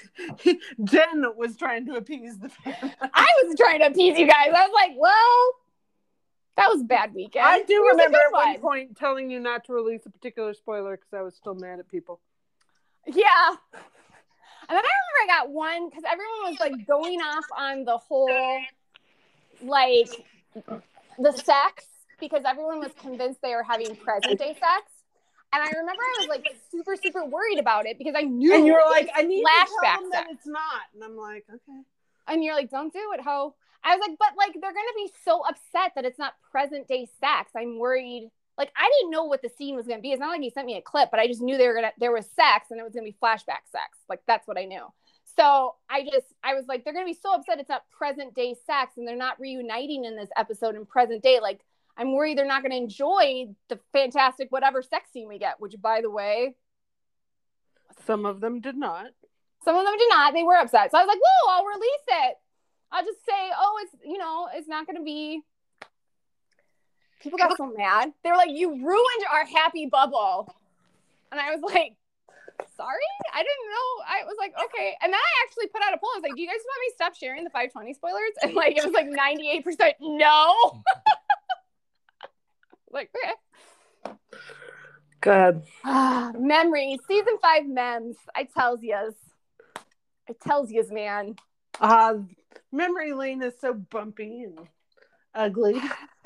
Jen was trying to appease the fans. I was trying to appease you guys. I was like, well, that was a bad weekend. I do remember at one one. point telling you not to release a particular spoiler because I was still mad at people. Yeah. And then I remember I got one because everyone was like going off on the whole, like, the sex because everyone was convinced they were having present day sex. And I remember I was like super, super worried about it because I knew. And you were like, I need to flashback tell them that it's not. And I'm like, okay. And you're like, don't do it, ho. I was like, but like they're gonna be so upset that it's not present day sex. I'm worried. Like I didn't know what the scene was gonna be. It's not like he sent me a clip, but I just knew they were gonna there was sex and it was gonna be flashback sex. Like that's what I knew. So I just I was like, they're gonna be so upset it's not present day sex and they're not reuniting in this episode in present day. Like I'm worried they're not gonna enjoy the fantastic whatever sex scene we get, which by the way, Some of them did not. some of them did not. They were upset. So I was like, whoa, I'll release it. I'll just say, oh, it's, you know, it's not going to be. People got so mad. They were like, you ruined our happy bubble. And I was like, sorry? I didn't know. I was like, okay. And then I actually put out a poll. I was like, do you guys want me to stop sharing the 520 spoilers? And like, it was like 98% no. like, okay. Good. Ah, memories. Season five memes. I tells yous. I tells yous, man. Uh, memory lane is so bumpy and ugly.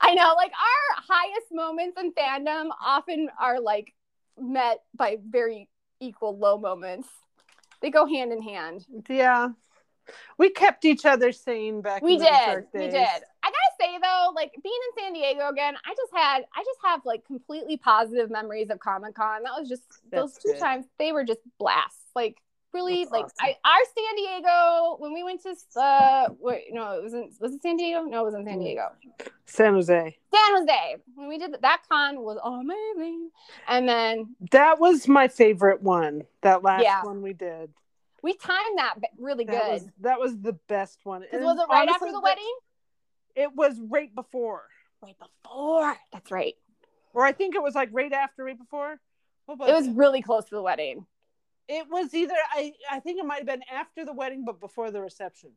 I know, like our highest moments in fandom often are like met by very equal low moments. They go hand in hand. yeah. We kept each other sane back We in the did. We did. I gotta say though, like being in San Diego again, I just had I just have like completely positive memories of Comic Con. That was just those two times they were just blasts. Like really That's like awesome. I our San Diego when we went to uh wait, no, it wasn't was it San Diego? No, it wasn't San Mm. Diego. San Jose. San Jose. When we did that, that con was amazing. And then That was my favorite one. That last Yeah. one we did. we timed that really That good. was that was the best one. was it right honestly, after the wedding? It was right before. Right before. That's right. Or I think it was like right after, right before. It was really close to the wedding. It was either I I think it might have been after the wedding, but before the reception.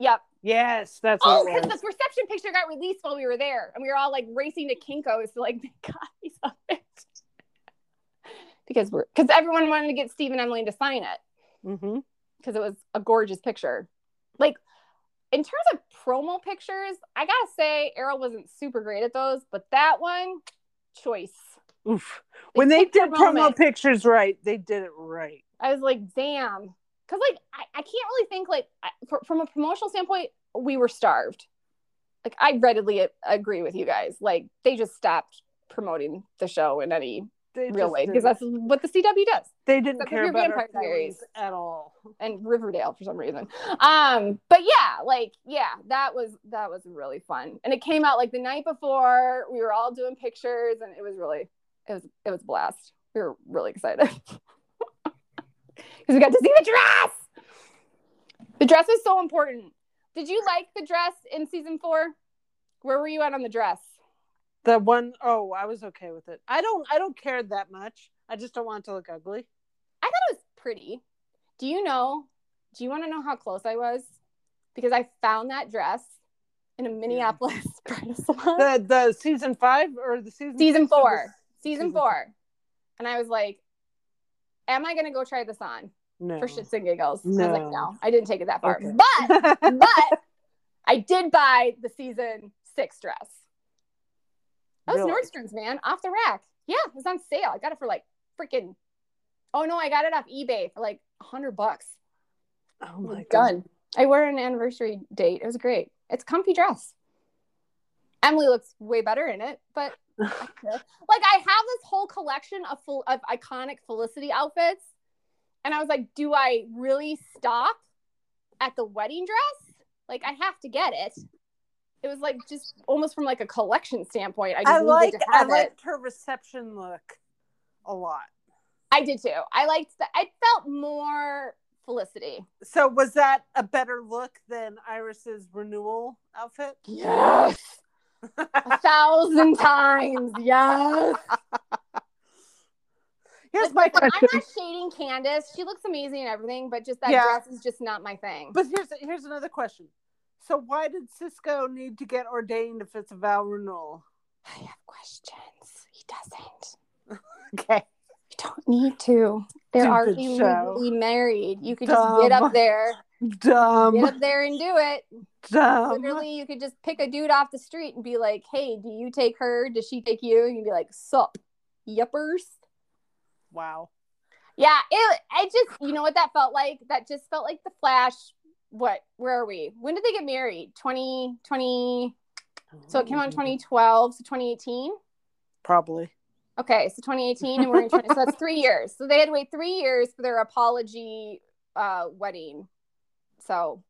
Yep. Yes, that's Oh, because the reception picture got released while we were there, and we were all like racing to Kinkos to like make copies of it. because we're because everyone wanted to get Steve and Emily to sign it mm-hmm. because it was a gorgeous picture. Like in terms of promo pictures, I gotta say Arrow wasn't super great at those, but that one, choice. Oof. When they their did promo moment. pictures right, they did it right. I was like, damn. Because, like, I, I can't really think, like, I, fr- from a promotional standpoint, we were starved. Like, I readily agree with you guys. Like, they just stopped promoting the show in any They real way because that's what the CW does they didn't care about Vampire Diaries. at all. and Riverdale for some reason. Um, but yeah, like, yeah, that was that was really fun. And it came out like the night before. We were all doing pictures and it was really it was it was a blast. We were really excited. Because we got to see the dress. The dress was so important. Did you like the dress in season four? Where were you at on the dress? The one oh, I was okay with it. I don't I don't care that much. I just don't want it to look ugly. I thought it was pretty. Do you know? Do you want to know how close I was? Because I found that dress in a Minneapolis bridal salon. The the season five or the season season four. Season four. And I was like, Am I gonna go try this on no. for shits and giggles? And I was like, No. No, I didn't take it that far. Okay. But but I did buy the season six dress. That was Really? Nordstrom's, man, off the rack. Yeah, it was on sale. I got it for like freaking. Oh no, I got it off eBay for like a hundred bucks. Oh my god. Done. I wear an anniversary date. It was great. It's a comfy dress. Emily looks way better in it, but like I have this whole collection of full of iconic Felicity outfits, and I was like, do I really stop at the wedding dress? Like I have to get it. It was like just almost from like a collection standpoint. I just I like to I have it. liked her reception look a lot. I did too. I liked that. I felt more Felicity. So was that a better look than Iris's renewal outfit? Yes. A thousand times. Yes. Here's Like, my I'm not shading Candice. She looks amazing and everything, but just that Yeah. dress is just not my thing. But here's here's another question. So why did Cisco need to get ordained if it's a vow renewal? I have questions. He doesn't. Okay. You don't need to. They're Stupid already show. legally married. You could just get up there, Dumb. get up there and do it. Dumb. Literally, you could just pick a dude off the street and be like, "Hey, do you take her? Does she take you?" And you'd be like, "Sup, yuppers." Wow. Yeah, it. I just, you know what that felt like? That just felt like the Flash. What? Where are we? When did they get married? 2020. So it came out in 2012. So 2018. Probably. Okay, so 2018, and we're in 20. so that's three years. So they had to wait three years for their apology uh, wedding. So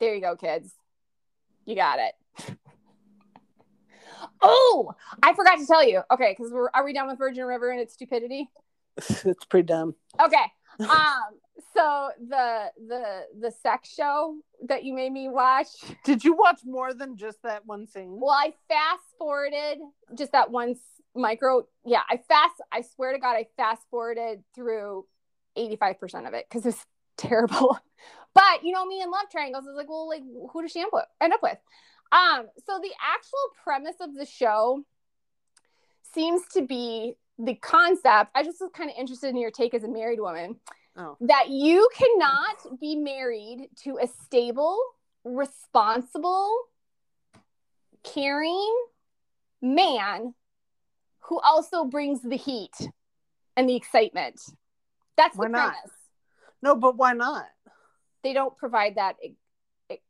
there you go, kids. You got it. Oh, I forgot to tell you. Okay, because we're are we done with Virgin River and its stupidity? it's pretty dumb. Okay. Um. So the the the sex show that you made me watch. Did you watch more than just that one scene? Well, I fast forwarded just that one micro. Yeah, I fast. I swear to God, I fast forwarded through eighty five percent of it because it's terrible. But you know me and love triangles is like, well, like who does she end up- with? Um. So the actual premise of the show seems to be the concept. I just was kind of interested in your take as a married woman Oh. that you cannot be married to a stable, responsible, caring man who also brings the heat and the excitement. That's Why the not? premise. No, but why not? They don't provide that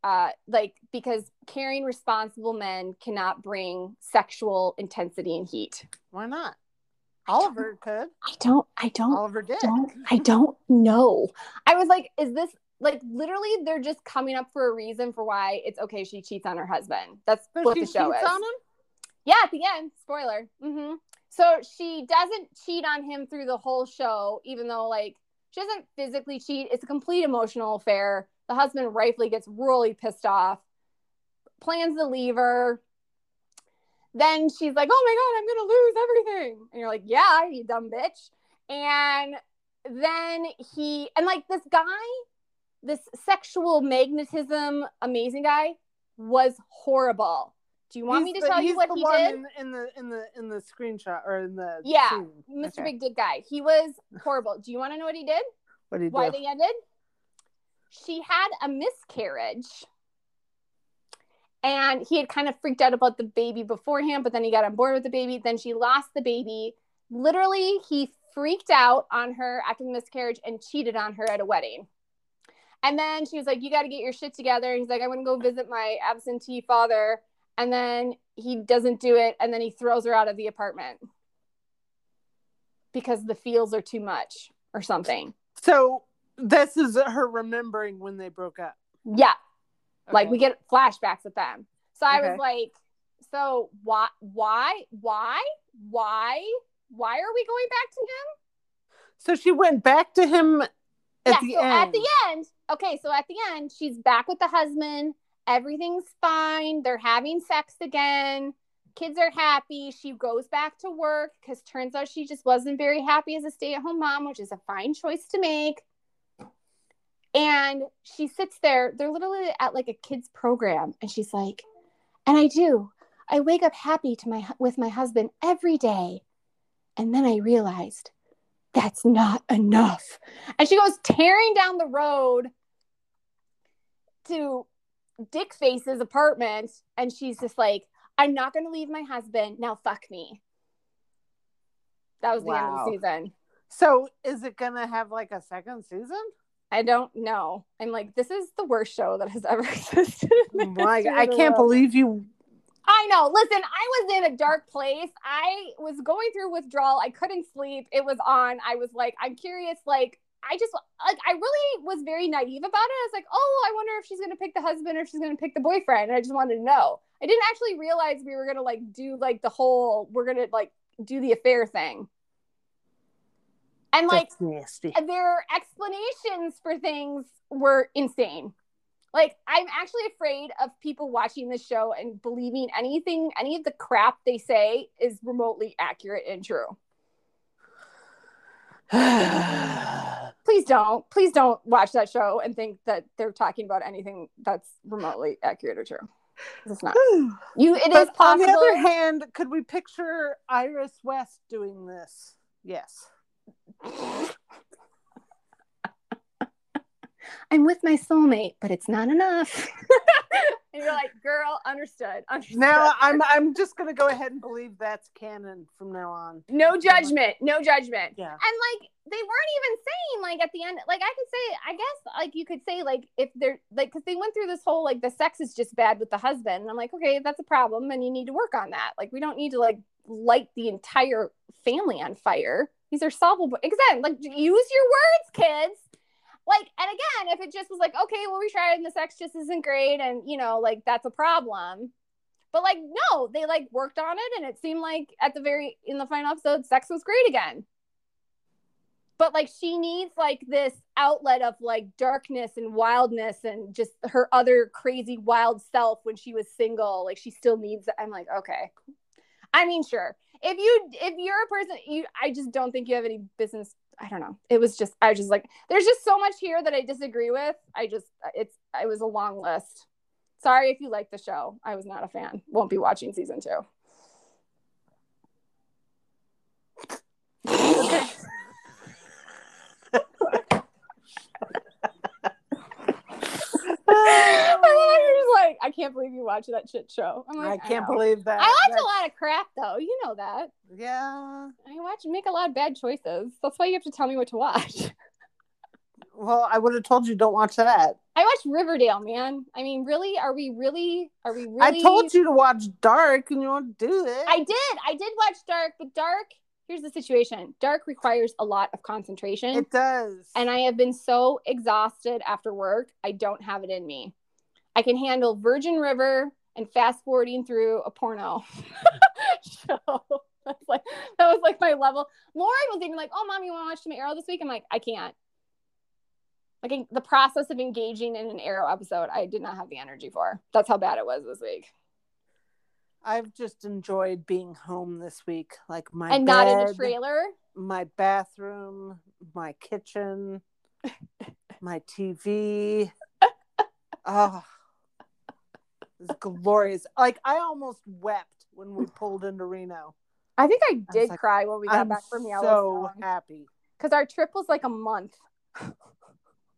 uh like because caring responsible men cannot bring sexual intensity and heat. Why not? Oliver could. I don't I don't Oliver did. don't I don't know. I was like, is this like literally they're just coming up for a reason for why it's okay she cheats on her husband. That's So what the show cheats is. on him? Yeah, at the end, spoiler. hmm So she doesn't cheat on him through the whole show, even though like she doesn't physically cheat. It's a complete emotional affair. The husband rightfully gets really pissed off, plans to leave her. Then she's like, "Oh my god, I'm gonna lose everything," and you're like, "Yeah, you dumb bitch." And then he and like this guy, this sexual magnetism amazing guy, was horrible. Do you want me to the- tell you what he did? In, in the in the in the screenshot or in the Yeah, scene. Mr. Okay. Big Dick Guy. He was horrible. Do you want to know what he did? What do you Why do? they ended? She had a miscarriage. And he had kind of freaked out about the baby beforehand, but then he got on board with the baby. Then she lost the baby. Literally, he freaked out on her after the miscarriage and cheated on her at a wedding. And then she was like, You got to get your shit together. He's like, I'm going to go visit my absentee father. And then he doesn't do it. And then he throws her out of the apartment because the feels are too much or something. So this is her remembering when they broke up. Yeah. Like we get flashbacks with them. So I Okay. was like, so why, why, why, why, why are we going back to him? So she went back to him at yeah. the so end. at the end, okay. So at the end, she's back with the husband. Everything's fine. They're having sex again. Kids are happy. She goes back to work because turns out she just wasn't very happy as a stay at home mom, which is a fine choice to make. And she sits there, they're literally at like a kids program, and she's like, and I do. I wake up happy to my with my husband every day. And then I realized that's not enough. And she goes tearing down the road to Dick Face's apartment, and she's just like, I'm not gonna leave my husband. Now fuck me. That was the end of the season. So is it gonna have like a second season? I don't know. I'm like, this is the worst show that has ever existed. the I can't believe you. I know. Listen, I was in a dark place. I was going through withdrawal. I couldn't sleep. It was on. I was like, I'm curious. Like, I just like I really was very naive about it. I was like, oh, I wonder if she's gonna pick the husband or if she's gonna pick the boyfriend. And I just wanted to know. I didn't actually realize we were gonna like do like the whole we're gonna like do the affair thing. And like That's nasty. their explanations for things were insane. Like, I'm actually afraid of people watching the show and believing anything, any of the crap they say is remotely accurate and true. Please don't, please don't watch that show and think that they're talking about anything that's remotely accurate or true. It's not. You, it is but on the possible. other hand, could we picture Iris West doing this? Yes. I'm with my soulmate, but it's not enough. and you're like, girl, understood. understood. Now I'm I'm just gonna go ahead and believe that's canon from now on. no judgment, no judgment. Yeah. And like they weren't even saying like at the end, like I could say, I guess like you could say like if they're like because they went through this whole like the sex is just bad with the husband. And I'm like, okay, that's a problem, and you need to work on that. Like we don't need to like light the entire family on fire. These are solvable. Again, like use your words, kids. Like, and again, if it just was like, okay, well, we tried and the sex just isn't great, and you know, like that's a problem. But like, no, they like worked on it, and it seemed like at the very in the final episode, sex was great again. But like, she needs like this outlet of like darkness and wildness and just her other crazy wild self when she was single. Like, she still needs. I'm like, okay. I mean, sure. If you if you're a person, you I just don't think you have any business. I don't know. It was just I was just like, there's just so much here that I disagree with. I just it's it was a long list. Sorry if you like the show. I was not a fan. Won't be watching season two. I was like, I can't believe you watch that shit show. I'm I can't know. believe that. I watch That's- a lot of crap though. You know that. Yeah. I watch make a lot of bad choices. That's why you have to tell me what to watch. Well, I would have told you don't watch that. I watched Riverdale, man. I mean, really? Are we really? Are we really? I told you to watch Dark, and you won't do it. I did. I did watch Dark, but Dark. Here's the situation. Dark requires a lot of concentration, It does. and I have been so exhausted after work. I don't have it in me. I can handle Virgin River and fast forwarding through a porno show. That's like that was like my level. Lauren was even like, "Oh, mom, you want to watch some Arrow this week?" I'm like, "I can't." Like the process of engaging in an Arrow episode, I did not have the energy for. That's how bad it was this week, I've just enjoyed being home this week. Like my and not in a trailer. my bathroom, my kitchen, my TV. oh, ah, it's glorious. Like I almost wept when we pulled into Reno. I think I was did like, cry when we got I'm back from Yellowstone. so happy. because our trip was like a month.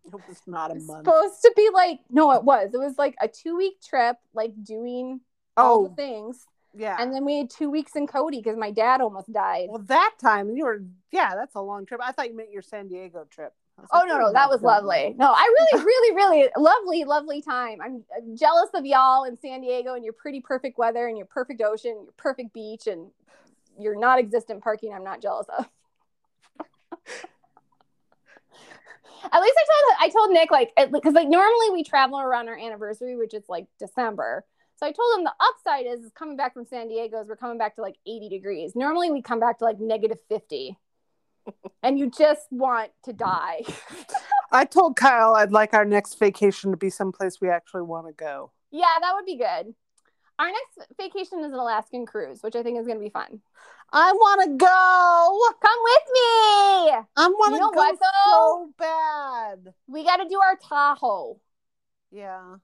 It was not a month. supposed to be like no, it was. It was like a two week trip, like doing all the Oh, things, yeah. and then we had two weeks in Cody because my dad almost died. well, that time you were, yeah, that's a long trip. I thought you meant your San Diego trip. Was Oh like, no, "Oh, no, that was God." lovely. No, I really, really, really lovely, lovely time. I'm I'm jealous of y'all in San Diego and your pretty perfect weather and your perfect ocean, your perfect beach, and your non-existent parking. I'm not jealous of. At least I told I told Nick like because like normally we travel around our anniversary, which is like December. So I told him the upside is, is coming back from San Diego is we're coming back to like 80 degrees. Normally we come back to like negative 50. And you just want to die. I told Kyle I'd like our next vacation to be someplace we actually want to go. Yeah, that would be good. Our next vacation is an Alaskan cruise, which I think is going to be fun. I want to go. Come with me. I want to You know go what, so bad. We got to do our Tahoe Yeah,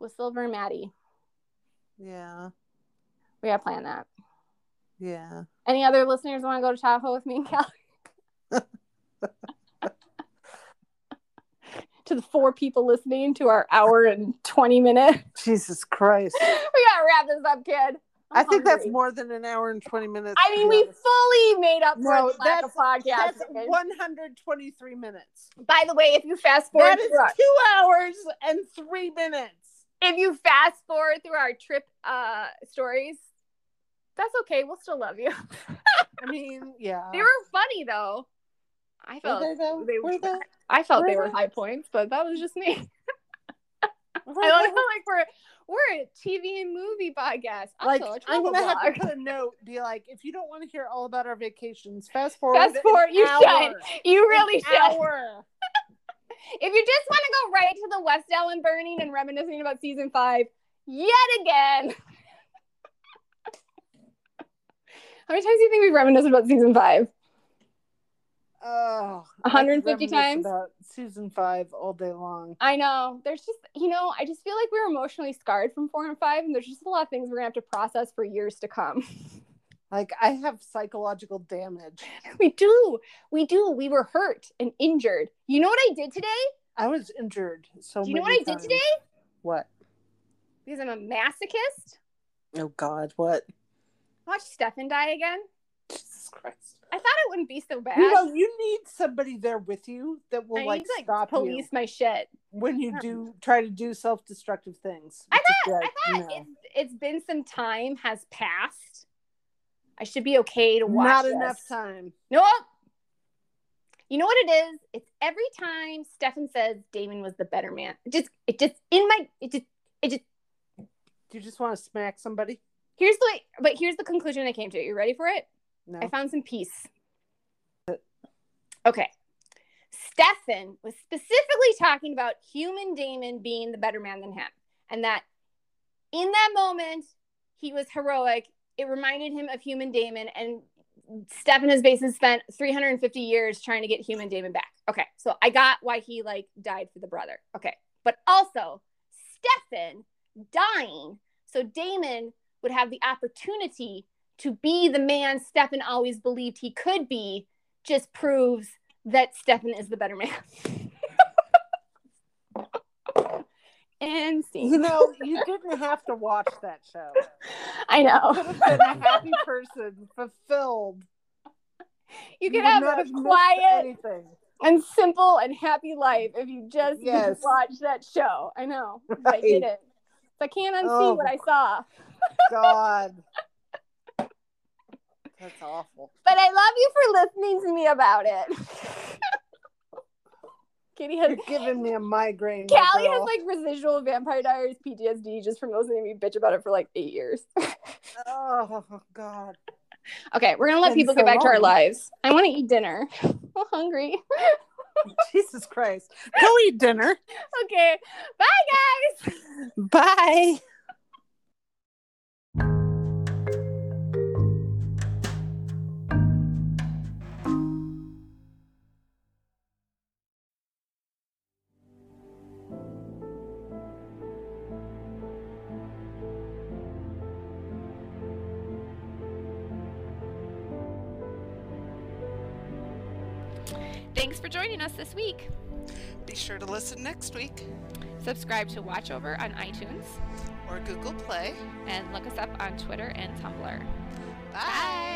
with Silver and Maddie. yeah, We got to plan that. yeah. Any other listeners want to go to Tahoe with me and Kelly? to the four people listening to our hour and 20 minute. Jesus Christ. we got to wrap this up, kid. I think that's more than an hour and 20 minutes. I mean, we fully made up for No, the that's- podcast. That's 123 minutes. By the way, if you fast forward That is through our, two hours and three minutes. if you fast forward through our trip uh stories, that's okay. We'll still love you. I mean, yeah. they were funny though. I Were felt they they Were were. I felt were they were high points, but that was just me. I love how like we're we're a TV and movie podcast. Like, Also a I'm gonna have to put a note, be like, if you don't want to hear all about our vacations, fast forward. Fast forward, you hour. should. You really An should. If you just want to go right to the West Ellen burning and reminiscing about season five yet again. How many times do you think we've reminisced about season five? Oh, 150 times? about season five all day long. I know. There's just, you know, I just feel like we're emotionally scarred from four and five, and there's just a lot of things we're gonna have to process for years to come. Like I have psychological damage. we do. We do. We were hurt and injured. You know what I did today? I was injured so. Do you know what many I did today? What? Because I'm a masochist. Oh God! What? Watch Stefan die again. Jesus Christ! I thought it wouldn't be so bad. You know, you need somebody there with you that will I like need like stop police you my shit. when you um, do try to do self-destructive things. I thought, like, I thought no. it's, it's been some time has passed. I should be okay to watch. not this. enough time. Nope. You know what it is? It's every time Stefan says Damon was the better man. It just, it just in my, it just, it just. Do you just want to smack somebody? Here's the, but here's the conclusion I came to. You ready for it? No. I found some peace. Okay. Stefan was specifically talking about human Damon being the better man than him. And that in that moment, he was heroic. It reminded him of human Damon. And Stefan has basically spent 350 years trying to get human Damon back. Okay. So I got why he like died for the brother. Okay. But also, Stefan dying so Damon would have the opportunity to be the man Stefan always believed he could be just proves that Stefan is the better man. and You know, you didn't have to watch that show. I You know. could have been a happy person, fulfilled. You could would have a quiet and simple and happy life if you just Yes. watch that show. I know. but I didn't. I can't unsee Oh. what I saw. God. That's awful. But I love you for listening to me about it. Katie has You're giving me a migraine. Callie has like residual Vampire Diaries PTSD just from listening to me bitch about it for like eight years. Oh God. okay, we're gonna let Been people so get back to our lives. I want to eat dinner. I'm hungry. Jesus Christ. Go eat dinner. okay, bye guys. Bye. Listen next week Subscribe to Watch Over on iTunes or Google Play. and look us up on Twitter and Tumblr. Bye. Bye.